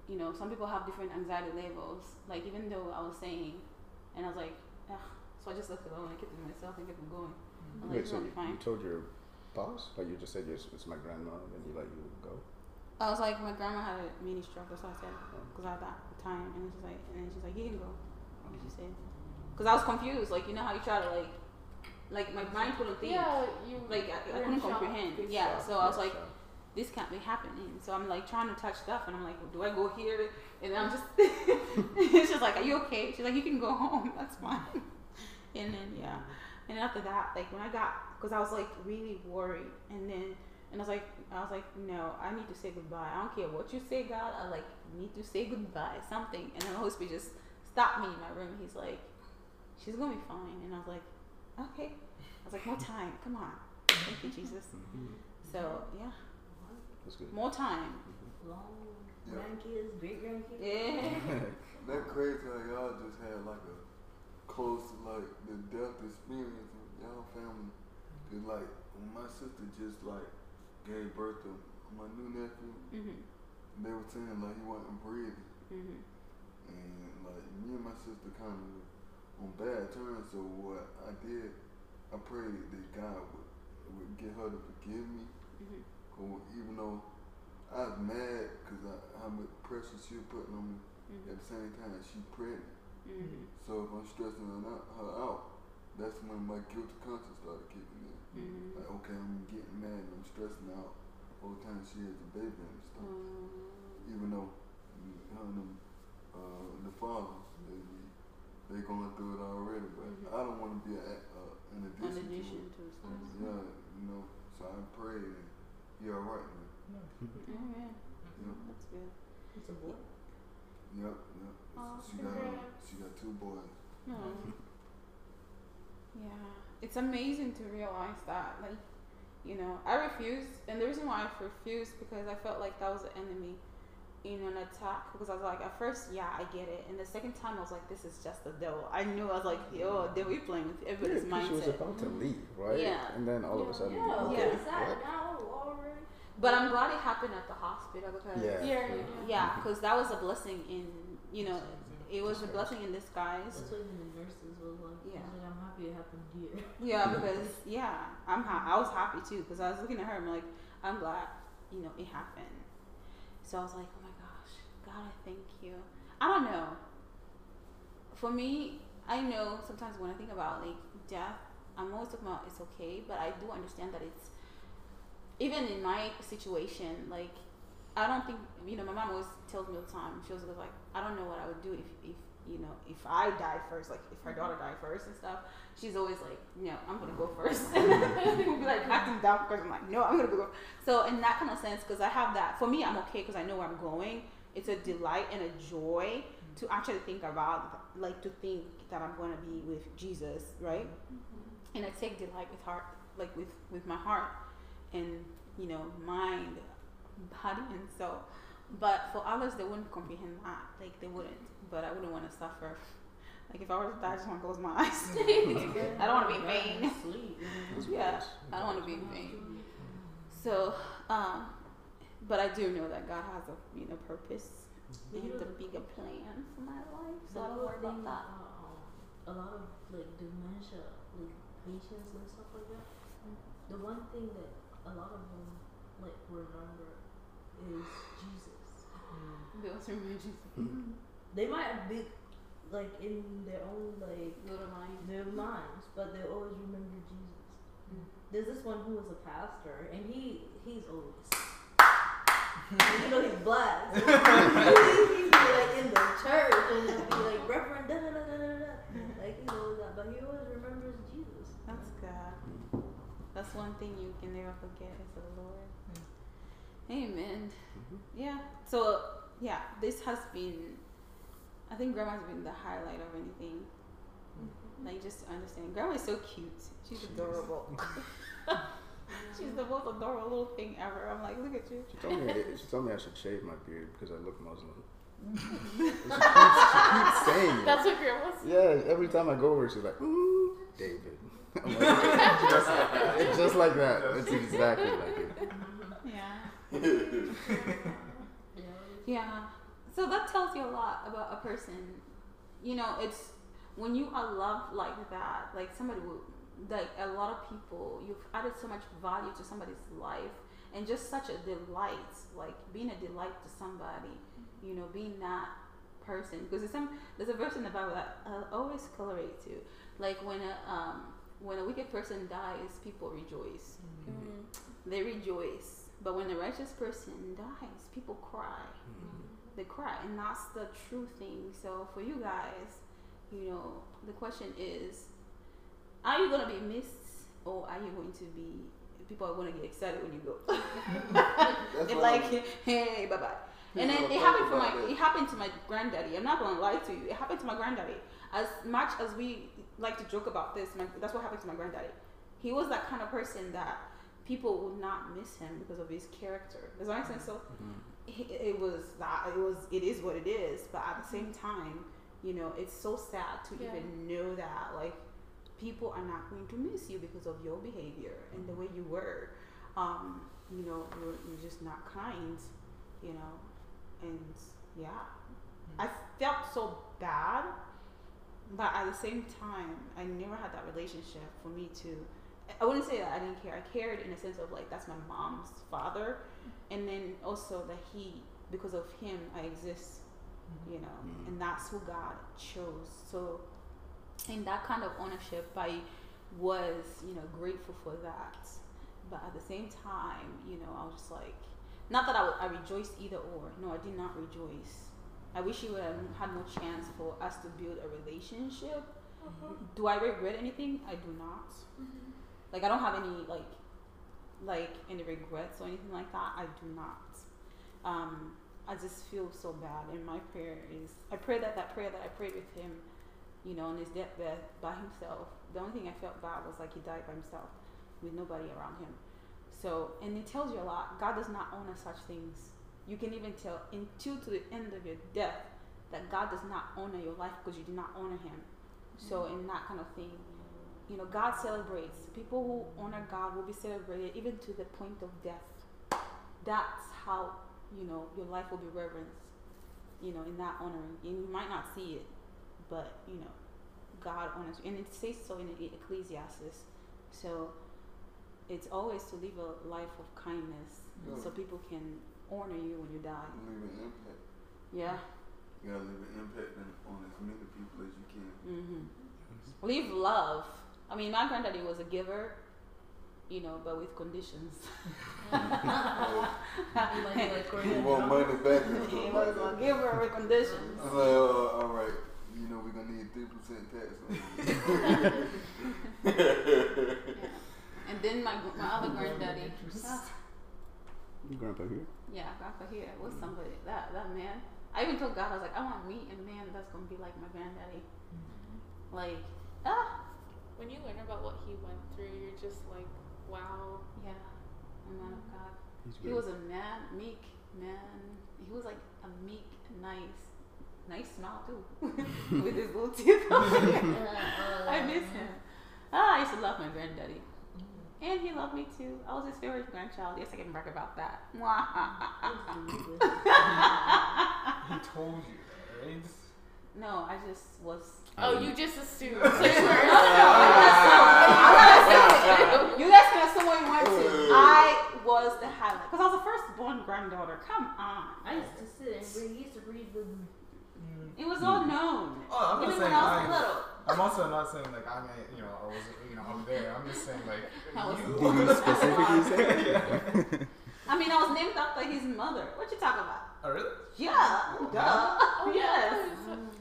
You know, some people have different anxiety levels. Like, even though I was saying, and I was like, Ugh. so I just left it alone. I kept it to myself and kept it going. I'm like, Wait, so going be fine. you told your boss? Like you just said, yes, it's my grandma, and then he let you go. I was like, my grandma had a mini stroke. That's what I said. Oh. Because I had that time. And then she's like, and then she's like, you can go. What did she say? Mm-hmm. Because I was confused. Like, you know how you try to, like, like my mind couldn't think. Yeah, you Like, I, I You're in couldn't shock. comprehend. Yeah. So I was like, shock. This can't be happening. So I'm like trying to touch stuff, and I'm like, do I go here? And I'm just, she's like, are you okay? She's like, you can go home. That's fine. And then yeah, and after that, like when I got, because I was like really worried, and then and I was like, I was like, no, I need to say goodbye. I don't care what you say, God. I like need to say goodbye, something. And then the Holy Spirit just stopped me in my room. He's like, she's gonna be fine. And I was like, okay. I was like, more time. Come on. Thank you, Jesus. Mm-hmm. So yeah, That's good. more time. Long Yeah. grandkids, great grandkids. Yeah. that crazy how y'all just had like a close like the death experience in y'all family. Cause like my sister just like gave birth to my new nephew, Mhm. they were saying like he wasn't breathing. Mhm. And like me and my sister kind of on bad terms. So what I did, I prayed that God would would get her to forgive me. Mhm. Even though I was mad because I how much pressure she was putting on me, Mhm. at the same time she pregnant. Mhm. So if I'm stressing her out, her out, that's when my guilty conscience started kicking in. Mhm. Like okay, I'm getting mad and I'm stressing out all the time she has a baby and stuff. Um, Even though her and them, uh, the father, they they going through it already, but Mhm. I don't want to be a, uh, an addition, addition to it. to. Yeah, you know. So I prayed and he all right man. Amen. Yeah. That's good. It's a boy. Yep, yep. Oh, she got congrats. she got two boys. No. Yeah, it's amazing to realize that. Like, you know, I refused, and the reason why I refused because I felt like that was the enemy in an attack. Because I was like, at first, yeah, I get it, and the second time, I was like, this is just the devil. I knew I was like, yo, they were playing with everybody's Yeah, everybody's 'cause she was about to mm-hmm. leave, right? Yeah. And then all of a sudden, Yeah, okay, Yeah. is that what? now already? But I'm glad it happened at the hospital because Yeah. Yeah, yeah, yeah, because that was a blessing in you know, it was a blessing in disguise. That's what even the nurses was like. Yeah. Yeah. Like, I'm happy it happened here. Yeah, because yeah, I'm ha- I was happy too because I was looking at her. I'm like, I'm glad, you know, it happened. So I was like, my gosh, God, I thank you. I don't know. For me, I know sometimes when I think about like death, I'm always talking about it's okay, but I do understand that it's even in my situation, like I don't think you know. My mom always tells me all the time. She was always like, I don't know what I would do if if you know if I die first, like if her daughter died first and stuff. She's always like, no, I'm gonna go first. we'll be like acting down because I'm like, no, I'm gonna go. So in that kind of sense, because I have that. For me, I'm okay because I know where I'm going. It's a delight and a joy to actually think about, like to think that I'm gonna be with Jesus, right? And I take delight with heart, like with with my heart, and you know, mind, body, and soul. But for others, they wouldn't comprehend that. Like they wouldn't. But I wouldn't want to suffer. Like if I were to die, I just want to close my eyes. I don't want to be in pain. Yeah, I don't want to be in pain. So, um, but I do know that God has a you know purpose mm-hmm. and a bigger plan for my life. So I don't worry about that. Uh, um, a lot of like dementia, like patients and stuff like that. The one thing that a lot of them like remember is Jesus. Mm-hmm. Bills are emergency. Hmm. They might be like in their own like Little mind. their minds, but they always remember Jesus. Mm-hmm. There's this one who was a pastor, and he he's always. You know he's black. So he, he'd be like in the church and just be like Reverend da da da da da da. Like he knows that, but he always remembers Jesus. That's good. That's one thing you can never forget is the Lord. Mm-hmm. Amen. Mm-hmm. Yeah. So yeah, this has been. I think Grandma's been the highlight of anything. Mm-hmm. Like just to understand, Grandma is so cute. She's adorable. She's the most adorable little thing ever. I'm like, look at you. She told me she told me I should shave my beard because I look Muslim. she, keeps, she keeps saying it. That's what grandma said. Yeah, every time I go over, she's like, "Ooh, David." I'm like, it's, just, it's just like that. It's exactly like it. Yeah. Yeah. Yeah. So that tells you a lot about a person. You know, it's when you are loved like that, like somebody will, like a lot of people, you've added so much value to somebody's life and just such a delight, like being a delight to somebody, mm-hmm. you know, being that person. Because there's some, there's a verse in the Bible that I always correlate to. Like when a, um, when a wicked person dies, people rejoice. Mm-hmm. Mm-hmm. They rejoice. But when a righteous person dies, people cry they cry and that's the true thing so for you guys you know the question is are you going to be missed or are you going to be people are going to get excited when you go? That's it's like I'm- hey bye bye. And then it happened for my about it happened to my granddaddy. I'm not going to lie to you. It happened to my granddaddy. As much as we like to joke about this my, that's what happened to my granddaddy. He was that kind of person that people would not miss him because of his character. Does that make sense? So it, it was that it was it is what it is. But at the same time, you know, it's so sad to Yeah. even know that like people are not going to miss you because of your behavior and the way you were. Um, you know, you're, you're just not kind. You know, and yeah, I felt so bad, but at the same time, I never had that relationship for me to. I wouldn't say that I didn't care. I cared in a sense of like that's my mom's father, and then also that he, because of him, I exist. You know, Mhm. and that's who God chose. So, in that kind of ownership, I was you know grateful for that. But at the same time, you know, I was just like, not that I, w- I rejoiced either or. No, I did not rejoice. I wish you would have had more chance for us to build a relationship. Do I regret anything? I do not. Like I don't have any like like any regrets or anything like that. I do not. Um, I just feel so bad, and my prayer is I pray that that prayer that I prayed with him, you know, on his deathbed by himself. The only thing I felt bad was like he died by himself, with nobody around him. So, and it tells you a lot. God does not honor such things. You can even tell until to the end of your death that God does not honor your life because you did not honor Him. So, mm-hmm. in that kind of thing, you know, God celebrates. People who honor God will be celebrated even to the point of death. That's how, you know, your life will be reverenced, you know, in that honoring. And you might not see it, but, you know, God honors you. And it says so in Ecclesiastes. So, it's always to live a life of kindness Yeah. so people can honor you when you die. Leave an impact. Yeah. You gotta leave an impact on, on as many people as you can. Mm-hmm. Leave love. I mean, my granddaddy was a giver, you know, but with conditions. You might be like, you want money back and he was a giver with conditions. I'm like, oh, all right. You know, we're gonna need three percent tax on it. And then my my other granddaddy, Grandpa here. yeah, grandpa here was somebody that that man. I even told God I was like, I want me meet a man that's gonna be like my granddaddy. Like, ah, When you learn about what he went through, you're just like, wow. yeah, a man of God. He was a man, meek man. He was like a meek, nice, nice smile too, with his little teeth. I miss him. Ah, I used to love my granddaddy, and he loved me too. I was his favorite grandchild. Yes, I can brag about that. He told you right? no, I just was. Oh, Um, you just assumed. No, no, no, I'm not assuming. You guys can assume what you want to. I was the highlight because I was the firstborn granddaughter. Come on, I used to sit and read. He used to read the. It was all hmm. known. Oh, I'm not Even when saying I was little. I'm also not saying like I'm, a- you know, I was, you know, up there. I'm just saying like I you. Did you specifically say? I mean, I was named after his mother. What you talking about? Oh, really? Yeah, oh, duh. Oh, yes.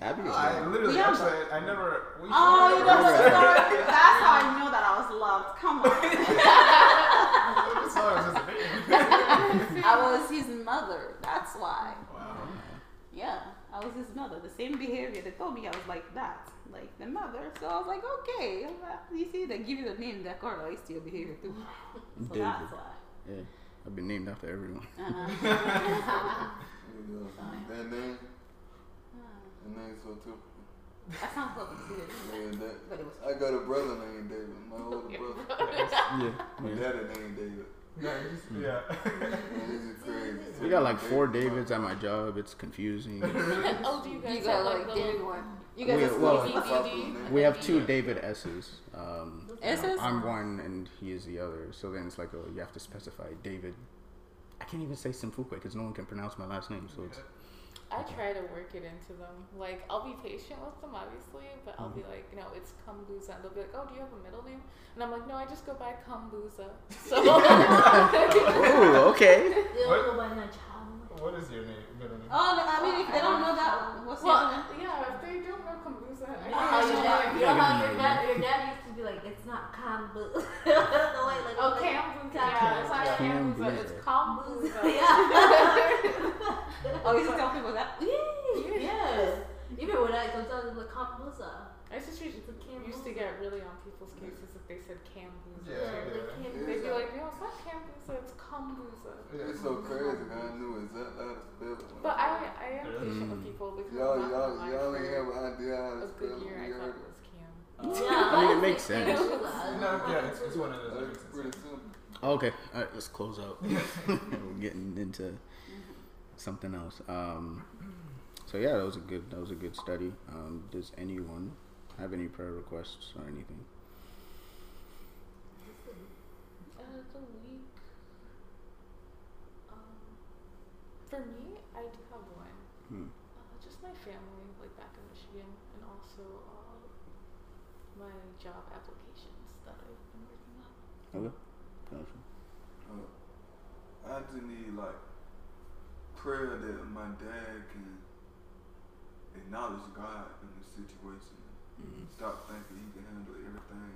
Abigail. I literally, Yeah. actually, I never. We Oh, you know shared- the story. That's how I know that I was loved. Come on. I thought it was just a name. I was his mother. That's why. Wow. Yeah, I was his mother. The same behavior. They told me I was like that, like the mother. So I was like, okay. You see, they give you the name that correlates to your behavior too. So David. that's why. Yeah, I've been named after everyone. Uh-huh. Yeah, that name, Ah, that name's so typical. that sounds so considered. Man, that, But it was. I got a brother named David. My older brother. Yeah. My yeah. daddy named David. No, you just, yeah. Man, this is crazy. We got like four Davids at my job. It's confusing. oh, do you guys You got like like David one. You guys We- are well- We have two David S's. Um, S's? I'm one and he is the other. So then it's like, oh, you have to specify David. I can't even say Simfukwe because no one can pronounce my last name. So it's I try to work it into them. Like, I'll be patient with them, obviously, but I'll be mm-hmm. like, you know, it's Kambuza. And they'll be like, oh, do you have a middle name? And I'm like, no, I just go by Kambuza. So, oh, okay. They What? don't go by my child. What is your name? Middle name? Oh, no, I mean, if they don't know that, what's the other well, yeah, if they don't know Kambuza, I You know how your dad, you know how your dad, your dad used to be like, it's not Kambu. the way, like, oh, like, Kambuza. Yeah, it's not Kambuza, Kambuza. it's Kambuza. yeah. Oh, you just tell people that? Yeah. Yes. Even when I sometimes I'm like Kambuza. My sister used It's a Cam used to get really on people's cases if they said Cambuza. Yeah, Yeah, yeah. like Cam They'd be like, no, it's not Cambuza, it's Kambuza. Yeah. It's so crazy. 'cause I knew exactly how to spell it. But I. I am patient with people because Y'all, I'm not y'all, gonna y'all ain't have an idea how to a good year I thought it it. was Cam. Yeah, I mean, it makes sense. Cam Booza. No, yeah, it's, it's one of those. that It's pretty simple. Oh, okay, all right, let's close out. We're getting into something else. Um, so yeah, that was a good that was a good study. Um, does anyone have any prayer requests or anything? Uh, the week. Um, for me, I do have one. Hmm. Uh, just my family, like back in Michigan, and also uh, my job applications that I've been working on. Okay. Gotcha. Uh, I just need like prayer that my dad can acknowledge God in the situation. Mhm. Stop thinking he can handle everything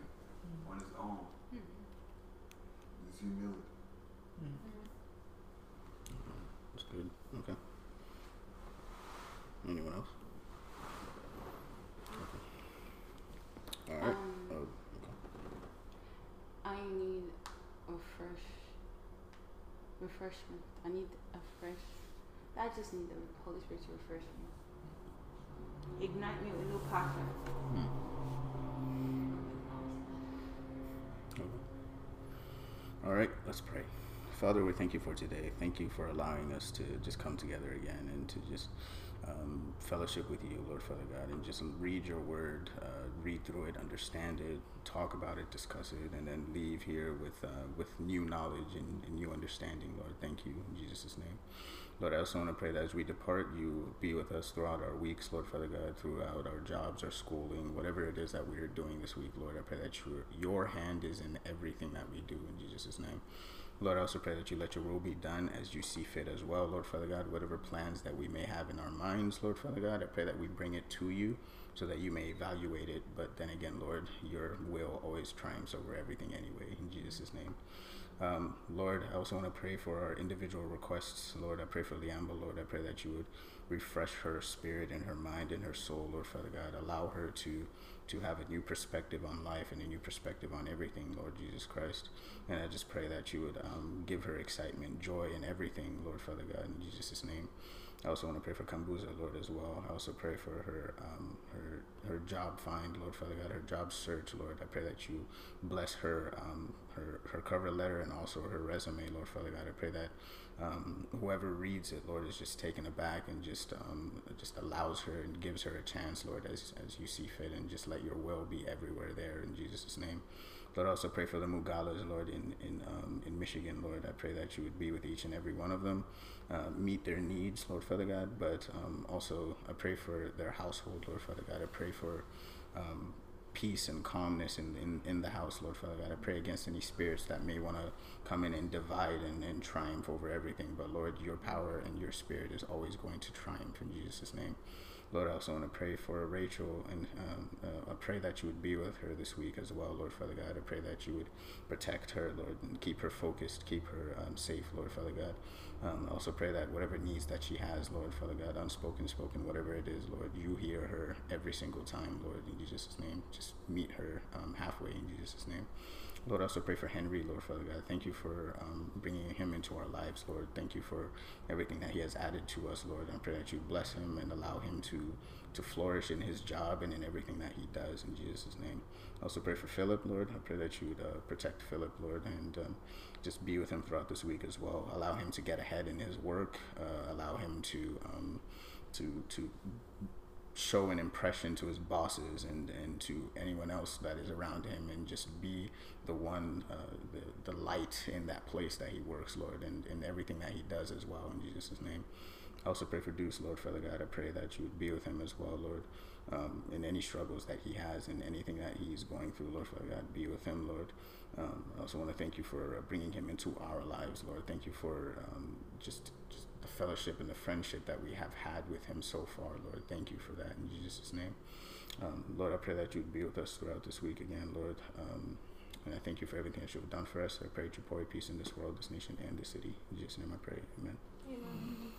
on his own. It's humility. That's good. Okay. Anyone else? Okay. All right. Um, Oh, okay. I need a fresh refreshment. I need a fresh. I just need the Holy Spirit to refresh me. Ignite me with new passion. Hmm. All right, let's pray. Father, we thank you for today. Thank you for allowing us to just come together again and to just um, fellowship with you, Lord Father God, and just read your word, uh, read through it, understand it, talk about it, discuss it, and then leave here with uh, with new knowledge and, and new understanding, Lord. Thank you in Jesus' name. Lord, I also want to pray that as we depart, you be with us throughout our weeks, Lord Father God, throughout our jobs, our schooling, whatever it is that we are doing this week, Lord. I pray that your, your hand is in everything that we do in Jesus' name. Lord, I also pray that you let your will be done as you see fit as well, Lord Father God. Whatever plans that we may have in our minds, Lord Father God, I pray that we bring it to you so that you may evaluate it. But then again, Lord, your will always triumphs over everything anyway, in Jesus' name. Um, Lord, I also want to pray for our individual requests. Lord, I pray for Liamba. Lord, I pray that you would refresh her spirit and her mind and her soul, Lord Father God. Allow her to to have a new perspective on life and a new perspective on everything, Lord Jesus Christ. And I just pray that you would um, give her excitement, joy in everything, Lord Father God, in Jesus' name. I also want to pray for Kambuza, Lord, as well. I also pray for her, um, her, her job find, Lord Father God, her job search, Lord. I pray that you bless her, um, her, her cover letter and also her resume, Lord Father God. I pray that um, whoever reads it, Lord, is just taken aback and just um, just allows her and gives her a chance, Lord, as as you see fit, and just let your will be everywhere there in Jesus' name. Lord, also pray for the Mugalas, Lord, in in um, in Michigan, Lord. I pray that you would be with each and every one of them, uh, meet their needs, Lord Father God. But um, also, I pray for their household, Lord Father God. I pray for um, peace and calmness in, in, in the house, Lord Father God. I pray against any spirits that may want to come in and divide and, and triumph over everything. But Lord, your power and your spirit is always going to triumph in Jesus' name. Lord, I also want to pray for Rachel, and um, uh, I pray that you would be with her this week as well, Lord Father God. I pray that you would protect her, Lord, and keep her focused, keep her um, safe, Lord Father God. Um, I also pray that whatever needs that she has, Lord Father God, unspoken, spoken, whatever it is, Lord, you hear her every single time, Lord, in Jesus' name. Just meet her um, halfway in Jesus' name. Lord, I also pray for Henry, Lord Father God. Thank you for um, bringing him into our lives, Lord. Thank you for everything that he has added to us, Lord. I pray that you bless him and allow him to to flourish in his job and in everything that he does in Jesus' name. I also pray for Philip, Lord. I pray that you would uh, protect Philip, Lord, and um, just be with him throughout this week as well. Allow him to get ahead in his work. Uh, allow him to um, to to show an impression to his bosses and, and to anyone else that is around him and just be the one, uh, the, the light in that place that he works, Lord, and, and everything that he does as well, in Jesus' name. I also pray for Deuce, Lord, Father God. I pray that you would be with him as well, Lord, um, in any struggles that he has and anything that he's going through, Lord, Father God. Be with him, Lord. Um, I also want to thank you for uh, bringing him into our lives, Lord. Thank you for um, just, just the fellowship and the friendship that we have had with him so far, Lord. Thank you for that in Jesus' name. Um, Lord, I pray that you'd be with us throughout this week again, Lord. Um, and I thank you for everything that you've done for us. I pray that you pour your peace in this world, this nation, and this city. In Jesus' name I pray. Amen. Amen.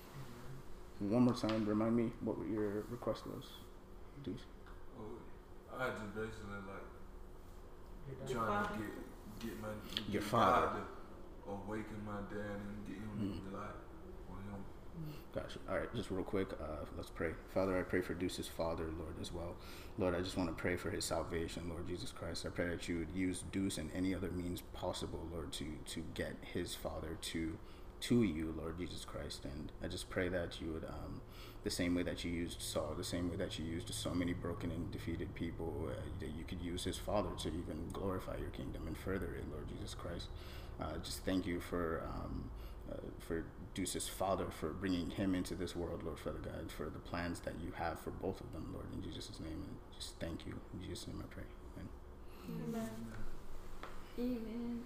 One more time, remind me what your request was. Deuce. Oh, I just basically like Your trying to get get my Your get father. To awaken my dad and get him Mm. to like him. Gotcha. All right, just real quick, uh, let's pray. Father, I pray for Deuce's father, Lord, as well. Lord, I just want to pray for his salvation, Lord Jesus Christ. I pray that you would use Deuce and any other means possible, Lord, to to get his father to to you, Lord Jesus Christ. And I just pray that you would, um, the same way that you used Saul, the same way that you used so many broken and defeated people, uh, that you could use his father to even glorify your kingdom and further it, Lord Jesus Christ. Uh, just thank you for. Um, uh, for Deuce's father for bringing him into this world, Lord Father God, for the plans that you have for both of them, Lord, in Jesus' name. And just thank you. In Jesus' name I pray. Amen. Amen. Amen.